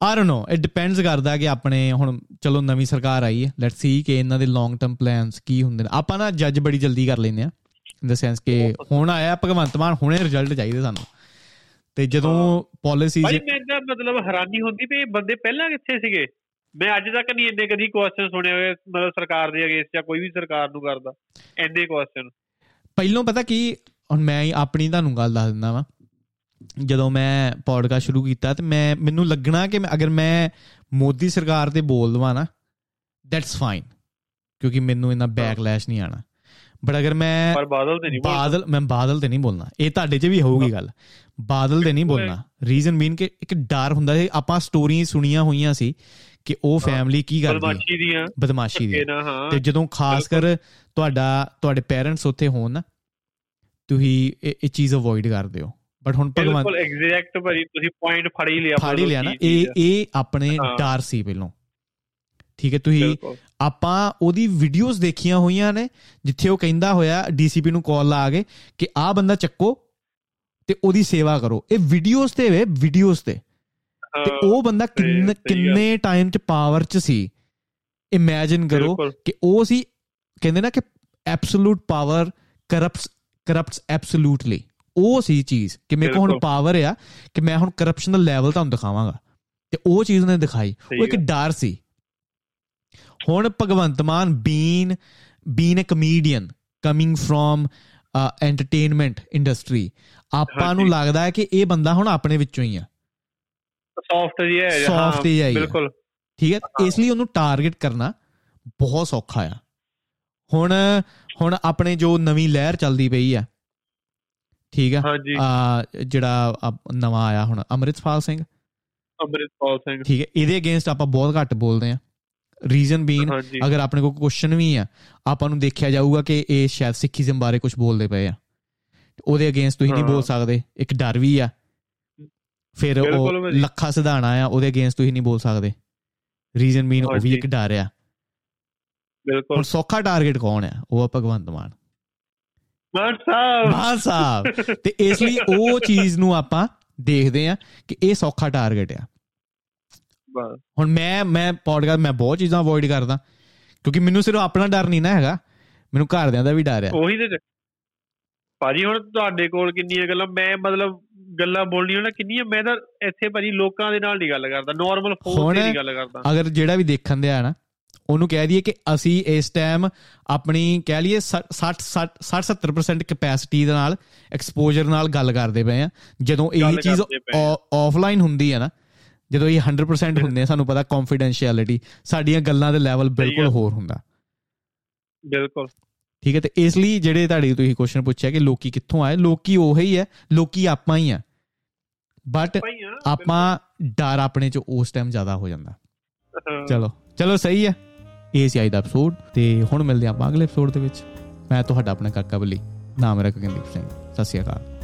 I don't know it depends ਕਰਦਾ ਕਿ ਆਪਣੇ ਹੁਣ ਚਲੋ ਨਵੀਂ ਸਰਕਾਰ ਆਈ ਹੈ ਲੈਟਸ ਸੀ ਕਿ ਇਹਨਾਂ ਦੇ ਲੌਂਗ ਟਰਮ ਪਲਾਨਸ ਕੀ ਹੁੰਦੇ ਨੇ। ਆਪਾਂ ਨਾ ਜੱਜ ਬੜੀ ਜਲਦੀ ਕਰ ਲੈਂਦੇ ਆ ਇਨ ਦਾ ਸੈਂਸ ਕਿ ਹੁਣ ਆਇਆ ਭਗਵੰਤ ਮਾਨ ਹੁਣੇ ਰਿਜ਼ਲਟ ਚਾਹੀਦੇ ਸਾਨੂੰ। ਤੇ ਜਦੋਂ ਪਾਲਿਸੀਜ਼ ਭਾਈ ਮੈਂ ਤਾਂ ਮਤਲਬ ਹੈਰਾਨੀ ਹੁੰਦੀ ਵੀ ਇਹ ਬੰਦੇ ਪਹਿਲਾਂ ਕਿੱਥੇ ਸੀਗੇ? ਮੈਂ ਅੱਜ ਤੱਕ ਨਹੀਂ ਇੰਨੇ ਕਦੀ ਕੁਐਸਚਨ ਸੁਣੇ ਹੋਏ ਮਤਲਬ ਸਰਕਾਰ ਦੇ ਅਗੇਂਸਟ ਜਾਂ ਕੋਈ ਵੀ ਸਰਕਾਰ ਨੂੰ ਕਰਦਾ ਇੰਨੇ ਕੁਐਸਚਨ ਪਹਿਲੋਂ ਪਤਾ ਕੀ ਹੁਣ ਮੈਂ ਆਪਣੀ ਤੁਹਾਨੂੰ ਗੱਲ ਦੱਸ ਦਿੰਦਾ ਵਾਂ। ਜਦੋਂ ਮੈਂ ਪੋਡਕਾਸਟ ਸ਼ੁਰੂ ਕੀਤਾ ਤੇ ਮੈਂ ਮੈਨੂੰ ਲੱਗਣਾ ਕਿ ਅਗਰ ਮੈਂ ਮੋਦੀ ਸਰਕਾਰ ਤੇ ਬੋਲ ਦਵਾਂ ਨਾ ਦੈਟਸ ਫਾਈਨ ਕਿਉਂਕਿ ਮੈਨੂੰ ਇਹਨਾਂ ਬੈਕਲੈਸ਼ ਨਹੀਂ ਆਣਾ ਬਟ ਅਗਰ ਮੈਂ ਪਰ ਬਾਦਲ ਤੇ ਨਹੀਂ ਬਾਦਲ ਮੈਂ ਬਾਦਲ ਤੇ ਨਹੀਂ ਬੋਲਣਾ। ਇਹ ਤੁਹਾਡੇ 'ਚ ਵੀ ਹੋਊਗੀ ਗੱਲ। ਬਾਦਲ ਤੇ ਨਹੀਂ ਬੋਲਣਾ। ਰੀਜ਼ਨ ਮੀਨ ਕਿ ਇੱਕ ਡਰ ਹੁੰਦਾ ਹੈ ਆਪਾਂ ਸਟੋਰੀ ਸੁਣੀਆਂ ਹੋਈਆਂ ਸੀ ਕਿ ਉਹ ਫੈਮਿਲੀ ਕੀ ਕਰਦੀ ਬਦਮਾਸ਼ੀ ਦੀਆਂ। ਬਦਮਾਸ਼ੀ ਦੀ ਤੇ ਜਦੋਂ ਖਾਸ ਕਰ ਤੁਹਾਡਾ ਤੁਹਾਡੇ ਪੇਰੈਂਟਸ ਉੱਥੇ ਹੋਣ ਨਾ ਤੁਸੀਂ ਇਹ ਚੀਜ਼ ਅਵੋਇਡ ਕਰਦੇ ਹੋ। ਬਟ ਹੁਣ ਭਗਵਾਨ ਬਿਲਕੁਲ ਐਗਜ਼ੈਕਟ ਭਾਈ ਤੁਸੀਂ ਪੁਆਇੰਟ ਫੜ ਹੀ ਲਿਆ ਫੜ ਹੀ ਲਿਆ ਨਾ। ਇਹ ਇਹ ਆਪਣੇ ਡਰ ਸੀ ਪਹਿਲਾਂ। ਠੀਕ ਹੈ ਤੁਸੀਂ ਆਪਾਂ ਉਹਦੀ ਵੀਡੀਓਜ਼ ਦੇਖੀਆਂ ਹੋਈਆਂ ਨੇ ਜਿੱਥੇ ਉਹ ਕਹਿੰਦਾ ਹੋਇਆ ਡੀਸੀਪੀ ਨੂੰ ਕਾਲ ਲਾ ਕੇ ਕਿ ਆਹ ਬੰਦਾ ਚੱਕੋ ਤੇ ਉਹਦੀ ਸੇਵਾ ਕਰੋ। ਇਹ ਵੀਡੀਓਜ਼ ਤੇ ਵੇ ਵੀਡੀਓਜ਼ ਤੇ। ਤੇ ਉਹ ਬੰਦਾ ਕਿੰਨੇ ਕਿੰਨੇ ਟਾਈਮ ਚ ਪਾਵਰ ਚ ਸੀ। ਇਮੇਜਿਨ ਕਰੋ ਕਿ ਉਹ ਸੀ ਕਹਿੰਦੇ ਨਾ ਕਿ absolute power corrupts corrupts absolutely ਉਹ ਸੀ ਚੀਜ਼ ਕਿ ਮੇਰੇ ਕੋਲ ਹੁਣ ਪਾਵਰ ਆ ਕਿ ਮੈਂ ਹੁਣ ਕਰਪਸ਼ਨ ਦਾ ਲੈਵਲ ਤੁਹਾਨੂੰ ਦਿਖਾਵਾਂਗਾ। ਤੇ ਉਹ ਚੀਜ਼ ਨੇ ਦਿਖਾਈ। ਉਹ ਇੱਕ ਡਰ ਸੀ। ਹੁਣ Bhagwant Mann been been a comedian coming from entertainment industry ਆਪਾਂ ਨੂੰ ਲੱਗਦਾ ਹੈ ਕਿ ਇਹ ਬੰਦਾ ਹੁਣ ਆਪਣੇ ਵਿੱਚੋਂ ਹੀ ਆ। ਸੌਫਟ ਜੀ ਹੈ ਸੌਫਟ ਹੀ ਹੈ ਬਿਲਕੁਲ। ਠੀਕ ਹੈ? ਇਸ ਲਈ ਉਹਨੂੰ ਟਾਰਗੇਟ ਕਰਨਾ ਬਹੁਤ ਸੌਖਾ ਆ। ਹੁਣ ਹੁਣ ਆਪਣੇ ਜੋ ਨਵੀਂ ਲਹਿਰ ਚੱਲਦੀ ਪਈ ਆ ਠੀਕ ਆ? ਆ ਜਿਹੜਾ ਨਵਾਂ ਆਇਆ ਹੁਣ ਅਮਰਿਤਪਾਲ ਸਿੰਘ। ਅਮਰਿਤਪਾਲ ਸਿੰਘ। ਠੀਕ ਹੈ? ਇਹਦੇ ਅਗੇਂਸਟ ਆਪਾਂ ਬਹੁਤ ਘੱਟ ਬੋਲਦੇ ਆ। ਰੀਜ਼ਨ ਬੀਨ ਅਗਰ ਆਪਣੇ ਕੋਲ ਕੁਐਸਚਨ ਵੀ ਆ ਆਪਾਂ ਨੂੰ ਦੇਖਿਆ ਜਾਊਗਾ ਕਿ ਇਹ ਸ਼ਾਇਦ ਸਿੱਖੀਜ਼ਮ ਬਾਰੇ ਕੁਝ ਬੋਲਦੇ ਪਏ ਆ। ਉਹਦੇ ਅਗੇਂਸਟ ਤੁਸੀਂ ਨਹੀਂ ਬੋਲ ਸਕਦੇ। ਇੱਕ ਡਰ ਵੀ ਆ। ਫਿਰ ਉਹ ਲੱਖਾ ਸਿਧਾਣਾ ਆ ਉਹਦੇ ਅਗੇਂਸਟ ਤੁਸੀਂ ਨਹੀਂ ਬੋਲ ਸਕਦੇ। ਰੀਜ਼ਨ ਮੀਨ ਉਹ ਵੀ ਇੱਕ ਡਰ ਆ। ਬਿਲਕੁਲ। ਹੁਣ ਸੌਖਾ ਟਾਰਗੇਟ ਕੌਣ ਆ? ਉਹ ਆ ਭਗਵੰਤ ਮਾਨ। ਮਾਨ ਸਾਹਿਬ। ਮਾਨ ਸਾਹਿਬ। ਤੇ ਇਸ ਲਈ ਉਹ ਚੀਜ਼ ਨੂੰ ਆਪਾਂ ਦੇਖਦੇ ਆ ਕਿ ਇਹ ਸੌਖਾ ਟਾਰਗੇਟ ਆ। ਹੁਣ ਮੈਂ ਮੈਂ ਪੋਡਕਾਸਟ ਮੈਂ ਬਹੁਤ ਚੀਜ਼ਾਂ ਅਵੋਇਡ ਕਰਦਾ। ਕਿਉਂਕਿ ਮੈਨੂੰ ਸਿਰਫ ਆਪਣਾ ਡਰ ਨਹੀਂ ਨਾ ਹੈਗਾ। ਮੈਨੂੰ ਘਰਦਿਆਂ ਦਾ ਵੀ ਡਰ ਆ ਉਹੀ ਤੇ ਭਾਜੀ ਹੁਣ ਤੁਹਾਡੇ ਕੋਲ ਕਿੰਨੀਆਂ ਗੱਲਾਂ ਮੈਂ ਮਤਲਬ ਗੱਲਾਂ ਬੋਲਣੀਆਂ ਨਾ ਕਿੰਨੀਆਂ ਮੈਂ ਤਾਂ ਇੱਥੇ ਭਾਜੀ ਲੋਕਾਂ ਦੇ ਨਾਲ ਨਹੀਂ ਗੱਲ ਕਰਦਾ। ਨਾਰਮਲ ਫੋਨ ਤੇ ਨਹੀਂ ਗੱਲ ਕਰਦਾ। ਅਗਰ ਜਿਹੜਾ ਵੀ ਦੇਖਣ ਦੇ ਆ ਨਾ ਉਹਨੂੰ ਕਹਿ ਦਈਏ ਕਿ ਅਸੀਂ ਇਸ ਟਾਈਮ ਆਪਣੀ ਕਹਿ ਲਈਏ 60 60 70% ਕੈਪੈਸਿਟੀ ਦੇ ਨਾਲ ਐਕਸਪੋਜ਼ਰ ਨਾਲ ਗੱਲ ਕਰਦੇ ਪਏ ਆ। ਜਦੋਂ ਇਹ ਚੀਜ਼ ਆਫਲਾਈਨ ਹੁੰਦੀ ਹੈ ਨਾ ਜਦੋਂ ਇਹ 100% ਹੁੰਦੇ ਆ ਸਾਨੂੰ ਪਤਾ ਕੌਨਫੀਡੈਂਸ਼ੀਅਲਿਟੀ ਸਾਡੀਆਂ ਗੱਲਾਂ ਦੇ ਲੈਵਲ ਬਿਲਕੁਲ ਹੋਰ ਹੁੰਦਾ। ਬਿਲਕੁਲ। ਠੀਕ ਹੈ ਤੇ ਇਸ ਲਈ ਜਿਹੜੇ ਤੁਹਾਡੇ ਤੁਸੀਂ ਕੁਐਸਚਨ ਪੁੱਛਿਆ ਕਿ ਲੋਕੀ ਕਿੱਥੋਂ ਆਏ ਲੋਕੀ ਉਹੀ ਹੈ ਲੋਕੀ ਆਪਾਂ ਹੀ ਆ। ਬਟ ਆਪਾਂ ਡਰ ਆਪਣੇ ਚ ਉਸ ਟਾਈਮ ਜ਼ਿਆਦਾ ਹੋ ਜਾਂਦਾ। ਚਲੋ ਚਲੋ ਸਹੀ ਹੈ। ਇਹ ਸੀ ਅੱਜ ਦਾ ਐਪੀਸੋਡ ਤੇ ਹੁਣ ਮਿਲਦੇ ਆਪਾਂ ਅਗਲੇ ਐਪੀਸੋਡ ਦੇ ਵਿੱਚ। ਮੈਂ ਤੁਹਾਡਾ ਆਪਣਾ ਕਾਕਾ ਬਲੀ ਨਾਮ ਮੇਰਾ ਗਗਨਦੀਪ ਸਿੰਘ। ਸਤਿ ਸ਼੍ਰੀ ਅਕਾਲ।